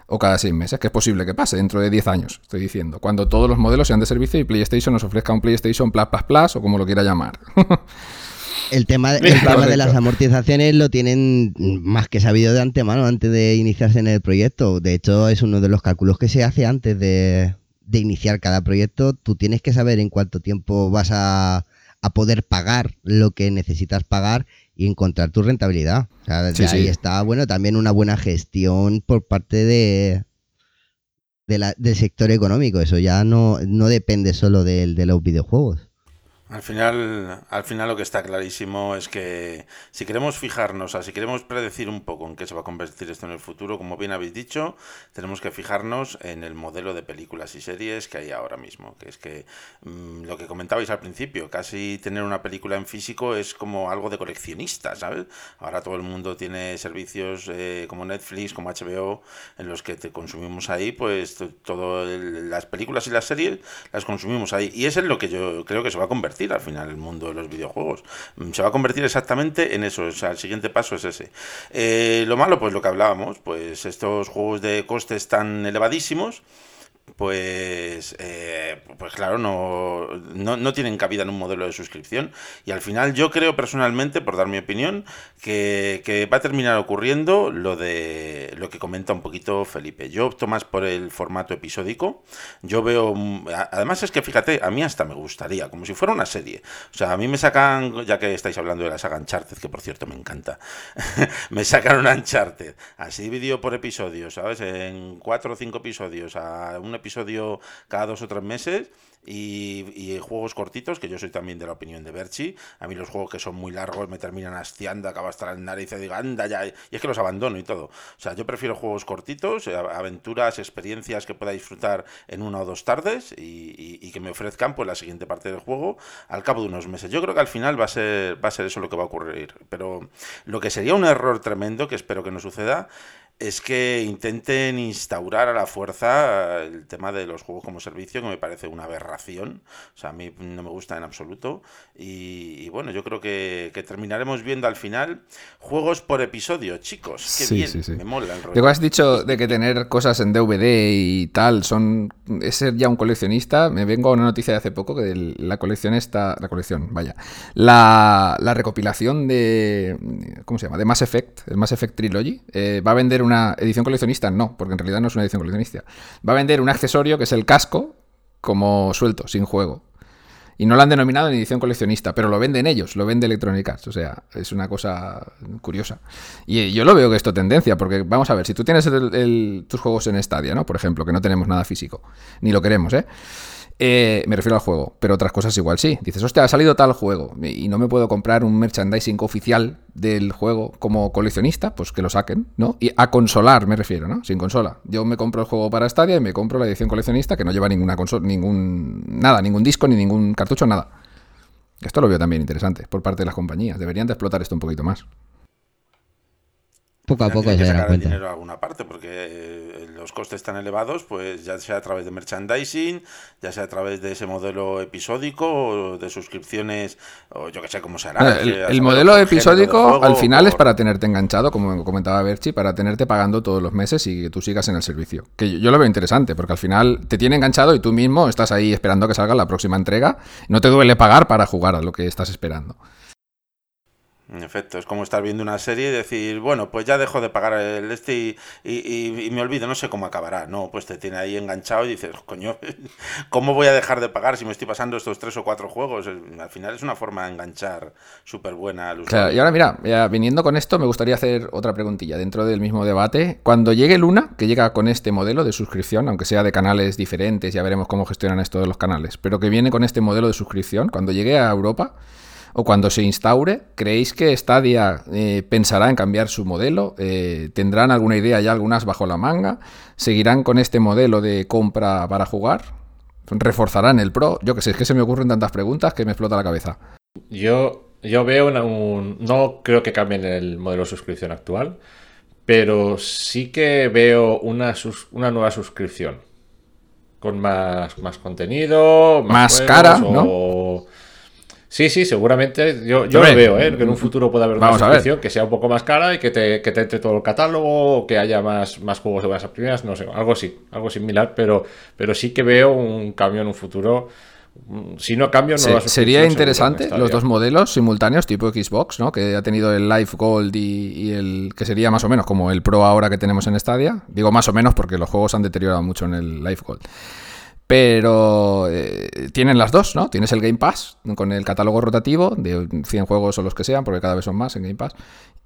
o cada seis meses, que es posible que pase dentro de 10 años, estoy diciendo, cuando todos los modelos sean de servicio y PlayStation nos ofrezca un PlayStation Plus Plus Plus o como lo quiera llamar. El tema, el tema de las amortizaciones lo tienen más que sabido de antemano antes de iniciarse en el proyecto. De hecho, es uno de los cálculos que se hace antes de, de iniciar cada proyecto. Tú tienes que saber en cuánto tiempo vas a, a poder pagar lo que necesitas pagar y encontrar tu rentabilidad. O sea, ahí está, bueno, también una buena gestión por parte de, del sector económico. Eso ya no, no depende solo de los videojuegos. Al final, al final lo que está clarísimo es que si queremos fijarnos, si queremos predecir un poco en qué se va a convertir esto en el futuro, como bien habéis dicho, tenemos que fijarnos en el modelo de películas y series que hay ahora mismo. Que es que mm, lo que comentabais al principio, casi tener una película en físico es como algo de coleccionista, ¿sabes? Ahora todo el mundo tiene servicios eh, como Netflix, como HBO, en los que te consumimos ahí, pues todas las películas y las series las consumimos ahí. Y eso es lo que yo creo que se va a convertir al final el mundo de los videojuegos. Mm, se va a convertir exactamente en eso, o sea, el siguiente paso es ese. Eh, lo malo, pues lo que hablábamos, pues estos juegos de costes tan elevadísimos pues, eh, pues claro, no, no, tienen cabida en un modelo de suscripción. Y al final yo creo personalmente, por dar mi opinión, que, va a terminar ocurriendo lo de lo que comenta un poquito Felipe. Yo opto más por el formato episódico. Yo veo, además es que fíjate, a mí hasta me gustaría, como si fuera una serie. O sea, a mí me sacan, ya que estáis hablando de la saga Uncharted, que por cierto me encanta, me sacan un Uncharted, así dividido por episodios, ¿sabes? En cuatro o cinco episodios, a episodio cada dos o tres meses y, juegos cortitos, que yo soy también de la opinión de Berchi. A mí los juegos que son muy largos me terminan hastiando, acabo hasta la nariz y digo, anda ya, y es que los abandono y todo. O sea, yo prefiero juegos cortitos, aventuras, experiencias que pueda disfrutar en una o dos tardes y, y, que me ofrezcan pues la siguiente parte del juego al cabo de unos meses. Yo creo que al final va a ser, va a ser eso lo que va a ocurrir. Pero lo que sería un error tremendo, que espero que no suceda, es que intenten instaurar a la fuerza el tema de los juegos como servicio, que me parece una aberración. O sea, a mí no me gusta en absoluto. Y, bueno, yo creo que, terminaremos viendo al final juegos por episodio, chicos. Qué bien, me mola el rollo. has dicho de que tener cosas en DVD y tal son es ser ya un coleccionista. Me vengo a una noticia de hace poco que la colección está. La colección, vaya. La, recopilación de. ¿Cómo se llama? De Mass Effect, el Mass Effect Trilogy, eh, va a vender una edición coleccionista, no, porque en realidad no es una edición coleccionista. Va a vender un accesorio que es el casco como suelto, sin juego. Y no lo han denominado en edición coleccionista, pero lo venden ellos, lo vende Electronic Arts. O sea, es una cosa curiosa. Y yo lo veo que esto tendencia, porque vamos a ver, si tú tienes tus juegos en Stadia, ¿no? Por ejemplo, que no tenemos nada físico, ni lo queremos, ¿eh? Eh, me refiero al juego, pero otras cosas igual sí. Dices, hostia, ha salido tal juego y no me puedo comprar un merchandising oficial del juego como coleccionista, pues que lo saquen, ¿no? Y a consolar me refiero, ¿no? Sin consola. Yo me compro el juego para Stadia y me compro la edición coleccionista que no lleva ninguna consola, ningún nada, ningún disco ni ningún cartucho, nada. Esto lo veo también interesante por parte de las compañías. Deberían de explotar esto un poquito más. Poco a poco se sacar el dinero a alguna parte porque eh, los costes tan elevados, pues ya sea a través de merchandising, ya sea a través de ese modelo episódico o de suscripciones, o yo que sé cómo será. el, modelo episódico al final es para tenerte enganchado, como comentaba Berchi, para tenerte pagando todos los meses y que tú sigas en el servicio. Que yo, lo veo interesante porque al final te tiene enganchado y tú mismo estás ahí esperando que salga la próxima entrega. No te duele pagar para jugar a lo que estás esperando. En efecto, es como estar viendo una serie y decir, bueno, pues ya dejo de pagar el este y, me olvido, no sé cómo acabará. No, pues te tiene ahí enganchado y dices, coño, ¿cómo voy a dejar de pagar si me estoy pasando estos tres o cuatro juegos? Al final es una forma de enganchar súper buena. Claro, y ahora mira, ya viniendo con esto, me gustaría hacer otra preguntilla dentro del mismo debate. Cuando llegue Luna, que llega con este modelo de suscripción, aunque sea de canales diferentes, ya veremos cómo gestionan esto de los canales, pero que viene con este modelo de suscripción, cuando llegue a Europa o cuando se instaure, ¿creéis que Stadia eh, pensará en cambiar su modelo? Eh, ¿Tendrán alguna idea ya algunas bajo la manga? ¿Seguirán con este modelo de compra para jugar? ¿Reforzarán el Pro? Yo que sé, es que se me ocurren tantas preguntas que me explota la cabeza. Yo, yo veo un... No creo que cambien el modelo de suscripción actual, pero sí que veo una, una nueva suscripción. Con más, más contenido, más, cara, ¿no? Sí, sí, seguramente. Yo, yo lo veo, ¿eh? que en un futuro pueda haber una suscripción que sea un poco más cara y que te, que te entre todo el catálogo, que haya más, más juegos de buenas primeras, no sé, algo así, algo similar, pero, pero sí que veo un cambio en un futuro. Mm, si no cambio, no Sería interesante los dos modelos simultáneos, tipo Xbox, ¿no? Que ha tenido el Live Gold y, y, el que sería más o menos como el Pro ahora que tenemos en Stadia. Digo más o menos porque los juegos han deteriorado mucho en el Live Gold. Pero eh, tienen las dos, ¿no? Tienes el Game Pass con el catálogo rotativo de 100 juegos o los que sean, porque cada vez son más en Game Pass.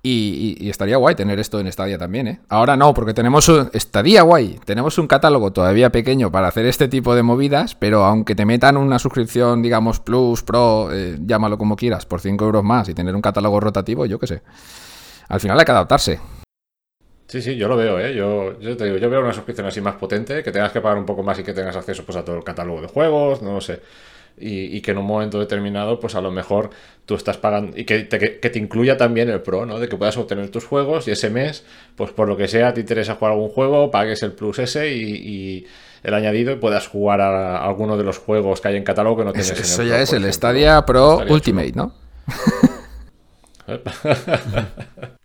Y, estaría guay tener esto en Stadia también, ¿eh? Ahora no, porque tenemos un... Estaría guay. Tenemos un catálogo todavía pequeño para hacer este tipo de movidas, pero aunque te metan una suscripción, digamos, Plus, Pro, eh, llámalo como quieras, por 5 euros más y tener un catálogo rotativo, yo qué sé. Al final hay que adaptarse. Sí, sí, yo lo veo, ¿eh? Yo, yo te digo, yo veo una suscripción así más potente, que tengas que pagar un poco más y que tengas acceso pues, a todo el catálogo de juegos, no lo sé. Y, que en un momento determinado, pues a lo mejor tú estás pagando y que te, que te incluya también el Pro, ¿no? De que puedas obtener tus juegos y ese mes, pues por lo que sea, te interesa jugar algún juego, pagues el Plus ese y, el añadido y puedas jugar a, alguno de los juegos que hay en catálogo que no tienes eso, en el Eso ya es el Stadia Pro Ultimate, ¿no?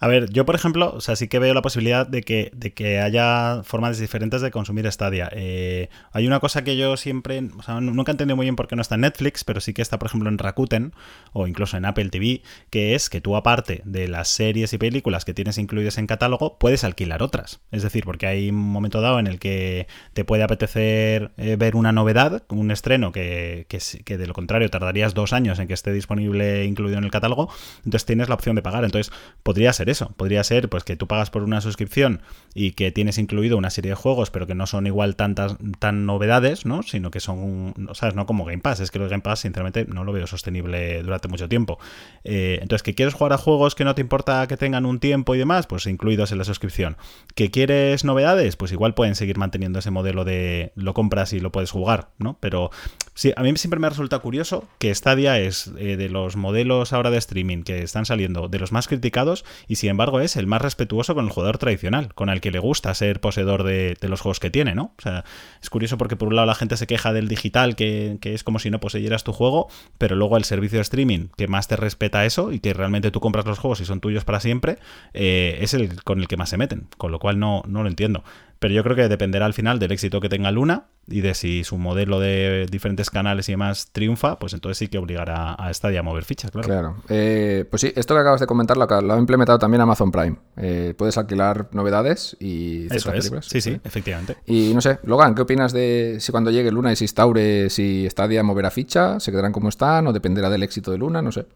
A ver, yo por ejemplo, o sea, sí que veo la posibilidad de que, de que haya formas diferentes de consumir Stadia. Eh, hay una cosa que yo siempre, o sea, nunca he entendido muy bien por qué no está en Netflix, pero sí que está, por ejemplo, en Rakuten o incluso en Apple TV, que es que tú aparte de las series y películas que tienes incluidas en catálogo, puedes alquilar otras. Es decir, porque hay un momento dado en el que te puede apetecer eh, ver una novedad, un estreno que, que, que de lo contrario tardarías dos años en que esté disponible incluido en el catálogo, entonces tienes la opción de pagar. Entonces podría ser eso. Podría ser pues que tú pagas por una suscripción y que tienes incluido una serie de juegos, pero que no son igual tantas tan novedades, ¿no? Sino que son, ¿sabes? No como Game Pass. Es que el Game Pass, sinceramente, no lo veo sostenible durante mucho tiempo. Eh, entonces, que quieres jugar a juegos que no te importa que tengan un tiempo y demás, pues incluidos en la suscripción. Que quieres novedades, pues igual pueden seguir manteniendo ese modelo de lo compras y lo puedes jugar, ¿no? Pero sí, a mí siempre me resulta curioso que Stadia es eh, de los modelos ahora de streaming que están saliendo de los más criticados y sin embargo es el más respetuoso con el jugador tradicional, con el que le gusta ser poseedor de, los juegos que tiene, ¿no? O sea, es curioso porque por un lado la gente se queja del digital, que, es como si no poseyeras tu juego, pero luego el servicio de streaming que más te respeta eso y que realmente tú compras los juegos y son tuyos para siempre, eh, es el con el que más se meten, con lo cual no, no lo entiendo. Pero yo creo que dependerá al final del éxito que tenga Luna y de si su modelo de diferentes canales y demás triunfa, pues entonces sí que obligará a Stadia a mover fichas, claro. Claro. Eh, pues sí, esto que acabas de comentar lo, lo ha implementado también Amazon Prime. Eh, puedes alquilar novedades y Eso es. Sí, sí, efectivamente. Y no sé, Logan, ¿qué opinas de si cuando llegue Luna y se instaure, si Stadia moverá ficha, se quedarán como están o dependerá del éxito de Luna? No sé.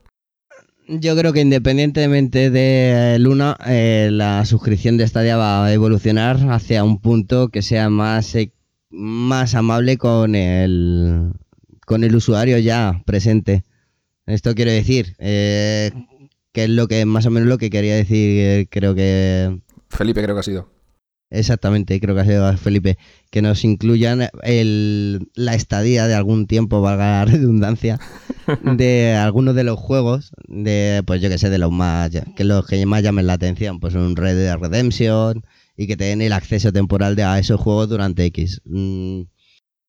Yo creo que independientemente de Luna, eh, la suscripción de Stadia va a evolucionar hacia un punto que sea más, e, más amable con el, con el usuario ya presente. Esto quiero decir, eh, que es lo que más o menos lo que quería decir, eh, creo que... Felipe creo que ha sido. Exactamente, creo que ha sido Felipe, que nos incluyan la estadía de algún tiempo, valga la redundancia, de algunos de los juegos, de pues yo que sé, de los más, que los que más llamen la atención, pues un Red Dead Redemption y que tengan el acceso temporal de, a esos juegos durante X. Mm,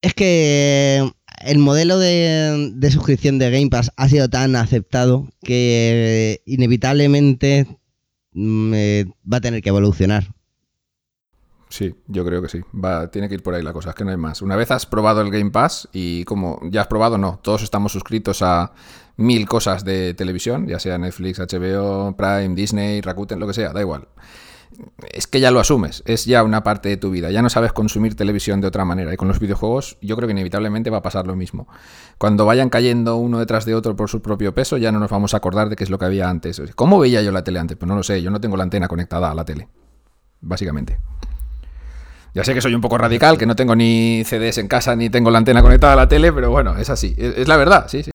es que el modelo de, de suscripción de Game Pass ha sido tan aceptado que inevitablemente mm, eh, va a tener que evolucionar Sí, yo creo que sí. Va, tiene que ir por ahí la cosa, es que no hay más. Una vez has probado el Game Pass y como ya has probado, no, todos estamos suscritos a mil cosas de televisión, ya sea Netflix, HBO, Prime, Disney, Rakuten, lo que sea, da igual. Es que ya lo asumes, es ya una parte de tu vida, ya no sabes consumir televisión de otra manera. Y con los videojuegos yo creo que inevitablemente va a pasar lo mismo. Cuando vayan cayendo uno detrás de otro por su propio peso, ya no nos vamos a acordar de qué es lo que había antes. ¿Cómo veía yo la tele antes? Pues no lo sé, yo no tengo la antena conectada a la tele, básicamente. Ya sé que soy un poco radical, que no tengo ni CDs en casa ni tengo la antena conectada a la tele, pero bueno, es así. Es, es la verdad, sí, sí.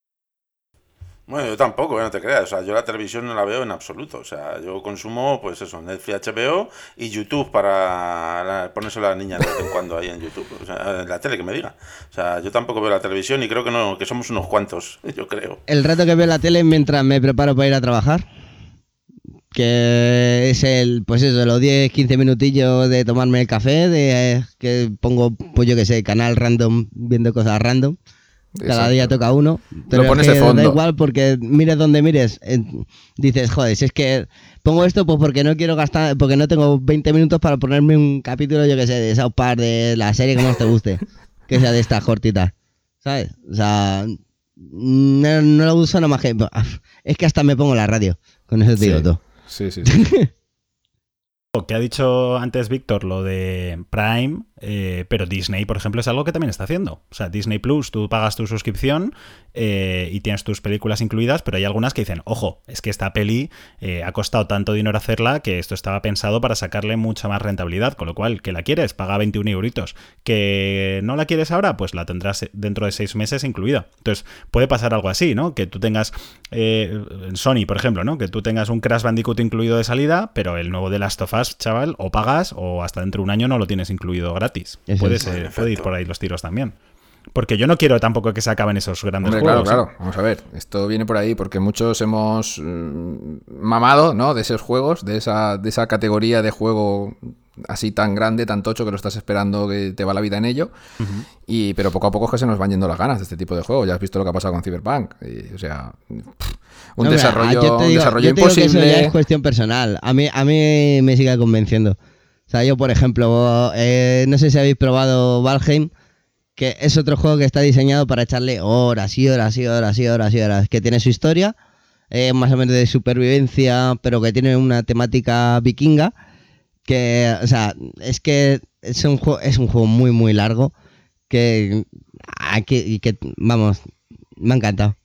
Bueno, yo tampoco, eh, no te creas. O sea, yo la televisión no la veo en absoluto. O sea, yo consumo, pues eso, Netflix, HBO y YouTube para la- ponérselo a la niña de vez en cuando ahí en YouTube. O sea, en la tele, que me diga. O sea, yo tampoco veo la televisión y creo que no, que somos unos cuantos, yo creo. El rato que veo la tele mientras me preparo para ir a trabajar. Que es el, pues eso, los 10, 15 minutillos de tomarme el café, de eh, que pongo, pues yo que sé, canal random, viendo cosas random. Cada Exacto. día toca uno. Pero es pones que de fondo. Da igual porque mires donde mires. eh, dices, joder, si es que pongo esto pues porque no quiero gastar, porque no tengo 20 minutos para ponerme un capítulo, yo que sé, de South Park, de la serie que más te guste. que sea de estas cortitas. ¿Sabes? O sea, no, no lo uso nada más que... Es que hasta me pongo la radio. Con eso te digo Sí. todo. Sí, sí, sí. Que ha dicho antes Víctor lo de Prime, eh, pero Disney, por ejemplo, es algo que también está haciendo. O sea, Disney Plus, tú pagas tu suscripción eh, y tienes tus películas incluidas, pero hay algunas que dicen, ojo, es que esta peli eh, ha costado tanto dinero hacerla que esto estaba pensado para sacarle mucha más rentabilidad, con lo cual, que la quieres, paga 21 euritos. Que no la quieres ahora, pues la tendrás dentro de seis meses incluida. Entonces, puede pasar algo así, ¿no? Que tú tengas, en Sony, por ejemplo, ¿no? Que tú tengas un Crash Bandicoot incluido de salida, pero el nuevo de Last of Us, chaval, o pagas o hasta dentro de un año no lo tienes incluido gratis. Eso Puede, ser- puede ir por ahí los tiros también. Porque yo no quiero tampoco que se acaben esos grandes Hombre, claro, juegos. ¿eh? claro. Vamos a ver. Esto viene por ahí porque muchos hemos mm, mamado, ¿no? De esos juegos, de esa, de esa categoría de juego así tan grande, tan tocho que lo estás esperando que te va la vida en ello. y, pero poco a poco es que se nos van yendo las ganas de este tipo de juegos. Ya has visto lo que ha pasado con Cyberpunk. y, o sea, pff, un desarrollo, yo te un digo- desarrollo yo te digo que imposible. eso ya es cuestión personal. A mí, a mí me sigue convenciendo. O sea, yo, por ejemplo, eh, no sé si habéis probado Valheim, que es otro juego que está diseñado para echarle horas y horas y horas y horas y horas. Que tiene su historia, eh, más o menos de supervivencia, pero que tiene una temática vikinga. Que, o sea, es que es un juego, es un juego muy, muy largo. Que, ah, que, y que, vamos, me ha encantado.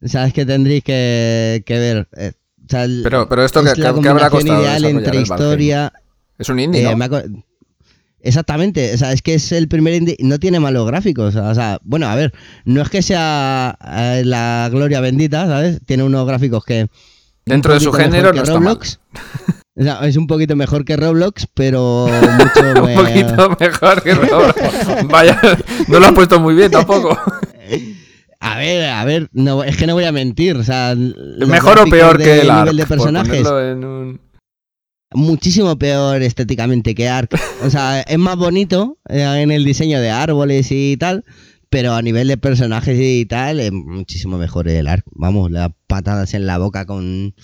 O sea, es que tendréis que, que ver. eh, o sea, el- Pero- pero esto es que- la que- habrá costado ideal entre historia. Es un indie, eh, Exactamente, o sea, es que es el primer indie, no tiene malos gráficos, o sea, bueno, a ver, no es que sea eh, la gloria bendita, ¿sabes? Tiene unos gráficos que Dentro de su género no que está mal. Roblox. O sea, es un poquito mejor que Roblox, pero mucho un poquito mejor que Roblox. Vaya, no lo has puesto muy bien tampoco. A ver, a ver, no, es que no voy a mentir, o sea, ¿Mejor o peor de que el nivel de personajes ponerlo en un- muchísimo peor estéticamente que Ark. O sea, es más bonito eh, en el diseño de árboles y tal, pero a nivel de personajes y tal, es muchísimo mejor el Ark. Vamos, las patadas en la boca con...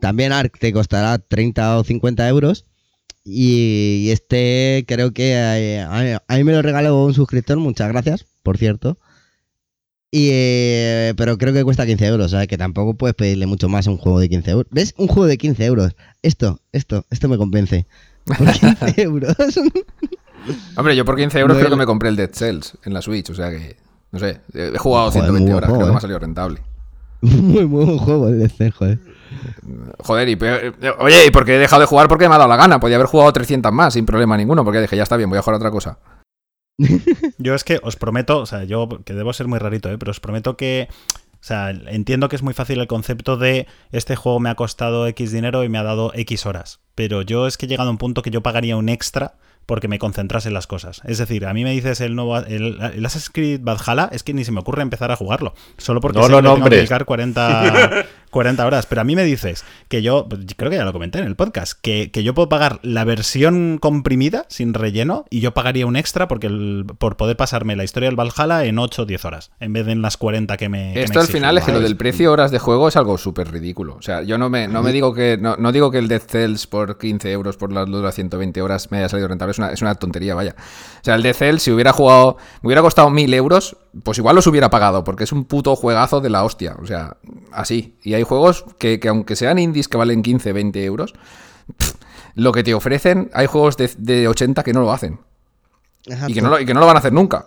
También Ark te costará 30 o 50 euros. Y, y este creo que eh, a, a mí me lo regaló un suscriptor, muchas gracias, por cierto. Y, eh, pero creo que cuesta 15 euros, ¿sabes? Que tampoco puedes pedirle mucho más a un juego de 15 euros. ¿Ves? Un juego de 15 euros. Esto, esto, esto me convence. Por 15 euros. Hombre, yo por 15 euros No, creo que me compré el Dead Cells en la Switch, o sea que, no sé, he jugado Joder, 120 muy buen horas, juego, creo que me eh. ha salido rentable. muy buen juego el de este, joder. Joder, y peor- eh, oye, ¿y por qué he dejado de jugar? Porque me ha dado la gana. Podía haber jugado 300 más sin problema ninguno, porque dije, ya está bien, voy a jugar a otra cosa. Yo es que os prometo, o sea, yo que debo ser muy rarito, ¿eh? pero os prometo que, o sea, entiendo que es muy fácil el concepto de este juego me ha costado X dinero y me ha dado X horas, pero yo es que he llegado a un punto que yo pagaría un extra porque me concentrase en las cosas. Es decir, a mí me dices el nuevo el, el Assassin's Creed Valhalla, es que ni se me ocurre empezar a jugarlo, solo porque No sé lo que le tengo que dedicar 40, 40 horas. Pero a mí me dices que yo, creo que ya lo comenté en el podcast, que, que yo puedo pagar la versión comprimida, sin relleno, y yo pagaría un extra porque el- por poder pasarme la historia del Valhalla en 8 o 10 horas, en vez de en las 40 que me. que me Esto al final es que lo del precio horas de juego es algo súper ridículo. O sea, yo no me, no me digo que no, no digo que el Dead Cells por 15 euros por la dura 120 horas me haya salido rentable. Es una, es una tontería, vaya. O sea, el Dead Cells, si hubiera jugado, me hubiera costado 1000 euros, pues igual los hubiera pagado, porque es un puto juegazo de la hostia. O sea, así. Y hay juegos que, que aunque sean indies que valen 15, 20 euros, pff, lo que te ofrecen, hay juegos de, de 80 que no lo hacen. Y que no lo, y que no lo van a hacer nunca.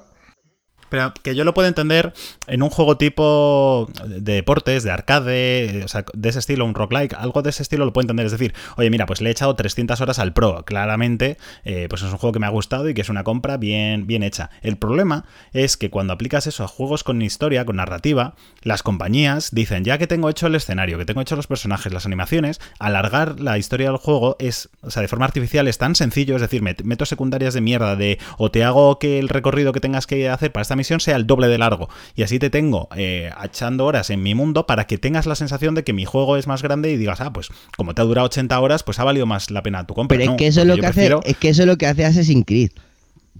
Pero que yo lo puedo entender en un juego tipo de deportes, de arcade, o sea, de ese estilo, un roguelike, algo de ese estilo lo puedo entender. Es decir, oye, mira, pues le he echado 300 horas al Pro. Claramente, eh, pues es un juego que me ha gustado y que es una compra bien, bien hecha. El problema es que cuando aplicas eso a juegos con historia, con narrativa, las compañías dicen, ya que tengo hecho el escenario, que tengo hecho los personajes, las animaciones, alargar la historia del juego es, o sea, de forma artificial es tan sencillo, es decir, met- meto secundarias de mierda de, o te hago que el recorrido que tengas que hacer para esta misión sea el doble de largo. Y así te tengo eh, echando horas en mi mundo para que tengas la sensación de que mi juego es más grande y digas, ah, pues como te ha durado 80 horas, pues ha valido más la pena tu compra. Pero No, es que eso es lo que prefiero- hace, es que eso es lo que hace Assassin's Creed.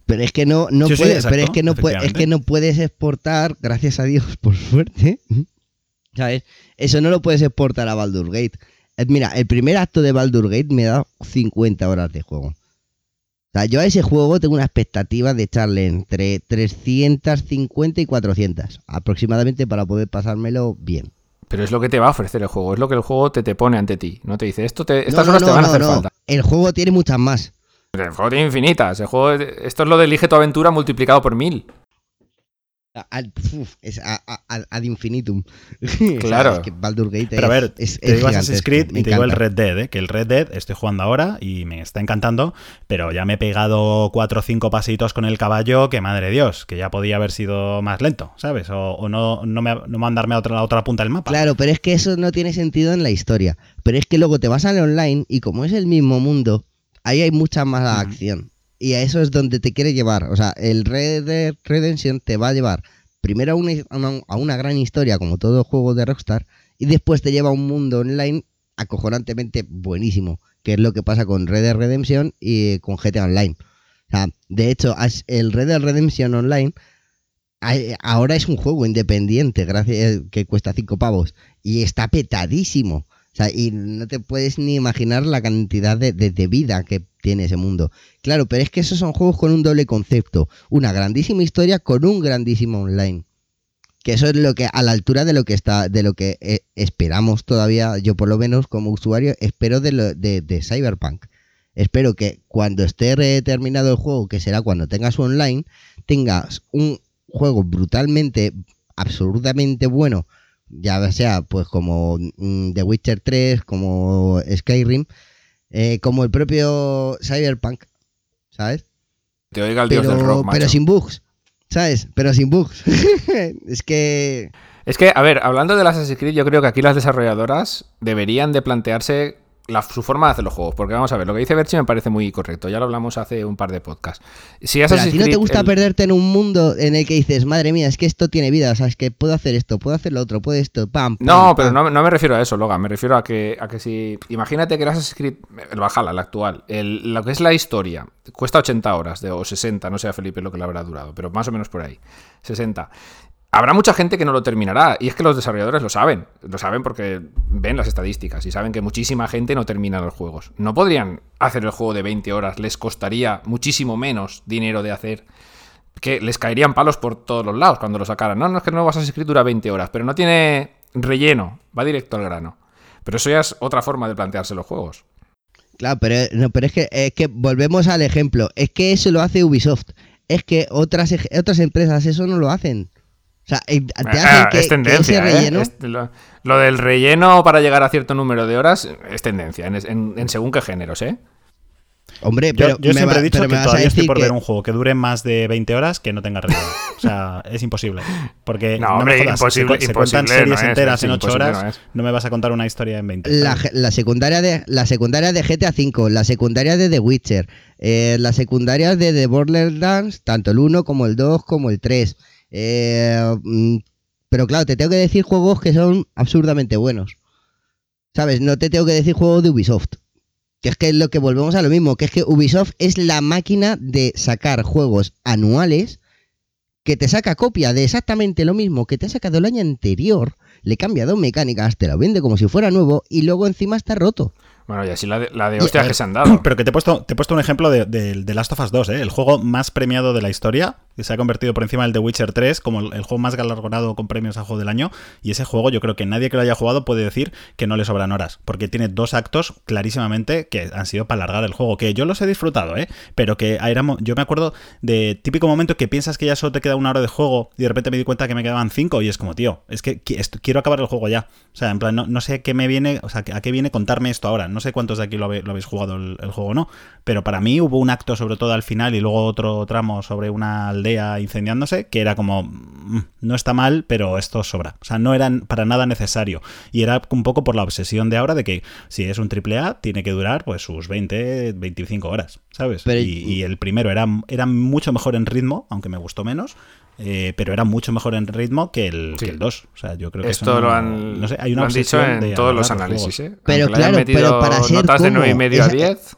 Pero es que no, no Sí, sí, puede- exacto, pero es que no puede, es que no puedes exportar, gracias a Dios, por suerte. ¿Sabes? Eso no lo puedes exportar a Baldur Gate. Eh, Mira, el primer acto de Baldur Gate me da 50 horas de juego. O sea, yo a ese juego tengo una expectativa de echarle entre 350 y 400 aproximadamente para poder pasármelo bien. Pero es lo que te va a ofrecer el juego, es lo que el juego te, te pone ante ti. No te dice, esto te, estas No, no, horas te van a hacer falta. El juego tiene muchas más. El juego tiene infinitas. El juego, esto es lo de Elige tu aventura multiplicado por mil. Al- uf, es a- a- ad, infinitum. O sea, Claro. es que Baldur Gate Pero a ver, es, te digo Assassin's Creed y te digo el. Red Dead, ¿eh? que el Red Dead estoy jugando ahora y me está encantando, pero ya me he pegado cuatro o cinco pasitos con el caballo que madre Dios, que ya podía haber sido más lento, ¿sabes? O, o no, no, me, no mandarme a otra, a otra punta del mapa. Claro, pero es que eso no tiene sentido en la historia. Pero es que luego te vas al online y como es el mismo mundo, ahí hay mucha más acción. Y a eso es donde te quiere llevar. O sea, el Red Dead Redemption te va a llevar primero a una, a una- gran historia, como todo juego de Rockstar, y después te lleva a un mundo online acojonantemente buenísimo, que es lo que pasa con Red Dead Redemption y con GTA Online. O sea, de hecho, el Red Dead Redemption Online ahora es un juego independiente, gracias que cuesta 5 pavos y está petadísimo. Sea, y no te puedes ni imaginar la cantidad de, de- vida que tiene ese mundo. Claro, pero es que esos son juegos con un doble concepto. Una grandísima historia con un grandísimo online. Que eso es lo que, a la altura de lo que está, de lo que eh, esperamos todavía, yo por lo menos como usuario, espero de, lo- de, de Cyberpunk. Espero que cuando esté terminado el juego, que será cuando tengas online, tengas un juego brutalmente, absolutamente bueno, ya sea pues como mm, The Witcher 3, como Skyrim, eh, como el propio Cyberpunk, ¿sabes? Te oiga el dios Pero, del rock, macho. pero sin bugs, ¿sabes? Pero sin bugs. es que... Es que, a ver, hablando de las Assassin's Creed, yo creo que aquí las desarrolladoras deberían de plantearse la- su forma de hacer los juegos. Porque vamos a ver, lo que dice Berchi me parece muy correcto. Ya lo hablamos hace un par de podcasts. Si Pero a Assassin's ti no te gusta el- perderte en un mundo en el que dices, madre mía, es que esto tiene vida, o sea, es que puedo hacer esto, puedo hacer lo otro, puedo esto, pam, pam, No, pero pam. no, no me refiero a eso, Logan. Me refiero a que, a que si. Imagínate que el Assassin's Creed, el Valhalla, el actual, el- lo que es la historia, cuesta 80 horas de, o 60, no sé a Felipe lo que le habrá durado, pero más o menos por ahí. 60. Habrá mucha gente que no lo terminará, y es que los desarrolladores lo saben. Lo saben porque ven las estadísticas y saben que muchísima gente no termina los juegos. No podrían hacer el juego de 20 horas, les costaría muchísimo menos dinero de hacer que les caerían palos por todos los lados cuando lo sacaran. No, no es que nuevo Assassin's Creed dura 20 horas, pero no tiene relleno, va directo al grano. Pero eso ya es otra forma de plantearse los juegos. Claro, pero, no, es, que, es que volvemos al ejemplo, es que eso lo hace Ubisoft, es que otras, otras empresas eso no lo hacen. O sea, eh, te hacen Ah, que, es tendencia, que ese ¿eh? relleno... Es- lo, lo del relleno para llegar a cierto número de horas es tendencia, en, en- en según qué géneros, ¿eh? Hombre, Yo, pero yo me siempre va- he dicho que todavía estoy por que- ver un juego que dure más de 20 horas que no tenga relleno. O sea, es imposible. Porque No, no, hombre, me jodas, imposible- se, cu- se cuentan imposible series no es, enteras sí, en 8 imposible horas, no es. no me vas a contar una historia en 20. La, la secundaria de la secundaria de GTA V, la secundaria de The Witcher, eh, las secundarias de The Borderlands, tanto el 1 como el 2 como el 3. Eh, mm, pero claro, te tengo que decir juegos que son absurdamente buenos. ¿Sabes? No te tengo que decir juego de Ubisoft. Que es que es lo que volvemos a lo mismo, que es que Ubisoft es la máquina de sacar juegos anuales que te saca copia de exactamente lo mismo que te ha sacado el año anterior, le cambia dos mecánicas, te lo vende como si fuera nuevo y luego encima está roto. Bueno, y así la de, la de hostias que se han dado. Pero que te he puesto, te he puesto un ejemplo de, de- de Last of Us 2, ¿eh? el juego más premiado de la historia, que se ha convertido por encima del The Witcher 3 como el, el juego más galardonado con premios a juego del año. Y ese juego, yo creo que nadie que lo haya jugado puede decir que no le sobran horas, porque tiene dos actos clarísimamente que han sido para alargar el juego, que yo los he disfrutado, ¿eh? pero que era, yo me acuerdo de típico momento que piensas que ya solo te queda una hora de juego y de repente me di cuenta que me quedaban cinco y es como, tío, es que quiero acabar el juego ya. O sea, en plan, no, no sé qué me viene, o sea, a qué viene contarme esto ahora. No sé cuántos de aquí lo, habéis jugado el, el juego o no, pero para mí hubo un acto sobre todo al final y luego otro tramo sobre una aldea incendiándose que era como, mm, no está mal, pero esto sobra. O sea, no era para nada necesario. Y era un poco por la obsesión de ahora de que si es un triple A, tiene que durar pues sus 20, 25 horas, ¿sabes? Pero- y, y el primero era, era mucho mejor en ritmo, aunque me gustó menos. Eh, pero era mucho mejor en ritmo que el, Sí. que el 2. O sea, yo creo que eso Esto no- lo han, no sé, hay una lo han dicho en todos los análisis. ¿eh? Pero Aunque claro, pero para ser notas de como 9 y medio a esa- 10.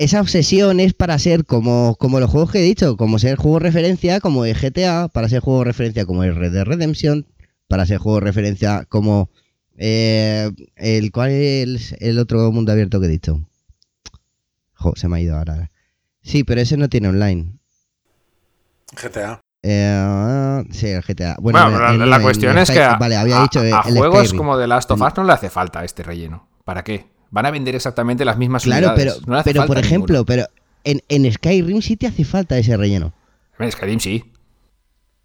Esa obsesión es para ser como, como los juegos que he dicho, como ser juego referencia como el GTA, para ser juego referencia como el Red Dead Redemption, para ser juego referencia como eh, el cuál es el otro mundo abierto que he dicho. Jo, se me ha ido ahora. Sí, pero ese no tiene online. GTA. Eh, sí, el GTA. Bueno, Bueno, en- la, cuestión es que a, vale, había a- dicho a el juegos Skyrim. como The Last of Us no le hace falta este relleno. ¿Para qué? Van a vender exactamente las mismas Claro, pero, unidades. No pero falta por ejemplo, ninguno. pero en, en Skyrim sí te hace falta ese relleno. En Skyrim sí.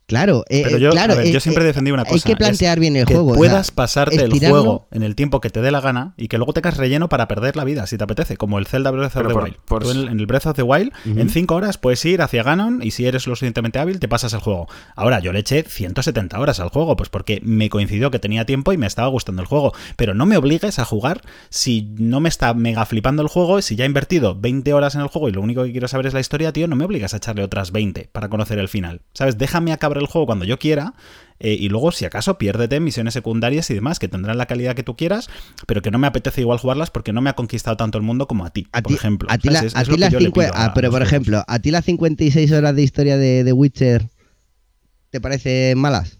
Claro, eh, Pero yo, claro, ver, eh, yo siempre eh, defendí una cosa. Hay que plantear bien el que juego. o sea, puedas pasarte el juego en el tiempo que te dé la gana y que luego tengas relleno para perder la vida, si te apetece, como el Zelda Breath of Pero the por- Wild. por- Tú en, en el Breath of the Wild, en 5 horas puedes ir hacia Ganon y si eres lo suficientemente hábil, te pasas el juego. Ahora, yo le eché 170 horas al juego, pues porque me coincidió que tenía tiempo y me estaba gustando el juego. Pero no me obligues a jugar si no me está mega flipando el juego, si ya he invertido 20 horas en el juego y lo único que quiero saber es la historia, tío, no me obligas a echarle otras 20 para conocer el final. ¿Sabes? Déjame acabar el juego cuando yo quiera. eh, y luego, si acaso, piérdete en misiones secundarias y demás, que tendrán la calidad que tú quieras, pero que no me apetece igual jugarlas porque no me ha conquistado tanto el mundo como a ti, A por ejemplo. a ti, ¿Sabes? la- Es- a es las cincu- ah, pero por ejemplo, a ti las 56 horas de historia de, de Witcher te parecen malas.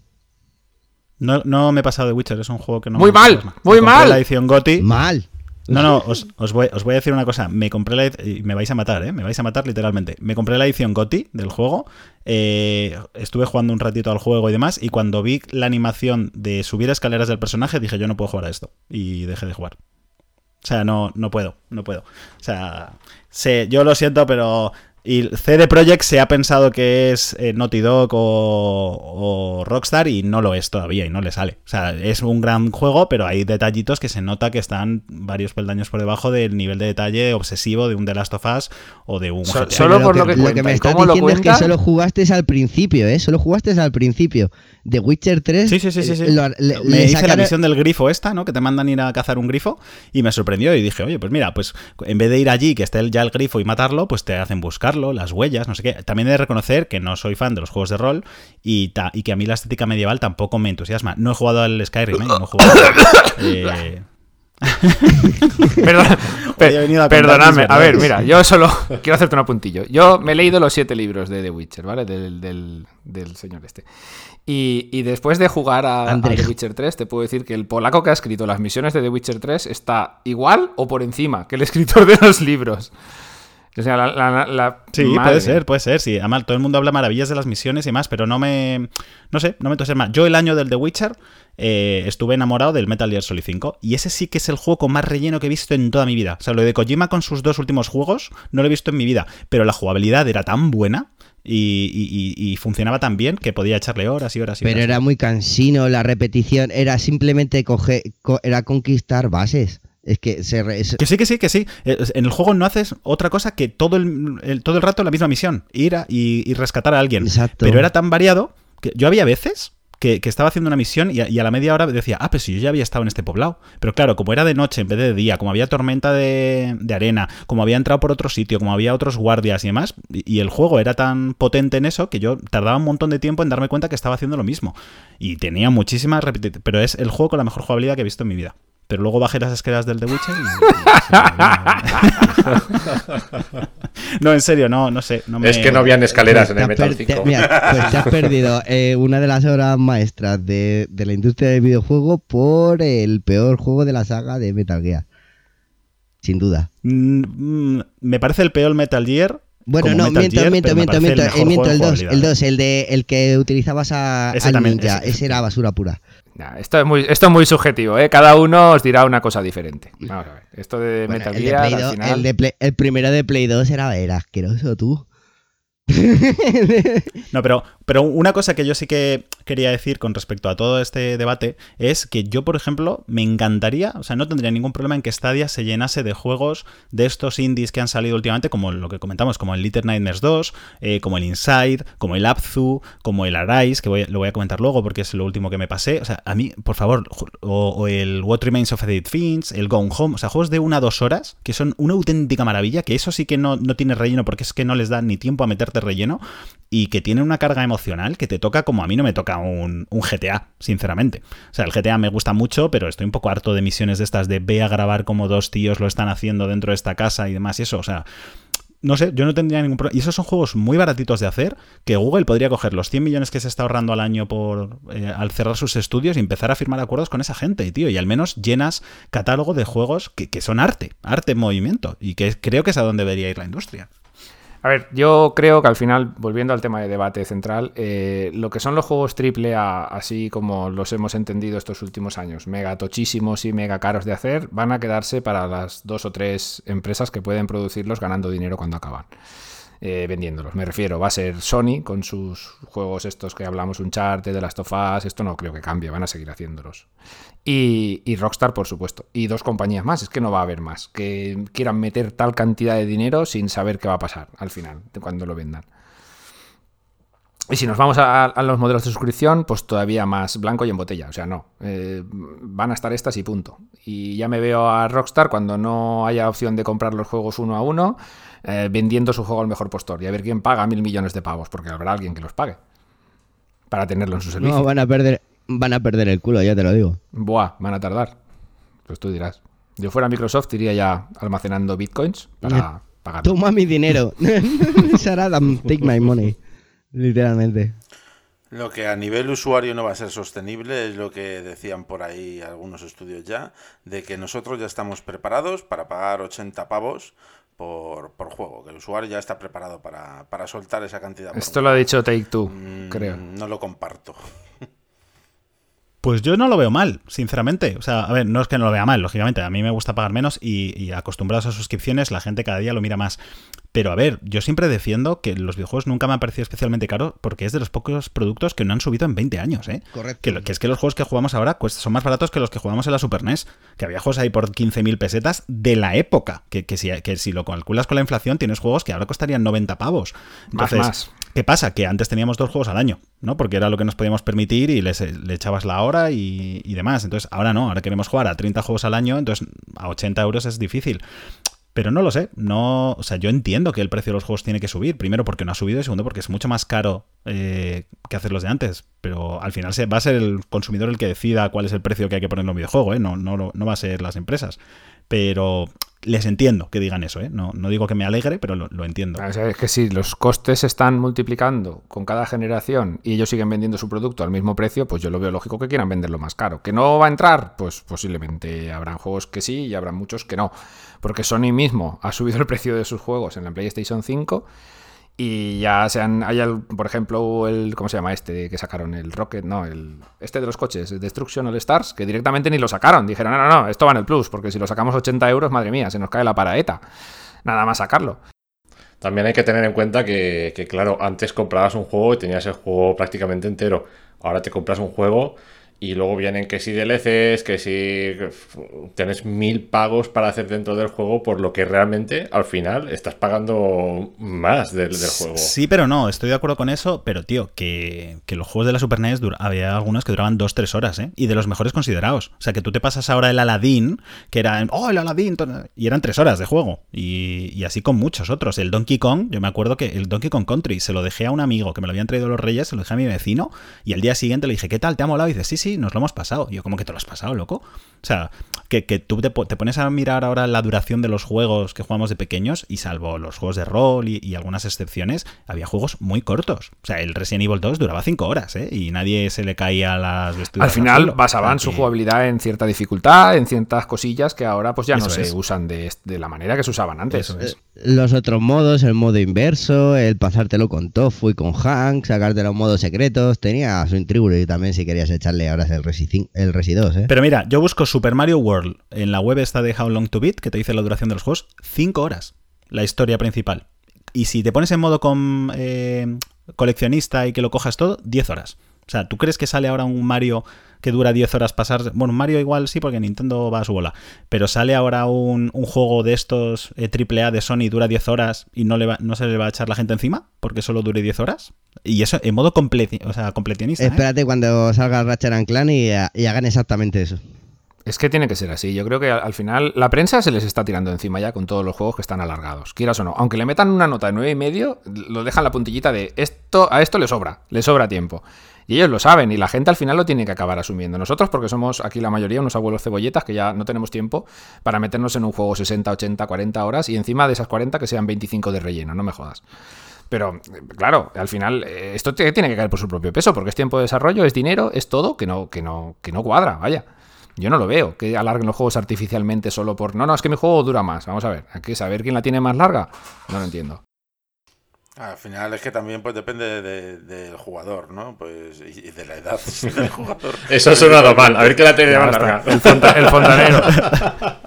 No, no me he pasado de Witcher, es un juego que no Muy me mal, muy Me compré mal. la edición GOTY. Mal. No, no, os, os voy, a decir una cosa. Me compré la y me vais a matar, ¿eh? Me vais a matar literalmente. Me compré la edición GOTY del juego. eh, estuve jugando un ratito al juego y demás. Y cuando vi la animación de subir escaleras del personaje, dije, yo no puedo jugar a esto. Y dejé de jugar. O sea, no, no puedo, no puedo. O sea, sé, yo lo siento, pero. Y CD Projekt se ha pensado que es eh, Naughty Dog o, o Rockstar y no lo es todavía y no le sale. O sea, es un gran juego, pero hay detallitos que se nota que están varios peldaños por debajo del nivel de detalle obsesivo de un The Last of Us o de un So- GTA. solo Lo por lo que lo cuenta que me estás lo diciendo es que solo jugaste al principio, ¿eh? Solo jugaste al principio. De Witcher 3. Sí, sí, sí, sí. sí. eh, lo- le- me le hice la misión del grifo esta, ¿no? Que te mandan ir a cazar un grifo y me sorprendió y dije, oye, pues mira, pues en vez de ir allí, que esté ya el grifo y matarlo, pues te hacen las huellas, no sé qué. También he de reconocer que no soy fan de los juegos de rol y, ta- y que a mí la estética medieval tampoco me entusiasma. No he jugado al Skyrim, ¿eh? No he jugado. Eh, Perdona- per- perdonadme, a ver, mira, yo solo quiero hacerte un apuntillo. Yo me he leído los siete libros de The Witcher, ¿vale? Del, del- del señor este. Y, y después de jugar a, a. The Witcher 3, te puedo decir que el polaco que ha escrito las misiones de The Witcher 3 está igual o por encima que el escritor de los libros. O sea, la, la- la- Sí, madre puede ser, puede ser, sí. Además, todo el mundo habla maravillas de las misiones y más, pero no me. No sé, no me entusiasma. Yo, el año del The Witcher, eh, estuve enamorado del Metal Gear Solid 5. Y ese sí que es el juego con más relleno que he visto en toda mi vida. O sea, lo de Kojima con sus dos últimos juegos no lo he visto en mi vida. Pero la jugabilidad era tan buena y, y- y- y funcionaba tan bien que podía echarle horas y horas y Pero horas. era muy cansino, la repetición era simplemente coger, co- era conquistar bases. Es que se re- es- Que sí, que sí, que sí. Eh, En el juego no haces otra cosa que todo el, el- todo el rato la misma misión. Ir a- y, y rescatar a alguien. Exacto. Pero era tan variado que yo había veces que, que estaba haciendo una misión y a, y a la media hora decía, ah, pues si yo ya había estado en este poblado. Pero claro, como era de noche en vez de día, como había tormenta de, de arena, como había entrado por otro sitio, como había otros guardias y demás, y, y el juego era tan potente en eso que yo tardaba un montón de tiempo en darme cuenta que estaba haciendo lo mismo. Y tenía muchísimas repeticiones. Pero es el juego con la mejor jugabilidad que he visto en mi vida. Pero luego bajé las escaleras del The Witcher y... no, en serio, no, no sé. No me... Es que no habían escaleras en el Pues Metal per- 5. te- mira, pues te has perdido eh, una de las obras maestras de, de la industria del videojuego por el peor juego de la saga de Metal Gear. Sin duda. Mm, mm, me parece el peor Metal Gear. Bueno, como no, Metal miento, Gear, miento, miento, parece miento, el eh, miento, el de 2, el jugabilidad. 2, el de el que utilizabas a, Ese al también, ninja, ese- ese era basura pura. Nah, esto, es muy, esto es muy subjetivo, ¿eh? Cada uno os dirá una cosa diferente. Vamos a ver. Esto de Bueno, Metal el, de Gear, Play al 2 final... el, de Play- el primero de Play 2 era, era asqueroso, tú. No, pero, pero una cosa que yo sí que quería decir con respecto a todo este debate es que yo, por ejemplo, me encantaría, o sea, no tendría ningún problema en que Stadia se llenase de juegos de estos indies que han salido últimamente, como lo que comentamos, como el Little Nightmares 2, eh, como el Inside, como el Abzu, como el Arise, que lo voy a comentar luego porque es lo último que me pasé. O sea, a mí, por favor, o, el What Remains of Edith Finch, el Gone Home, o sea, juegos de una a dos horas que son una auténtica maravilla, que eso sí que no, no tiene relleno porque es que no les da ni tiempo a meterte relleno y que tiene una carga emocional que te toca como a mí no me toca un, un GTA, sinceramente. O sea, el GTA me gusta mucho, pero estoy un poco harto de misiones de estas de ve a grabar como dos tíos lo están haciendo dentro de esta casa y demás y eso, o sea... No sé, yo no tendría ningún problema. Y esos son juegos muy baratitos de hacer, que Google podría coger los 100 millones que se está ahorrando al año por eh, al cerrar sus estudios y empezar a firmar acuerdos con esa gente, tío. Y al menos llenas catálogo de juegos que, que son arte, arte en movimiento. Y que creo que es a donde debería ir la industria. A ver, yo creo que al final, volviendo al tema de debate central, eh, lo que son los juegos triple A, así como los hemos entendido estos últimos años, mega tochísimos y mega caros de hacer, van a quedarse para las dos o tres empresas que pueden producirlos ganando dinero cuando acaban. Eh, vendiéndolos. Me refiero, va a ser Sony con sus juegos estos que hablamos, Uncharted, de las Tofas, esto no creo que cambie, van a seguir haciéndolos. Y, Rockstar, por supuesto. Y dos compañías más, es que no va a haber más, que quieran meter tal cantidad de dinero sin saber qué va a pasar al final, cuando lo vendan. Y si nos vamos a, a los modelos de suscripción, pues todavía más blanco y en botella. O sea, no. Eh, van a estar estas y punto. Y ya me veo a Rockstar cuando no haya opción de comprar los juegos uno a uno, eh, vendiendo su juego al mejor postor. Y a ver quién paga mil millones de pavos, porque habrá alguien que los pague. Para tenerlo en su servicio. No, van a perder, van a perder el culo, ya te lo digo. Buah, van a tardar. Pues tú dirás. Yo fuera Microsoft iría ya almacenando bitcoins para pagar. Toma mi dinero. Saradam, take my money. Literalmente. Lo que a nivel usuario no va a ser sostenible es lo que decían por ahí algunos estudios ya, de que nosotros ya estamos preparados para pagar 80 pavos por, por juego, que el usuario ya está preparado para, para soltar esa cantidad. Esto lo ha dicho Take Two, Mm, creo. No lo comparto. Pues yo no lo veo mal, sinceramente. O sea, a ver, no es que no lo vea mal, lógicamente. A mí me gusta pagar menos y, y acostumbrados a suscripciones, la gente cada día lo mira más. Pero a ver, yo siempre defiendo que los videojuegos nunca me han parecido especialmente caros porque es de los pocos productos que no han subido en 20 años, ¿eh? Correcto. Que, es que los juegos que jugamos ahora cuest- son más baratos que los que jugamos en la Super NES. Que había juegos ahí por 15.000 pesetas de la época. Que, que si, que si lo calculas con la inflación, tienes juegos que ahora costarían 90 pavos. Más, Entonces, más. ¿Qué pasa? Que antes teníamos dos juegos al año, ¿no? Porque era lo que nos podíamos permitir y les- le echabas la hora y, y demás. Entonces, ahora no, ahora queremos jugar a 30 juegos al año, entonces a 80 euros es difícil. Pero no lo sé, no, o sea, yo entiendo que el precio de los juegos tiene que subir, primero porque no ha subido y segundo porque es mucho más caro eh, que hacerlos de antes, pero al final se, va a ser el consumidor el que decida cuál es el precio que hay que poner en un videojuego, ¿eh? no, no, no va a ser las empresas. Pero les entiendo que digan eso, ¿eh? no, no digo que me alegre, pero lo, entiendo. O sea, es que si los costes se están multiplicando con cada generación y ellos siguen vendiendo su producto al mismo precio, pues yo lo veo lógico que quieran venderlo más caro. ¿Que no va a entrar? Pues posiblemente habrán juegos que sí y habrá muchos que no. Porque Sony mismo ha subido el precio de sus juegos en la PlayStation 5 y ya se han... Hay, el- por ejemplo, el... ¿Cómo se llama este que sacaron? El Rocket, no, el... Este de los coches, Destruction All Stars, que directamente ni lo sacaron. Dijeron, no, no, no, esto va en el Plus, porque si lo sacamos 80 euros, madre mía, se nos cae la paraeta. Nada más sacarlo. También hay que tener en cuenta que, que, claro, antes comprabas un juego y tenías el juego prácticamente entero. Ahora te compras un juego y luego vienen que si DLCs, que si tienes mil pagos para hacer dentro del juego, por lo que realmente al final estás pagando más del, del juego. Sí, pero no, estoy de acuerdo con eso, pero tío, que, que los juegos de la Super NES dura- había algunos que duraban 2-3 horas, ¿eh? Y de los mejores considerados. O sea, que tú te pasas ahora el Aladdin, que era, oh, el Aladdin, y eran 3 horas de juego. Y, y así con muchos otros. El Donkey Kong, yo me acuerdo que el Donkey Kong Country se lo dejé a un amigo que me lo habían traído los Reyes, se lo dejé a mi vecino, y al día siguiente le dije, ¿qué tal? ¿Te ha molado? Y dice, sí, sí, nos lo hemos pasado. Y yo, ¿cómo que te lo has pasado, loco? O sea, que que, tú te, po- te pones a mirar ahora la duración de los juegos que jugamos de pequeños y salvo los juegos de rol y, y algunas excepciones, había juegos muy cortos. O sea, el Resident Evil 2 duraba 5 horas, ¿eh? Y nadie se le caía las vestiduras. Al final basaban su jugabilidad en cierta dificultad, en ciertas cosillas que ahora pues ya no se es. usan de, de la manera que se usaban antes. Eso es. Los otros modos, el modo inverso, el pasártelo con Tofu y con Hank, sacarte los modos secretos, tenía su intribulo y también si querías echarle horas el Resi, el Resi 2, ¿eh? Pero mira, yo busco Super Mario World en la web esta de How Long to Beat, que te dice la duración de los juegos, 5 horas, la historia principal. Y si te pones en modo con, eh, coleccionista y que lo cojas todo, 10 horas. O sea, ¿tú crees que sale ahora un Mario que dura 10 horas pasar? Bueno, Mario igual sí, porque Nintendo va a su bola. Pero sale ahora un, un juego de estos eh, AAA de Sony, dura 10 horas y no, le va- no se le va a echar la gente encima porque solo dure 10 horas. Y eso en modo o sea, completionista. ¿eh? Espérate cuando salga Ratchet and Clank y, y hagan exactamente eso. Es que tiene que ser así. Yo creo que al, al final la prensa se les está tirando encima ya con todos los juegos que están alargados. Quieras o no. Aunque le metan una nota de nueve y medio, lo dejan la puntillita de esto, a esto le sobra, le sobra tiempo. Y ellos lo saben, y la gente al final lo tiene que acabar asumiendo. Nosotros, porque somos aquí la mayoría unos abuelos cebolletas que ya no tenemos tiempo para meternos en un juego 60, 80, 40 horas y encima de esas 40 que sean 25 de relleno, no me jodas. Pero, claro, al final eh, esto tiene que caer por su propio peso, porque es tiempo de desarrollo, es dinero, es todo que no, que no, que no cuadra, vaya. Yo no lo veo, que alarguen los juegos artificialmente solo por... No, no, es que mi juego dura más. Vamos a ver, hay que saber quién la tiene más larga. No lo entiendo. Al final es que también pues depende de- del jugador, ¿no? Pues y y de la edad del jugador. Eso ha sonado mal. A ver qué la tiene más larga. El, fonta- el fontanero.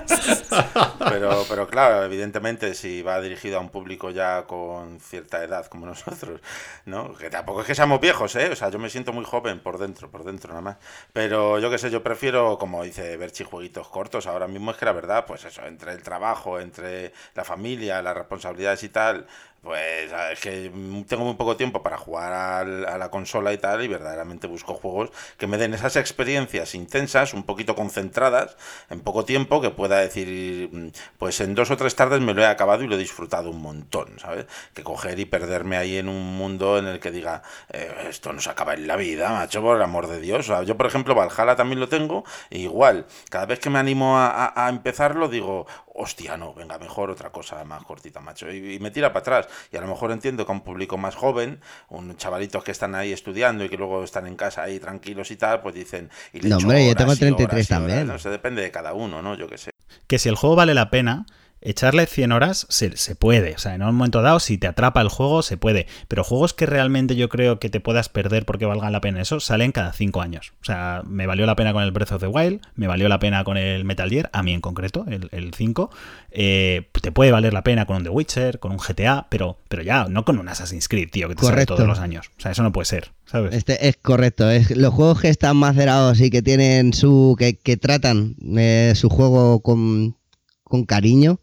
Pero, pero claro, evidentemente, si va dirigido a un público ya con cierta edad como nosotros, ¿no? Que tampoco es que seamos viejos, ¿eh? O sea, yo me siento muy joven por dentro, por dentro nada más. Pero yo qué sé, yo prefiero, como dice Berchi, jueguitos cortos. Ahora mismo es que la verdad, pues eso, entre el trabajo, entre la familia, las responsabilidades y tal, pues es que tengo muy poco tiempo para jugar a la consola y tal, y verdaderamente busco juegos que me den esas experiencias intensas, un poquito concentradas, en poco tiempo, que pueda decir, mm, pues en dos o tres tardes me lo he acabado y lo he disfrutado un montón, ¿sabes? Que coger y perderme ahí en un mundo en el que diga, eh, esto no se acaba en la vida, macho, por el amor de Dios. O sea, yo, por ejemplo, Valhalla también lo tengo, e igual, cada vez que me animo a empezarlo, digo, hostia, no, venga, mejor otra cosa más cortita, macho. Y, y me tira para atrás. Y a lo mejor entiendo que a un público más joven, un chavalitos que están ahí estudiando y que luego están en casa ahí tranquilos y tal, pues dicen. Y le No, hombre, yo tengo y 33 horas y horas, también. No sé, depende de cada uno, ¿no? Yo qué sé. que si el juego vale la pena, echarle 100 horas se, se puede. O sea, en un momento dado, si te atrapa el juego, se puede. Pero juegos que realmente yo creo que te puedas perder porque valgan la pena eso, salen cada 5 años. O sea, me valió la pena con el Breath of the Wild, me valió la pena con el Metal Gear, a mí en concreto, el, el 5. Eh, te puede valer la pena con un The Witcher, con un GTA, pero, pero ya, no con un Assassin's Creed, tío, que te sale Correcto. todos los años. O sea, eso no puede ser, ¿sabes? Este es correcto, es los juegos que están macerados y que tienen su. que, que tratan eh, su juego con, con cariño,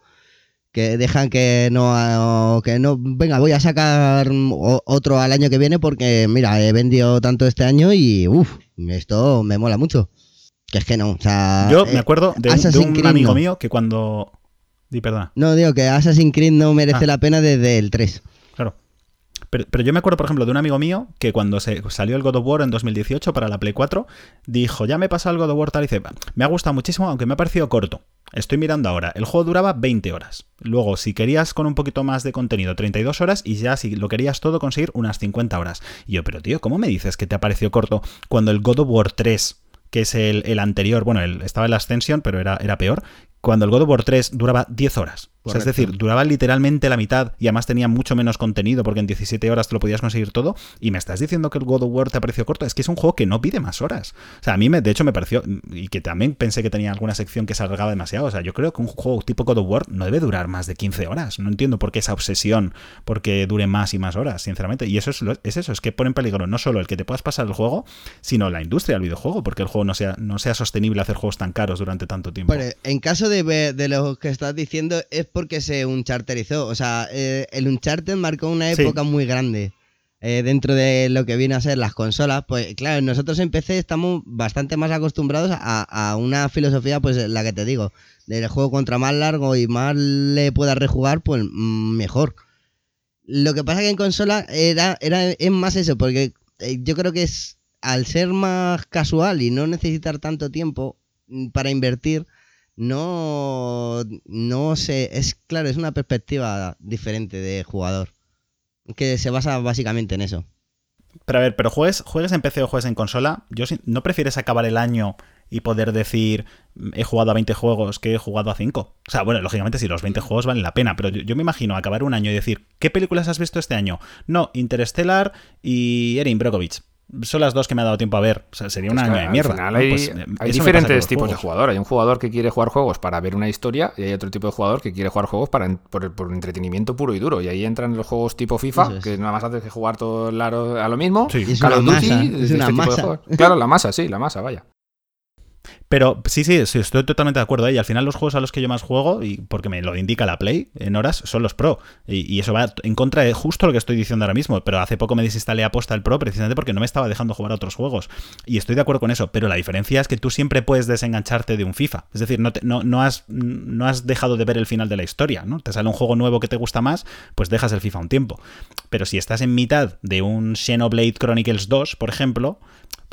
que dejan que no que no venga, voy a sacar otro al año que viene porque mira, he vendido tanto este año y uff, esto me mola mucho. Que es que no, o sea, Yo eh, me acuerdo de, un- de Assassin's un Creed amigo no. mío que cuando... Di, perdona. No, digo que Assassin's Creed no merece Ah. la pena desde el 3. Claro. Pero, pero yo me acuerdo, por ejemplo, de un amigo mío que cuando se salió el God of War en 2018 para la Play 4, dijo, ya me he pasado el God of War tal y dice, me ha gustado muchísimo, aunque me ha parecido corto. Estoy mirando ahora, el juego duraba 20 horas. Luego, si querías con un poquito más de contenido, 32 horas, y ya si lo querías todo, conseguir unas 50 horas. Y yo, pero tío, ¿cómo me dices que te ha parecido corto cuando el God of War 3, que es el, anterior, bueno, estaba en la Ascension, pero era, era peor, cuando el God of War 3 duraba 10 horas. O sea, es decir, duraba literalmente la mitad y además tenía mucho menos contenido porque en 17 horas te lo podías conseguir todo. Y me estás diciendo que el God of War te ha parecido corto. Es que es un juego que no pide más horas. O sea, a mí, me, de hecho, me pareció. Y que también pensé que tenía alguna sección que se alargaba demasiado. O sea, yo creo que un juego tipo God of War no debe durar más de 15 horas. No entiendo por qué esa obsesión porque dure más y más horas, sinceramente. Y eso es, lo- es eso, es que pone en peligro no solo el que te puedas pasar el juego, sino la industria del videojuego, porque el juego no sea, no sea sostenible hacer juegos tan caros durante tanto tiempo. Pero en caso de, de lo que estás diciendo es porque se uncharterizó. O sea, eh, el Uncharted marcó una Sí. época muy grande eh, dentro de lo que viene a ser las consolas. Pues claro, nosotros en PC estamos bastante más acostumbrados a, a una filosofía, pues la que te digo, del juego contra más largo y más le puedas rejugar, pues mm, mejor. Lo que pasa que en consola era, era es más eso, porque eh, yo creo que es al ser más casual y no necesitar tanto tiempo, mm, para invertir, no, no sé, es claro, es una perspectiva diferente de jugador, que se basa básicamente en eso. Pero a ver, pero juegues, juegues en PC o juegues en consola, yo ¿no prefieres acabar el año y poder decir "Mm, he jugado a 20 juegos que he jugado a 5? O sea, bueno, lógicamente si los 20 juegos valen la pena, pero yo, yo me imagino acabar un año y decir ¿qué películas has visto este año? No, Interstellar y Erin Brockovich. Son las dos que me ha dado tiempo a ver. O sea, sería un Es que año de al mierda. final ¿no? hay, Pues, eh, hay diferentes tipos de jugador. Hay un jugador que quiere jugar juegos para ver una historia y hay otro tipo de jugador que quiere jugar juegos para por, por entretenimiento puro y duro. Y ahí entran los juegos tipo FIFA, es. que nada más haces que jugar todo el aro a lo mismo. Sí. Es Call una of Duty, masa, de es una tipo de masa. juegos. Claro, la masa, sí, la masa, vaya. Pero sí, sí, sí, estoy totalmente de acuerdo. ¿eh? Y al final los juegos a los que yo más juego, y porque me lo indica la Play en horas, son los Pro. Y, eso va en contra de justo lo que estoy diciendo ahora mismo. Pero hace poco me desinstalé aposta el Pro precisamente porque no me estaba dejando jugar a otros juegos. Y estoy de acuerdo con eso. Pero la diferencia es que tú siempre puedes desengancharte de un FIFA. Es decir, no, no, no, has, no has dejado de ver el final de la historia. ¿no? Te sale un juego nuevo que te gusta más, pues dejas el FIFA un tiempo. Pero si estás en mitad de un Xenoblade Chronicles 2, por ejemplo,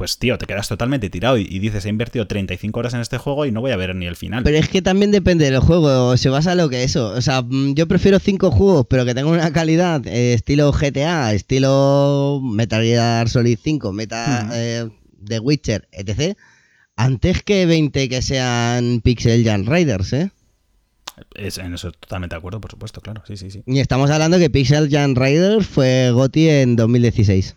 pues tío, te quedas totalmente tirado y, y dices, he invertido 35 horas en este juego y no voy a ver ni el final. Pero es que también depende del juego, se basa en lo que eso. O sea, mm, yo prefiero cinco juegos, pero que tengan una calidad eh, estilo GTA, estilo Metal Gear Solid 5, Meta, eh, The Witcher, etc. Antes que 20 que sean Pixel Jam Riders, ¿eh? Es, en eso totalmente de acuerdo, por supuesto, claro. Sí, sí, sí. Y estamos hablando que Pixel Jam Riders fue GOTY en 2016.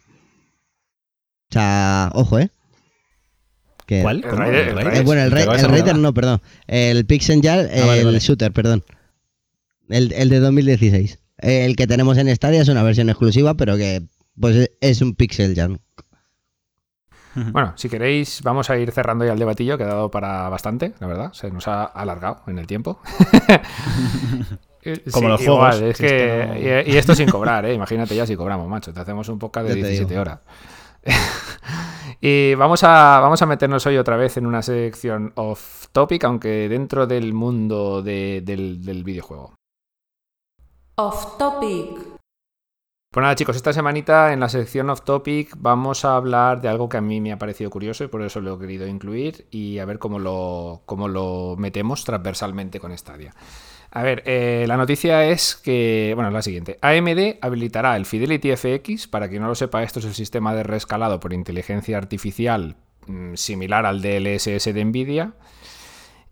O sea, ojo, ¿eh? Que- ¿Cuál? El. Raider- el Raider? Eh, bueno, el, ¿Te Ra- el Raider no, perdón. El Pixel Jam, el Ah, vale, vale. shooter, perdón. El, el de 2016. El que tenemos en Stadia es una versión exclusiva, pero que pues es un Pixel Jam. Bueno, si queréis, vamos a ir cerrando ya el debatillo, que ha dado para bastante, la verdad. Se nos ha alargado en el tiempo. Eh, Como los igual, juegos, Es que es que, que y, y esto sin cobrar, ¿eh? Imagínate ya si cobramos, macho. Te hacemos un podcast de Ya te 17 digo. horas. y vamos a, vamos a meternos hoy otra vez en una sección off topic, aunque dentro del mundo de- del, del videojuego. Off topic. Pues nada, chicos, esta semanita en la sección off topic vamos a hablar de algo que a mí me ha parecido curioso y por eso lo he querido incluir y a ver cómo lo, cómo lo metemos transversalmente con Stadia. A ver, eh, la noticia es que, bueno, es la siguiente. AMD habilitará el Fidelity FX, para quien no lo sepa, esto es el sistema de reescalado por inteligencia artificial mm, similar al DLSS de Nvidia,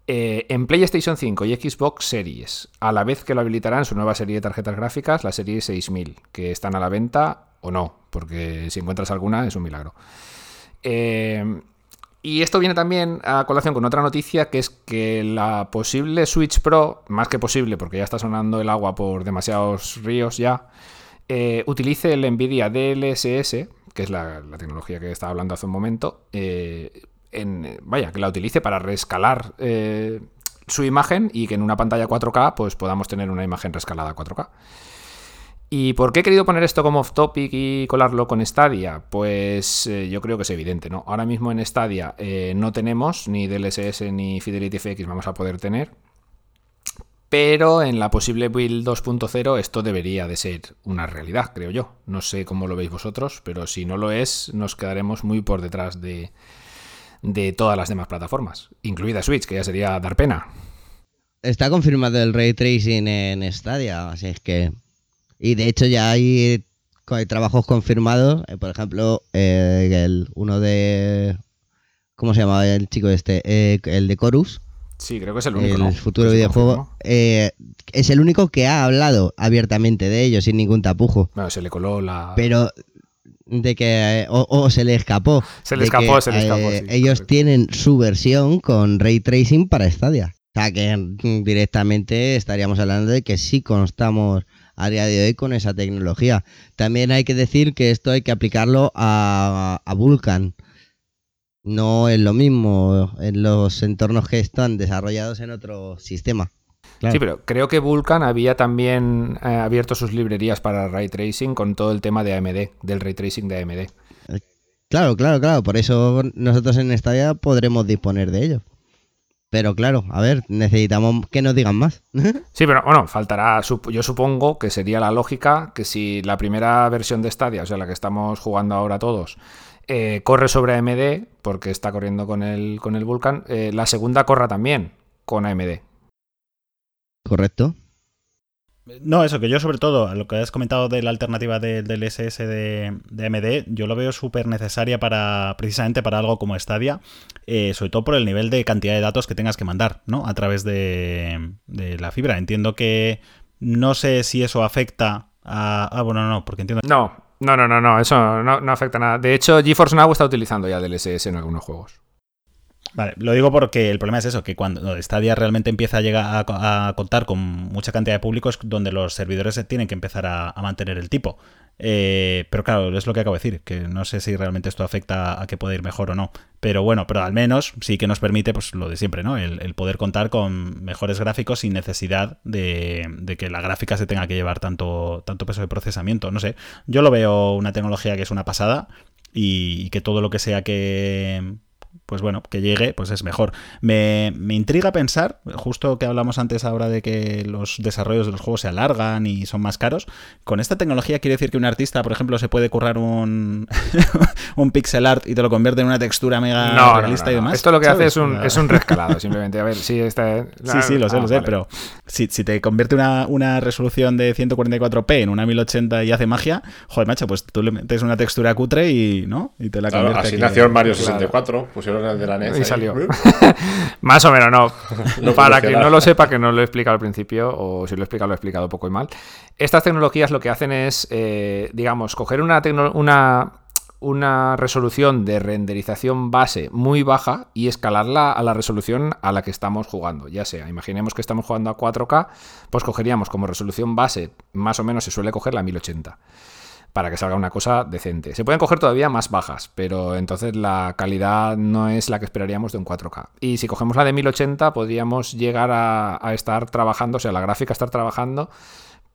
eh, en PlayStation 5 y Xbox Series, a la vez que lo habilitarán su nueva serie de tarjetas gráficas, la serie 6000, que están a la venta o no, porque si encuentras alguna es un milagro. Eh, y esto viene también a colación con otra noticia, que es que la posible Switch Pro, más que posible, porque ya está sonando el agua por demasiados ríos ya, eh, utilice el Nvidia DLSS, que es la, tecnología que estaba hablando hace un momento, eh, en, vaya, que la utilice para reescalar eh, su imagen y que en una pantalla 4K pues podamos tener una imagen reescalada a 4K. ¿Y por qué he querido poner esto como off topic y colarlo con Stadia? Pues eh, yo creo que es evidente, ¿no? Ahora mismo en Stadia eh, no tenemos ni DLSS ni Fidelity FX vamos a poder tener. Pero en la posible build 2.0 esto debería de ser una realidad, creo yo. No sé cómo lo veis vosotros, pero si no lo es, nos quedaremos muy por detrás de, de todas las demás plataformas, incluida Switch, que ya sería dar pena. Está confirmado el ray tracing en Stadia, así es que. Y de hecho ya hay, co- trabajos confirmados, eh, por ejemplo, eh, el, uno de. ¿Cómo se llamaba el chico este? Eh, el de Chorus, Sí, creo que es el único. el ¿no? futuro videojuego. es el único que ha hablado abiertamente de ello, sin ningún tapujo. Bueno, se le coló la. Pero de que o, o se le escapó. Se le escapó, que, se le escapó, sí, ellos correcto. tienen su versión con ray tracing para Stadia. O sea que directamente estaríamos hablando de que sí constamos a día de hoy con esa tecnología. También hay que decir que esto hay que aplicarlo a, a Vulkan. No es lo mismo en los entornos que están desarrollados en otro sistema. Claro. Sí, pero creo que Vulkan había también eh, abierto sus librerías para ray tracing con todo el tema de AMD, del ray tracing de AMD. Claro, claro, claro. Por eso nosotros en Stadia podremos disponer de ello. Pero claro, a ver, necesitamos que nos digan más. Sí, pero bueno, faltará. Yo supongo que sería la lógica que si la primera versión de Stadia, o sea, la que estamos jugando ahora todos, eh, corre sobre AMD porque está corriendo con el, con el Vulkan. Eh, la segunda corra también con AMD. ¿Correcto? No, eso, que yo sobre todo, lo que has comentado de la alternativa de- del SS de, de AMD, yo lo veo súper necesaria para, precisamente para algo como Stadia, eh, sobre todo por el nivel de cantidad de datos que tengas que mandar, ¿no? A través de, de la fibra. Entiendo que no sé si eso afecta a... Ah, bueno, no, porque entiendo... No, no, no, no, no, eso no, no afecta nada. De hecho, GeForce Now está utilizando ya DLSS en algunos juegos. Vale, lo digo porque el problema es eso, que cuando Stadia realmente empieza a llegar a, co- a contar con mucha cantidad de públicos donde los servidores se tienen que empezar a, mantener el tipo. Eh, pero claro, es lo que acabo de decir, que no sé si realmente esto afecta a que pueda ir mejor o no. Pero bueno, pero al menos sí que nos permite pues lo de siempre, ¿no? El, poder contar con mejores gráficos sin necesidad de, que la gráfica se tenga que llevar tanto, tanto peso de procesamiento. No sé, yo lo veo una tecnología que es una pasada y que todo lo que sea que pues bueno, que llegue, pues es mejor. Me, me intriga pensar, justo que hablamos antes ahora de que los desarrollos de los juegos se alargan y son más caros, con esta tecnología quiere decir que un artista, por ejemplo, se puede currar un, un pixel art y te lo convierte en una textura mega No, no, realista no, y demás. Esto lo que hace ¿sabes? es un, es un rescalado, simplemente. A ver, si está. Sí, sí, lo sé, Ah, lo sé, vale. pero si, si te convierte una, una resolución de 144p en una 1080 y hace magia, joder, macho, pues tú le metes una textura cutre y, ¿no? Y te la Claro, convierte así aquí nació el Mario Claro. 64, pusieron el de la NES. Y ahí. salió. Más o menos, no. No Para quien no lo sepa, que no lo he explicado al principio, o si lo he explicado, lo he explicado poco y mal. Estas tecnologías lo que hacen es, eh, digamos, coger una, una, una resolución de renderización base muy baja y escalarla a la resolución a la que estamos jugando. Ya sea, imaginemos que estamos jugando a 4K, pues cogeríamos como resolución base, más o menos se suele coger la 1080 para que salga una cosa decente. Se pueden coger todavía más bajas, pero entonces la calidad no es la que esperaríamos de un 4K. Y si cogemos la de 1080, podríamos llegar a, estar trabajando, o sea, la gráfica estar trabajando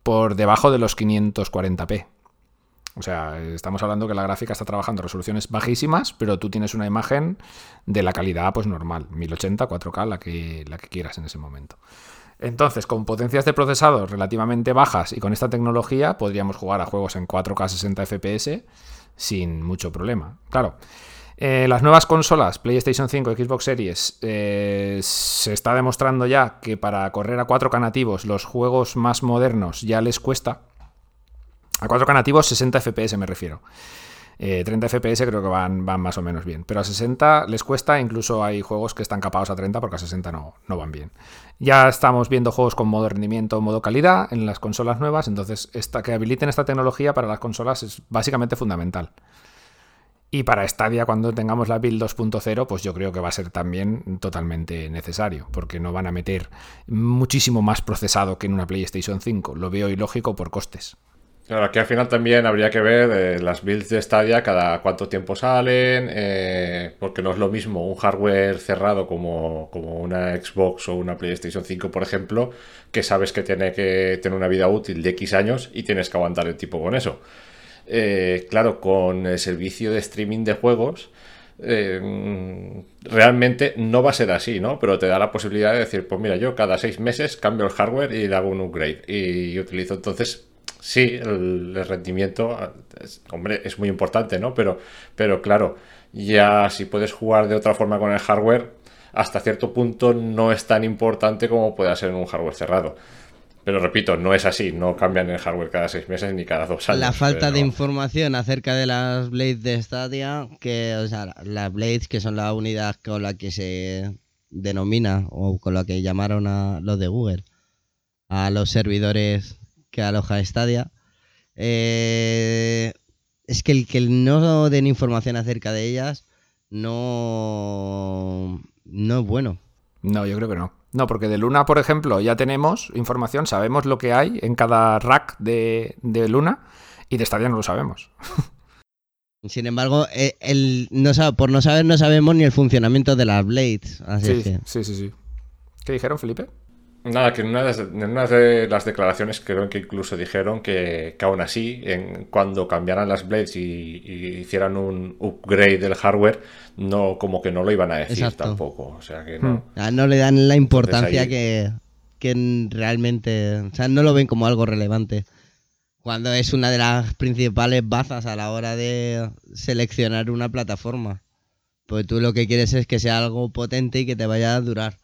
por debajo de los 540p. O sea, estamos hablando que la gráfica está trabajando resoluciones bajísimas, pero tú tienes una imagen de la calidad pues normal, 1080, 4K, la que, la que quieras en ese momento. Entonces, con potencias de procesado relativamente bajas y con esta tecnología podríamos jugar a juegos en 4K 60 FPS sin mucho problema. Claro, eh, las nuevas consolas, PlayStation 5, Xbox Series, eh, se está demostrando ya que para correr a 4K nativos los juegos más modernos ya les cuesta. A 4K nativos 60 FPS me refiero. Eh, 30 FPS creo que van, van más o menos bien. Pero a 60 les cuesta, incluso hay juegos que están capados a 30 porque a 60 no, no van bien. Ya estamos viendo juegos con modo rendimiento, modo calidad en las consolas nuevas, entonces esta, que habiliten esta tecnología para las consolas es básicamente fundamental. Y para Stadia, cuando tengamos la build 2.0, pues yo creo que va a ser también totalmente necesario, porque no van a meter muchísimo más procesado que en una PlayStation 5. Lo veo ilógico por costes. Claro, aquí al final también habría que ver eh, las builds de Stadia cada cuánto tiempo salen, eh, porque no es lo mismo un hardware cerrado como, como una Xbox o una PlayStation 5, por ejemplo, que sabes que tiene que tener una vida útil de X años y tienes que aguantar el tipo con eso. Eh, claro, con el servicio de streaming de juegos, realmente no va a ser así, ¿no? Pero te da la posibilidad de decir, pues mira, yo cada seis meses cambio el hardware y le hago un upgrade y utilizo entonces Sí, el, el rendimiento, es- hombre, es muy importante, ¿no? Pero, pero claro, ya si puedes jugar de otra forma con el hardware, hasta cierto punto no es tan importante como pueda ser en un hardware cerrado. Pero repito, no es así, no cambian el hardware cada seis meses ni cada dos años. La falta de información acerca de las Blades de Stadia, que, o sea, las Blades, que son la unidad con la que se denomina o con la que llamaron a los de Google, a los servidores que aloja Stadia, eh, es que el que no den información acerca de ellas no, no es bueno. No, yo creo que no. No, porque de Luna, por ejemplo, ya tenemos información, sabemos lo que hay en cada rack de, de Luna y de Stadia no lo sabemos. Sin embargo, eh, el, no por no saber no sabemos ni el funcionamiento de las Blades. Así es Sí, que- sí, sí, sí. ¿Qué dijeron, Felipe? Nada, que en una, de, en una de las declaraciones creo que incluso dijeron que, que aún así, en, cuando cambiaran las Blades y, y hicieran un upgrade del hardware, no como que no lo iban a decir Exacto. tampoco. O sea que no. Ah, no le dan la importancia ahí- que, que realmente. O sea, no lo ven como algo relevante. Cuando es una de las principales bazas a la hora de seleccionar una plataforma. Pues tú lo que quieres es que sea algo potente y que te vaya a durar.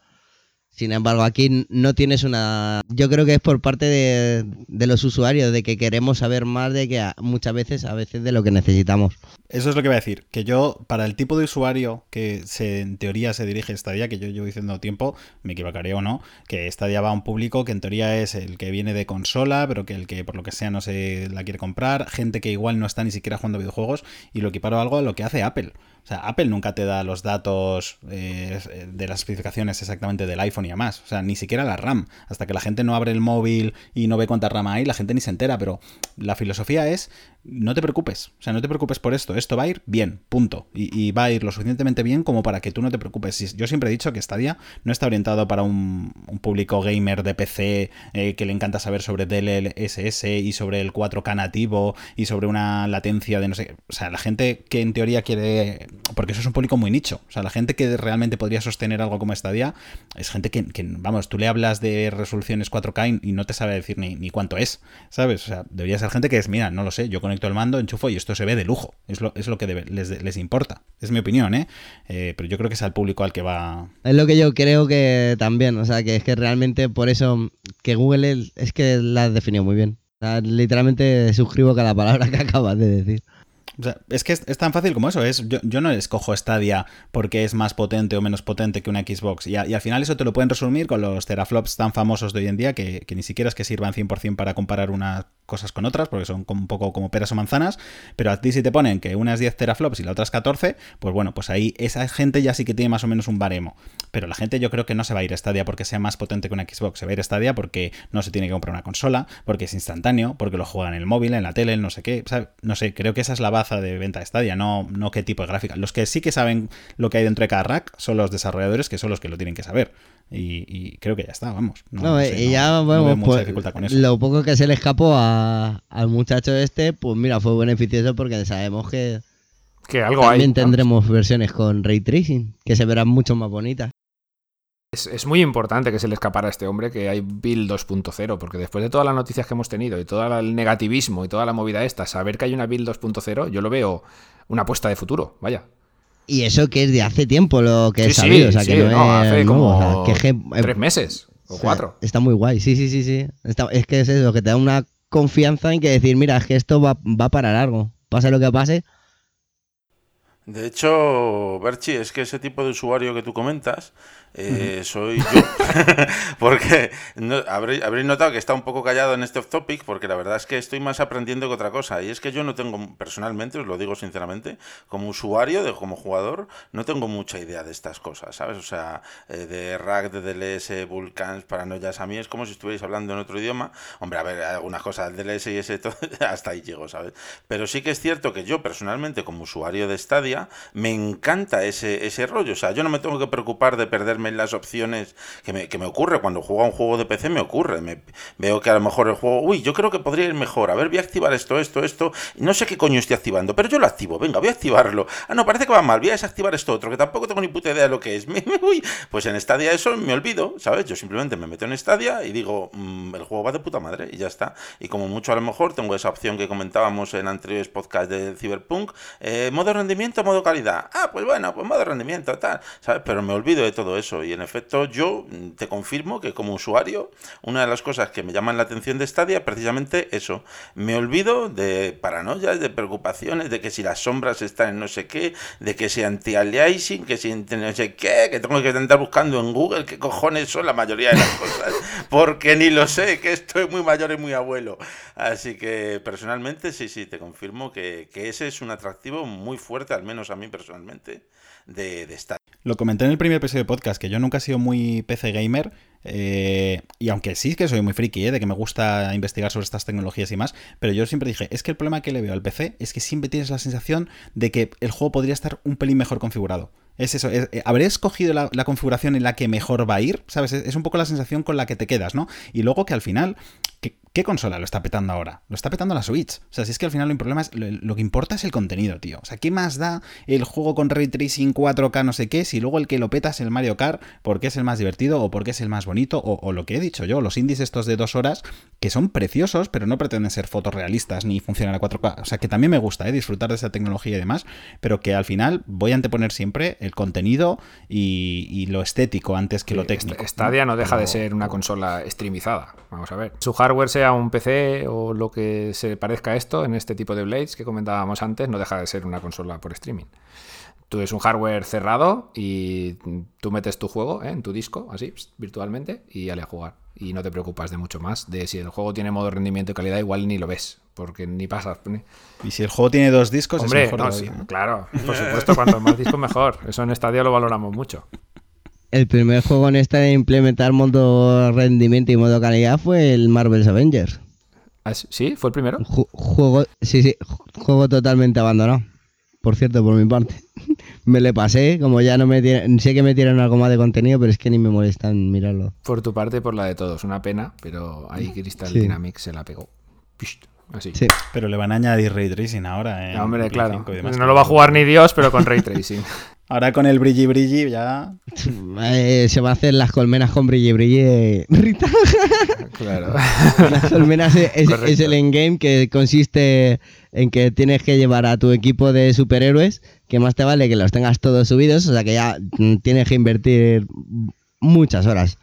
Sin embargo, aquí no tienes una... Yo creo que es por parte de, de los usuarios, de que queremos saber más de que muchas veces, a veces de lo que necesitamos. Eso es lo que voy a decir, que yo, para el tipo de usuario que se, en teoría se dirige Stadia, que yo llevo diciendo tiempo, me equivocaré o no, que Stadia va a un público que en teoría es el que viene de consola, pero que el que por lo que sea no se la quiere comprar, gente que igual no está ni siquiera jugando videojuegos, y lo equiparo algo a lo que hace Apple. O sea, Apple nunca te da los datos eh, de las especificaciones exactamente del iPhone y demás. O sea, ni siquiera la RAM. Hasta que la gente no abre el móvil y no ve cuánta RAM hay, la gente ni se entera. Pero la filosofía es, no te preocupes. O sea, no te preocupes por esto. Esto va a ir bien, punto. Y, va a ir lo suficientemente bien como para que tú no te preocupes. Yo siempre he dicho que Stadia no está orientado para un, público gamer de PC eh, que le encanta saber sobre DLSS y sobre el 4K nativo y sobre una latencia de no sé. O sea, la gente que en teoría quiere porque eso es un público muy nicho. O sea, la gente que realmente podría sostener algo como Stadia es gente que, que, vamos, tú le hablas de resoluciones 4K y, no te sabe decir ni, ni, cuánto es, ¿sabes? O sea, debería ser gente que es, mira, no lo sé, yo conecto el mando, enchufo y esto se ve de lujo. Es lo, es lo que debe, les, les, importa. Es mi opinión, ¿eh? ¿eh? Pero yo creo que es al público al que va... Es lo que yo creo que también, o sea, que es que realmente por eso que Google es, que la has definido muy bien. O sea, literalmente suscribo cada palabra que acabas de decir. O sea, es que es, es, tan fácil como eso. Es, yo, yo, no escojo Stadia porque es más potente o menos potente que una Xbox. Y, a, y, al final eso te lo pueden resumir con los teraflops tan famosos de hoy en día que, que ni siquiera es que sirvan 100% para comparar unas cosas con otras, porque son un poco como peras o manzanas. Pero a ti si te ponen que una es 10 teraflops y la otra es 14, pues bueno, pues ahí esa gente ya sí que tiene más o menos un baremo. Pero la gente yo creo que no se va a ir a Stadia porque sea más potente que una Xbox. Se va a ir a Stadia porque no se tiene que comprar una consola, porque es instantáneo, porque lo juegan en el móvil, en la tele, en no sé qué. ¿sabe? No sé, creo que esa es la baza de venta de Stadia, no, no qué tipo de gráfica. Los que sí que saben lo que hay dentro de cada rack son los desarrolladores, que son los que lo tienen que saber. Y, y creo que ya está, vamos. No, no sé, y ya, no, bueno, no pues, con eso. lo poco que se le escapó a, al muchacho este, pues mira, fue beneficioso porque sabemos que, que algo también hay, tendremos versiones con ray tracing, que se verán mucho más bonitas. Es, es, muy importante que se le escapara a este hombre que hay Bill 2.0, porque después de todas las noticias que hemos tenido y todo el negativismo y toda la movida esta, saber que hay una Bill 2.0, yo lo veo una apuesta de futuro, vaya. Y eso que es de hace tiempo lo que sí, he sabido, sí, o sea, sí, que no, no es hace nuevo, como o sea, que es, tres meses o cuatro. Está muy guay, sí, sí, sí, sí. Está, es que es eso, que te da una confianza en que decir, mira, es que esto va, va para largo, pase lo que pase. De hecho, Berchi, es que ese tipo de usuario que tú comentas, eh, soy yo. porque no, habréis, habréis, notado que está un poco callado en este off topic, porque la verdad es que estoy más aprendiendo que otra cosa. Y es que yo no tengo, personalmente, os lo digo sinceramente, como usuario, de, como jugador, no tengo mucha idea de estas cosas, ¿sabes? O sea, eh, de rack, de DLS, Vulcans, paranoias, a mí es como si estuvierais hablando en otro idioma. Hombre, a ver, algunas cosas, DLS y ese, todo, hasta ahí llego, ¿sabes? Pero sí que es cierto que yo, personalmente, como usuario de Stadia, me encanta ese, ese rollo. O sea, yo no me tengo que preocupar de perderme en las opciones que me, que me ocurre. Cuando juego a un juego de PC me ocurre. Me, veo que a lo mejor el juego, uy, yo creo que podría ir mejor. A ver, voy a activar esto, esto, esto. No sé qué coño estoy activando, pero yo lo activo. Venga, voy a activarlo. Ah, no, parece que va mal. Voy a desactivar esto otro, que tampoco tengo ni puta idea de lo que es. pues en Stadia eso me olvido, ¿sabes? Yo simplemente me meto en Stadia y digo, mmm, el juego va de puta madre y ya está. Y como mucho a lo mejor tengo esa opción que comentábamos en anteriores podcasts de Cyberpunk, eh, modo rendimiento, modo calidad. Ah, pues bueno, pues modo rendimiento, tal, ¿sabes? Pero me olvido de todo eso. Y en efecto, yo te confirmo que como usuario, una de las cosas que me llaman la atención de Stadia es precisamente eso. Me olvido de paranoias, de preocupaciones, de que si las sombras están en no sé qué, de que si anti-aliasing, que si no sé qué, que tengo que andar buscando en Google qué cojones son la mayoría de las cosas. Porque ni lo sé, que estoy muy mayor y muy abuelo. Así que personalmente, sí, sí, te confirmo que, que ese es un atractivo muy fuerte, al menos a mí personalmente, de, de. Lo comenté en el primer episodio de podcast, que yo nunca he sido muy PC gamer, eh, y aunque sí que soy muy friki, eh, de que me gusta investigar sobre estas tecnologías y más, pero yo siempre dije, es que el problema que le veo al PC es que siempre tienes la sensación de que el juego podría estar un pelín mejor configurado. Es eso, es, eh, habré escogido la, configuración en la que mejor va a ir, ¿sabes? Es, un poco la sensación con la que te quedas, ¿no? Y luego que al final, ¿Qué consola lo está petando ahora? Lo está petando la Switch. O sea, si es que al final lo, problema es, lo, lo, que importa es el contenido, tío. O sea, ¿qué más da el juego con ray tracing 4K no sé qué si luego el que lo peta es el Mario Kart porque es el más divertido o porque es el más bonito o, o lo que he dicho yo, los indies estos de dos horas que son preciosos pero no pretenden ser fotos realistas ni funcionar a 4K. O sea, que también me gusta ¿eh? disfrutar de esa tecnología y demás, pero que al final voy a anteponer siempre el contenido y, y lo estético antes que Sí, lo técnico. Stadia no deja de ser una consola streamizada. Vamos a ver. Su hardware sea un PC o lo que se parezca a esto en este tipo de Blades que comentábamos antes, no deja de ser una consola por streaming. Tú es un hardware cerrado y tú metes tu juego ¿eh? en tu disco, así, virtualmente, y ya a jugar. Y no te preocupas de mucho más. De si el juego tiene modo rendimiento y calidad, igual ni lo ves, porque ni pasas. ni- Y si el juego tiene dos discos, Hombre, es mejor no, todavía. sí, claro, por supuesto, cuanto más discos mejor. Eso en Stadia lo valoramos mucho. El primer juego en este de implementar modo rendimiento y modo calidad fue el Marvel's Avengers. Ah, ¿Sí? ¿Fue el primero? Ju- juego, sí, sí, ju- juego totalmente abandonado. Por cierto, por mi parte. me le pasé, como ya no me tienen, sé que me tiran algo más de contenido, pero es que ni me molestan mirarlo. Por tu parte por la de todos. Una pena, pero ahí Crystal Sí. Dynamics se la pegó. Pisht, Así. Sí. Pero le van a añadir ray tracing ahora. en Ah, Hombre, claro. 5 y demás. No lo va a jugar ni Dios, pero con ray tracing. Ahora con el brilli brilli ya. Eh, se va a hacer las colmenas con brille brille. Rita. claro. Las colmenas es, es- es el endgame que consiste en que tienes que llevar a tu equipo de superhéroes, que más te vale que los tengas todos subidos, o sea que ya mm, tienes que invertir muchas horas.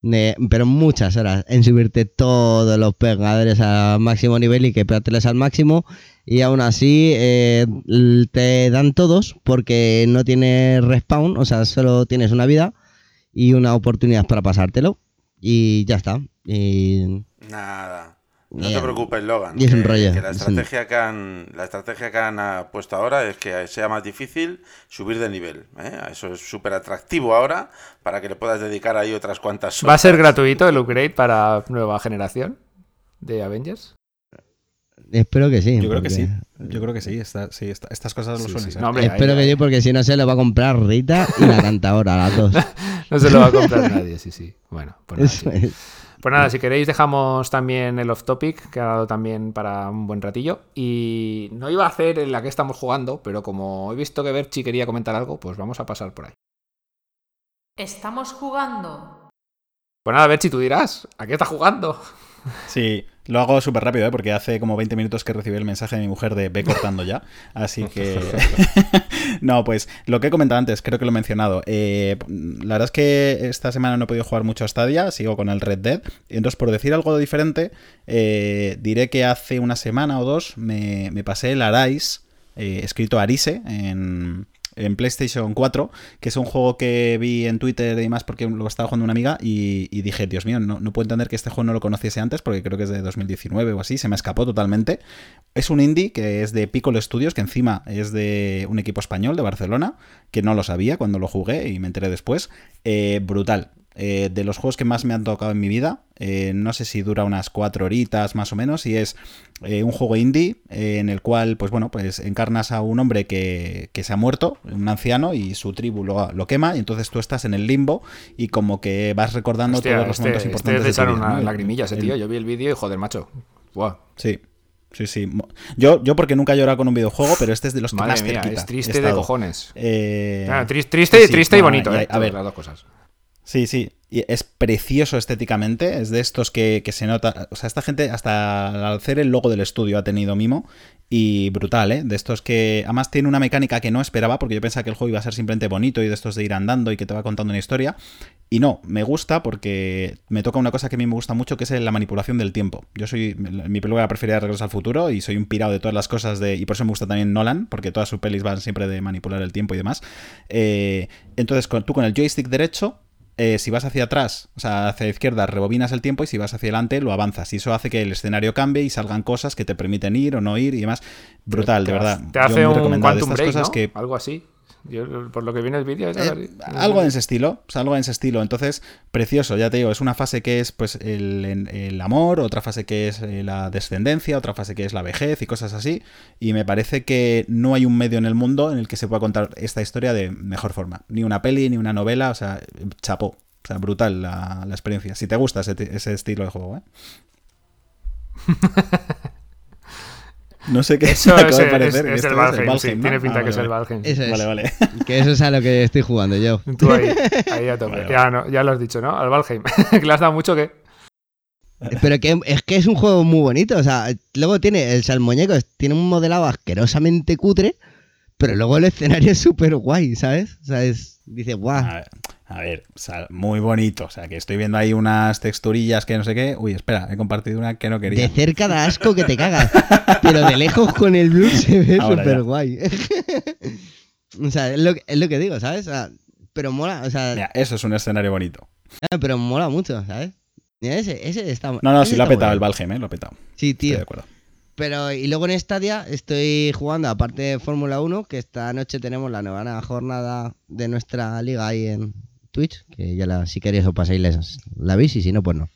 Pero muchas horas en subirte todos los pegadores al máximo nivel y que pegarles al máximo y aún así eh, te dan todos porque no tienes respawn, o sea, solo tienes una vida y una oportunidad para pasártelo y ya está. Nada. No te preocupes, Logan. Y es un rollo, que la es un- estrategia que han, la estrategia que han puesto ahora es que sea más difícil subir de nivel. ¿eh? Eso es súper atractivo ahora para que le puedas dedicar ahí otras cuantas ¿Va a horas. ser gratuito el upgrade para nueva generación de Avengers? espero que sí. Yo creo que sí. Yo creo que sí. esta- sí, esta- estas cosas lo suelen sí. ser. No, hombre, espero ahí- que ahí- sí, porque si no se lo va a comprar Rita y la cantadora, las dos. No se lo va a comprar nadie, sí, sí. Bueno, pues nada, Eso sí. es. Pues nada, si queréis dejamos también el off topic, que ha dado también para un buen ratillo. Y no iba a hacer en la que estamos jugando, pero como he visto que Berchi quería comentar algo, pues vamos a pasar por ahí. Estamos jugando. Pues nada, Berchi, tú dirás, ¿a qué estás jugando? Sí, lo hago súper rápido, ¿eh? porque hace como 20 minutos que recibí el mensaje de mi mujer de ve cortando ya. Así que. no, pues lo que he comentado antes, creo que lo he mencionado. Eh, la verdad es que esta semana no he podido jugar mucho a Stadia, sigo con el Red Dead. Entonces, por decir algo diferente, eh, diré que hace una semana o dos me, me pasé el Arise, eh, escrito Arise, en en PlayStation 4, que es un juego que vi en Twitter y demás porque lo estaba jugando una amiga y, dije, Dios mío, no, no puedo entender que este juego no lo conociese antes porque creo que es de 2019 o así, se me escapó totalmente. Es un indie que es de Piccolo Studios, que encima es de un equipo español de Barcelona, que no lo sabía cuando lo jugué y me enteré después. Eh, brutal. Eh, de los juegos que más me han tocado en mi vida, eh, no sé si dura unas cuatro horitas más o menos, y es eh, un juego indie en el cual, pues bueno, pues encarnas a un hombre que, que se ha muerto, un anciano, y su tribu lo, lo quema, y entonces tú estás en el limbo y como que vas recordando Hostia, todos los este, momentos este importantes es de tu vida, una ¿no? Lagrimilla ese el- tío. Yo vi el vídeo y joder, macho. Buah. Sí. Sí, sí. Yo, yo porque nunca he llorado con un videojuego, pero este es de los que Madre más mía, es triste de cojones. Eh, Ah, tris- triste, sí, sí, triste y bonito, y eh. a ver, las dos cosas. Sí, sí. Y es precioso estéticamente. Es de estos que, que se nota. O sea, esta gente, hasta al hacer el logo del estudio, ha tenido mimo. Y brutal, ¿eh? De estos que. Además, tiene una mecánica que no esperaba, porque yo pensaba que el juego iba a ser simplemente bonito y de estos de ir andando y que te va contando una historia. Y no, me gusta porque me toca una cosa que a mí me gusta mucho, que es la manipulación del tiempo. Yo soy. Mi película preferida de Regreso al Futuro y soy un pirado de todas las cosas de. Y por eso me gusta también Nolan, porque todas sus pelis van siempre de manipular el tiempo y demás. Eh, entonces, tú con el joystick derecho eh, si vas hacia atrás, o sea, hacia la izquierda, rebobinas el tiempo y si vas hacia adelante, lo avanzas. Y eso hace que el escenario cambie y salgan cosas que te permiten ir o no ir y demás. Brutal, de verdad. Te Yo hace muy un Quantum Break, cosas ¿no? que Algo así. Yo, por lo que viene el vídeo... eh, algo en ese estilo, o sea, algo en ese estilo. Entonces, precioso, ya te digo, es una fase que es pues el, el amor, otra fase que es eh, la descendencia, otra fase que es la vejez y cosas así. Y me parece que no hay un medio en el mundo en el que se pueda contar esta historia de mejor forma. Ni una peli, ni una novela, o sea, chapó. O sea, brutal la, la experiencia. Si te gusta ese, ese estilo de juego, ¿eh? No sé qué Eso acaba es, de es- parecer, es que el Valheim, Valheim, sí, ¿no? tiene pinta Ah, que vale, es el. Valheim. Eso es. Vale, vale. Que eso es a lo que estoy jugando yo. Tú ahí, ahí a tope. Vale, Ya, no, ya lo has dicho, ¿no? Al Valheim. que le has dado mucho que... Pero que es que es un juego muy bonito. O sea, luego tiene el salmoñeco, tiene un modelado asquerosamente cutre, pero luego el escenario es súper guay, ¿sabes? O sea, es, dice, guau. A ver, o sea, muy bonito. O sea, que estoy viendo ahí unas texturillas que no sé qué. Uy, espera, he compartido una que no quería. De cerca da asco que te cagas. Pero de lejos con el blue se ve súper guay. o sea, es lo, que- es lo que digo, ¿sabes? O sea, pero mola, o sea, Mira, eso es un escenario bonito. ah, pero mola mucho, ¿sabes? Mira, ese, ese está No, no, sí lo ha petado el Valheim, ¿eh? Lo ha petado. Sí, Estoy tío. de acuerdo. Pero, y luego en Stadia estoy jugando, aparte de Fórmula 1, que esta noche tenemos la nueva jornada de nuestra liga ahí en Que ya la, si queréis os pasáis les- la veis y si no, pues no.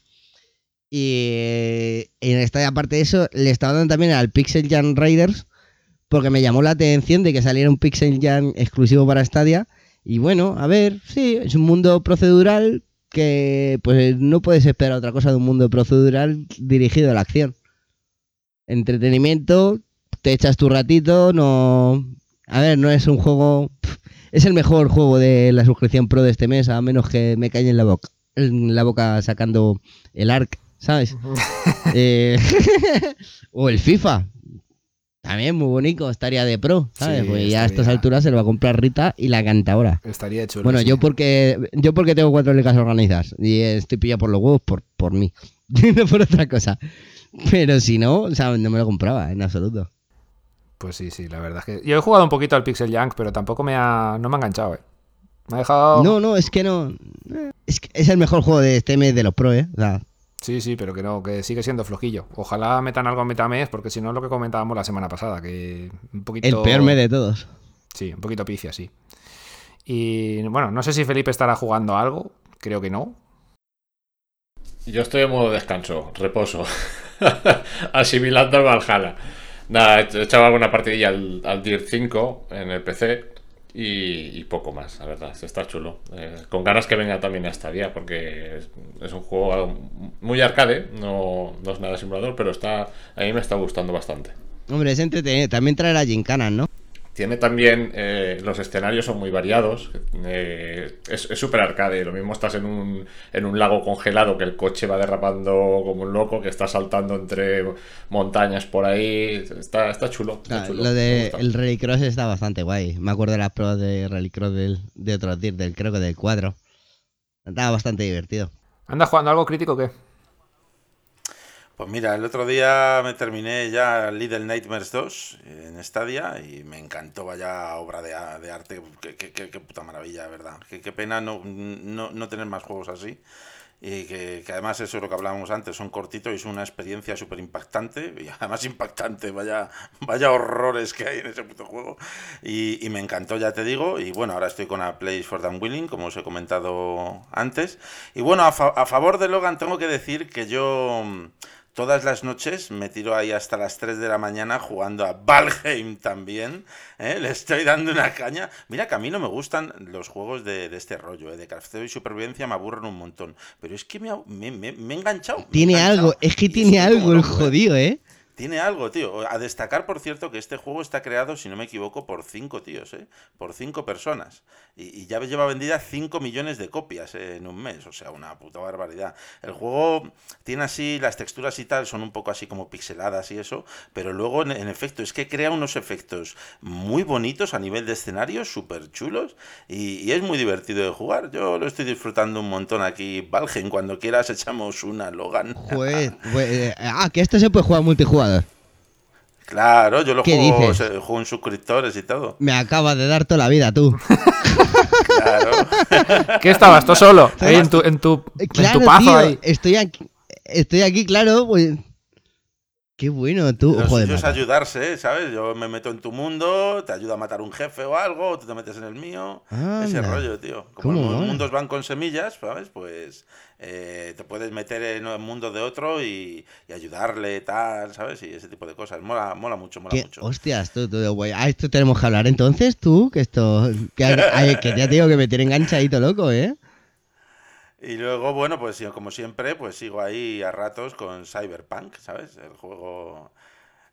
Y en Stadia, aparte de eso, le estaba dando también al Pixel Jam Raiders, porque me llamó la atención de que saliera un Pixel Jam exclusivo para Stadia. Y bueno, a ver, sí, es un mundo procedural que pues no puedes esperar otra cosa de un mundo procedural dirigido a la acción entretenimiento, te echas tu ratito, no... A ver, no es un juego... Es el mejor juego de la suscripción pro de este mes, a menos que me calle en la boca, en la boca sacando el ARC, ¿sabes? Eh, o el FIFA. También muy bonito, estaría de pro, ¿sabes? Sí, pues ya a estas alturas se lo va a comprar Rita y la cantadora. Estaría chulo. Bueno, sí. yo porque yo porque tengo cuatro ligas organizadas y estoy pillado por los huevos por, por mí, no por otra cosa. Pero si no, o sea, no me lo compraba en absoluto. Pues sí, sí, la verdad es que... Yo he jugado un poquito al Pixel Junk, pero tampoco me ha... No me ha enganchado, ¿eh? Me ha dejado... No, no, es que no. Es, que es el mejor juego de este mes de los pro, ¿eh? O sea, Sí, sí, pero que no, que sigue siendo flojillo. Ojalá metan algo en Metames, porque si no es lo que comentábamos la semana pasada, que un poquito... el peor mes de todos. Sí, un poquito picia, sí. Y bueno, no sé si Felipe estará jugando algo, creo que no. Yo estoy en modo descanso, reposo. Asimilando al Valhalla. Nada, he echado alguna partidilla al, al Dirt 5 en el PC y, poco más, la verdad. Está chulo. Eh, con ganas que venga también a Stadia porque es, es un juego muy arcade, no, no es nada simulador, pero está a mí me está gustando bastante. Hombre, es entretenido. También traerá gincanas, ¿no? Tiene también, eh, los escenarios son muy variados, eh, es es súper arcade, lo mismo estás en un, en un lago congelado que el coche va derrapando como un loco, que está saltando entre montañas por ahí, está, está chulo. está chulo, lo de el Rallycross está bastante guay. Me acuerdo de las pruebas de Rallycross del, de otros días, del creo que del 4. Estaba bastante divertido. ¿Anda jugando algo crítico o qué? Pues mira, el otro día me terminé ya Little Nightmares 2 en Stadia y me encantó, vaya obra de, arte, qué, puta maravilla, verdad. Qué, pena no, no, tener más juegos así. Y que, además eso es lo que hablábamos antes, son cortitos y es una experiencia súper impactante. Y además impactante, vaya, vaya horrores que hay en ese puto juego. Y, me encantó, ya te digo. Y bueno, ahora estoy con A Place for Damn Willing, como os he comentado antes. Y bueno, a, fa- a favor de Logan tengo que decir que yo todas las noches me tiro ahí hasta las 3 de la mañana jugando a Valheim también. ¿eh? Le estoy dando una caña. Mira que a mí no me gustan los juegos de, de este rollo, ¿eh? de crafteo y supervivencia me aburren un montón. Pero es que me, me, me- me he enganchado. he Tiene enganchado. algo, es que tiene algo el jodido, ¿eh? Tiene algo, tío. A destacar, por cierto, que este juego está creado, si no me equivoco, por cinco tíos, ¿eh? Por cinco personas. Y, y ya lleva vendidas 5 millones de copias ¿eh? en un mes. O sea, una puta barbaridad. El juego tiene así, las texturas y tal son un poco así como pixeladas y eso. Pero luego, en, en efecto, es que crea unos efectos muy bonitos a nivel de escenario, súper chulos. Y, y es muy divertido de jugar. Yo lo estoy disfrutando un montón aquí. Valgen, cuando quieras echamos una Logan. Joder, pues, eh, ah, que esto se puede jugar multijugador. Claro, yo lo ¿Qué juego, dices? se- juego en suscriptores y todo. Me acabas de dar toda la vida, tú. Claro. ¿Qué estabas tú solo? Ahí en tu, en tu, en Claro, tu pazo tío, ahí. estoy aquí, estoy aquí, claro, pues... Qué bueno, tú. Lo Joder, es ayudarse, ¿sabes? Yo me meto en tu mundo, te ayudo a matar un jefe o algo, tú te metes en el mío. Ese rollo, tío. Como ¿Cómo los mundos van con semillas, ¿sabes? Pues eh, te puedes meter en el mundo de otro y, y ayudarle, tal, ¿sabes? Y ese tipo de cosas. Mola, mola mucho, mola ¿Qué? mucho. Hostias, tú, tú, güey. Ah, esto tenemos que hablar entonces, tú, que esto... Que, ay, que ya te digo que me tiene enganchadito loco, ¿eh? Y luego, bueno, pues yo, como siempre, pues sigo ahí a ratos con Cyberpunk, ¿sabes? El juego,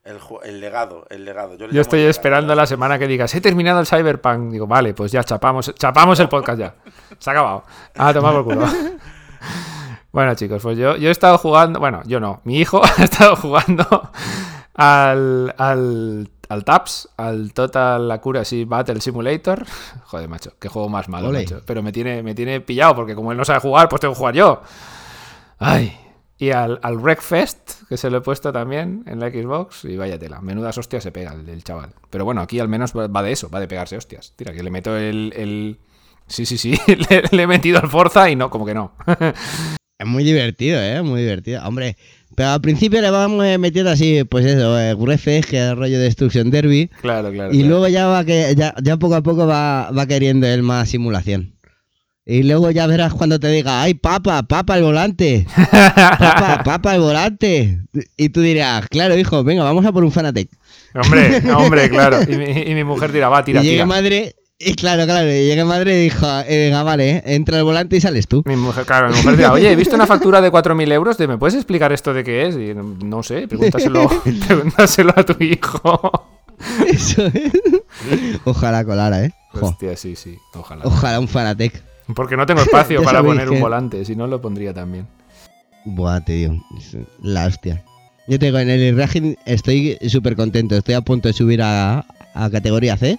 el, el legado, el legado. le Yo estoy legado. esperando la semana que digas, he terminado el Cyberpunk. Digo, vale, pues ya chapamos, chapamos el podcast ya. Se ha acabado. Ah, toma por culo. Bueno, chicos, pues yo, yo he estado jugando. Bueno, yo no. Mi hijo ha estado jugando al, al, al TAPS, al Total Accuracy Battle Simulator. Joder, macho, qué juego más malo, Ole. macho. Pero me tiene, me tiene pillado porque como él no sabe jugar, pues tengo que jugar yo. Ay. Y al, al Wreckfest, que se lo he puesto también en la Xbox, y vaya tela. Menudas hostias se pega el, el chaval. Pero bueno, aquí al menos va va de eso, va de pegarse hostias. Tira, que le meto el. el... Sí, sí, sí, le, le he metido al Forza y no, como que no. Es muy divertido, ¿eh? Muy divertido. Hombre, pero al principio le vamos metiendo así, pues eso, eh, Grefes, que es el rollo de Destruction Derby. claro, claro. Y claro. luego ya va que ya, ya poco a poco va, va queriendo él más simulación. Y luego ya verás cuando te diga, ay, papa, papa el volante. Papa, papa el volante. Y tú dirás, claro, hijo, venga, vamos a por un Fanatec. Hombre, hombre, claro. Y mi, y mi mujer dirá, va, tira, y llega tira. madre, y claro, claro, y llega madre y dijo, eh, venga, vale, entra el volante y sales tú. Mi mujer, claro, mi mujer dirá, oye, he visto una factura de 4.000 euros, de, ¿me puedes explicar esto de qué es? Y no, no sé, pregúntaselo, pregúntaselo a tu hijo. Eso es. Ojalá colara, ¿eh? Jo, Hostia, sí, sí, ojalá. Ojalá un Fanatec. Porque no tengo espacio para poner un volante, si no lo pondría también. Buah, te digo, la hostia. Yo te digo, en el Irragin estoy súper contento. Estoy a punto de subir a, a categoría C.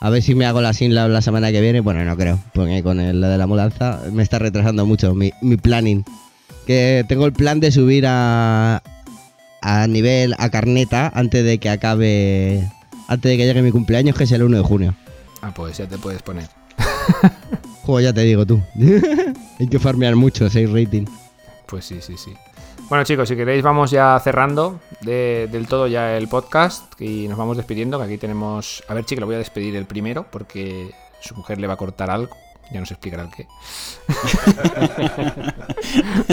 A ver si me hago la Sinlab la semana que viene. Bueno, no creo, porque con el, de la mudanza me está retrasando mucho mi, mi planning. Que tengo el plan de subir a, a nivel a carneta antes de que acabe. Antes de que llegue mi cumpleaños, que es el 1 de junio. Ah, pues ya te puedes poner. Juego, ya te digo tú. Hay que farmear mucho, 6 rating. Pues sí, sí, sí. Bueno, chicos, si queréis, vamos ya cerrando de- del todo ya el podcast y nos vamos despidiendo. Que aquí tenemos. A ver, chico, lo voy a despedir el primero porque su mujer le va a cortar algo. Ya nos explicará el qué.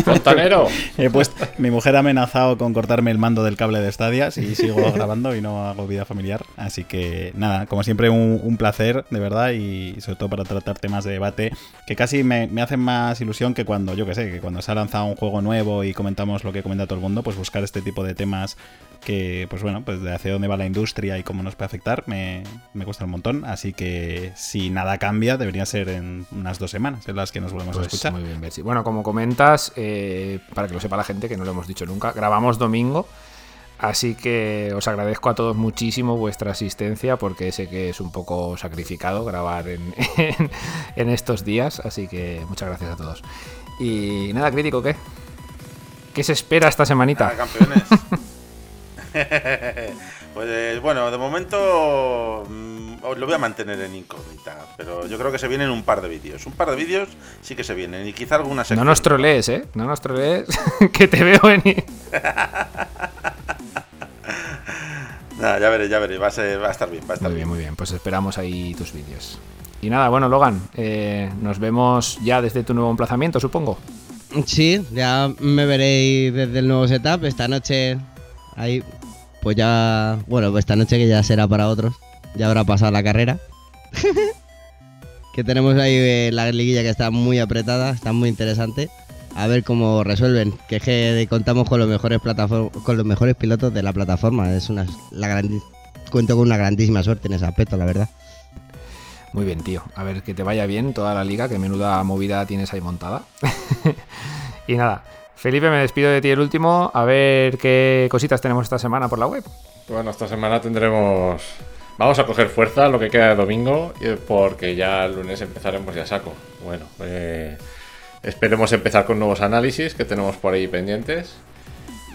Fontanero. He puesto- mi mujer ha amenazado con cortarme el mando del cable de Stadia si sigo grabando y no hago vida familiar. Así que nada, como siempre un, un placer, de verdad, y sobre todo para tratar temas de debate que casi me, me hacen más ilusión que cuando, yo que sé, que cuando se ha lanzado un juego nuevo y comentamos lo que comenta todo el mundo, pues buscar este tipo de temas que, pues bueno, pues de hacia dónde va la industria y cómo nos puede afectar, me, me gusta un montón. Así que si nada cambia, debería ser en unas dos semanas en las que nos volvemos a Pues escuchar. muy bien, Berchi. Bueno, como comentas, eh, para que lo sepa la gente, que no lo hemos dicho nunca, grabamos domingo. Así que os agradezco a todos muchísimo vuestra asistencia porque sé que es un poco sacrificado grabar en, en- en estos días. Así que muchas gracias a todos. Y nada, crítico, ¿qué? ¿Qué se espera esta semanita? Ah, campeones. pues bueno, de momento mm, os lo voy a mantener en incógnita, pero yo creo que se vienen un par de vídeos. Un par de vídeos sí que se vienen y quizá alguna No sección. nos trolees, ¿eh? No nos trolees, que te veo venir. Nada, ya veré, ya veré, va a, ser, va a estar bien, va a estar Muy bien, bien. muy bien. Pues esperamos ahí tus vídeos. Y nada, bueno, Logan, eh, nos vemos ya desde tu nuevo emplazamiento, supongo. Sí, ya me veréis desde el nuevo setup. Esta noche, ahí, pues ya. Bueno, pues esta noche que ya será para otros. Ya habrá pasado la carrera. que tenemos ahí eh, la liguilla que está muy apretada, está muy interesante. A ver cómo resuelven. Que es que contamos con los mejores con los mejores pilotos de la plataforma. Es una la grandi- cuento con una grandísima suerte en ese aspecto, la verdad. Muy bien, tío. A ver, que te vaya bien toda la liga, que menuda movida tienes ahí montada. y nada, Felipe, me despido de ti el último. A ver qué cositas tenemos esta semana por la web. Bueno, esta semana tendremos. Vamos a coger fuerza lo que queda de domingo, porque ya el lunes empezaremos ya saco. Bueno, eh, esperemos empezar con nuevos análisis que tenemos por ahí pendientes.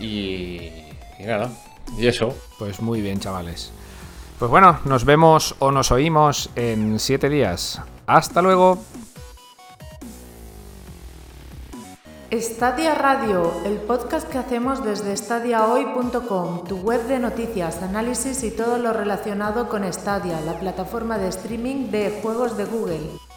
Y, y nada, y eso. Pues muy bien, chavales. Pues bueno, nos vemos o nos oímos en siete días. Hasta luego. Stadia Radio, el podcast que hacemos desde stadiahoy.com, tu web de noticias, análisis y todo lo relacionado con Stadia, la plataforma de streaming de juegos de Google.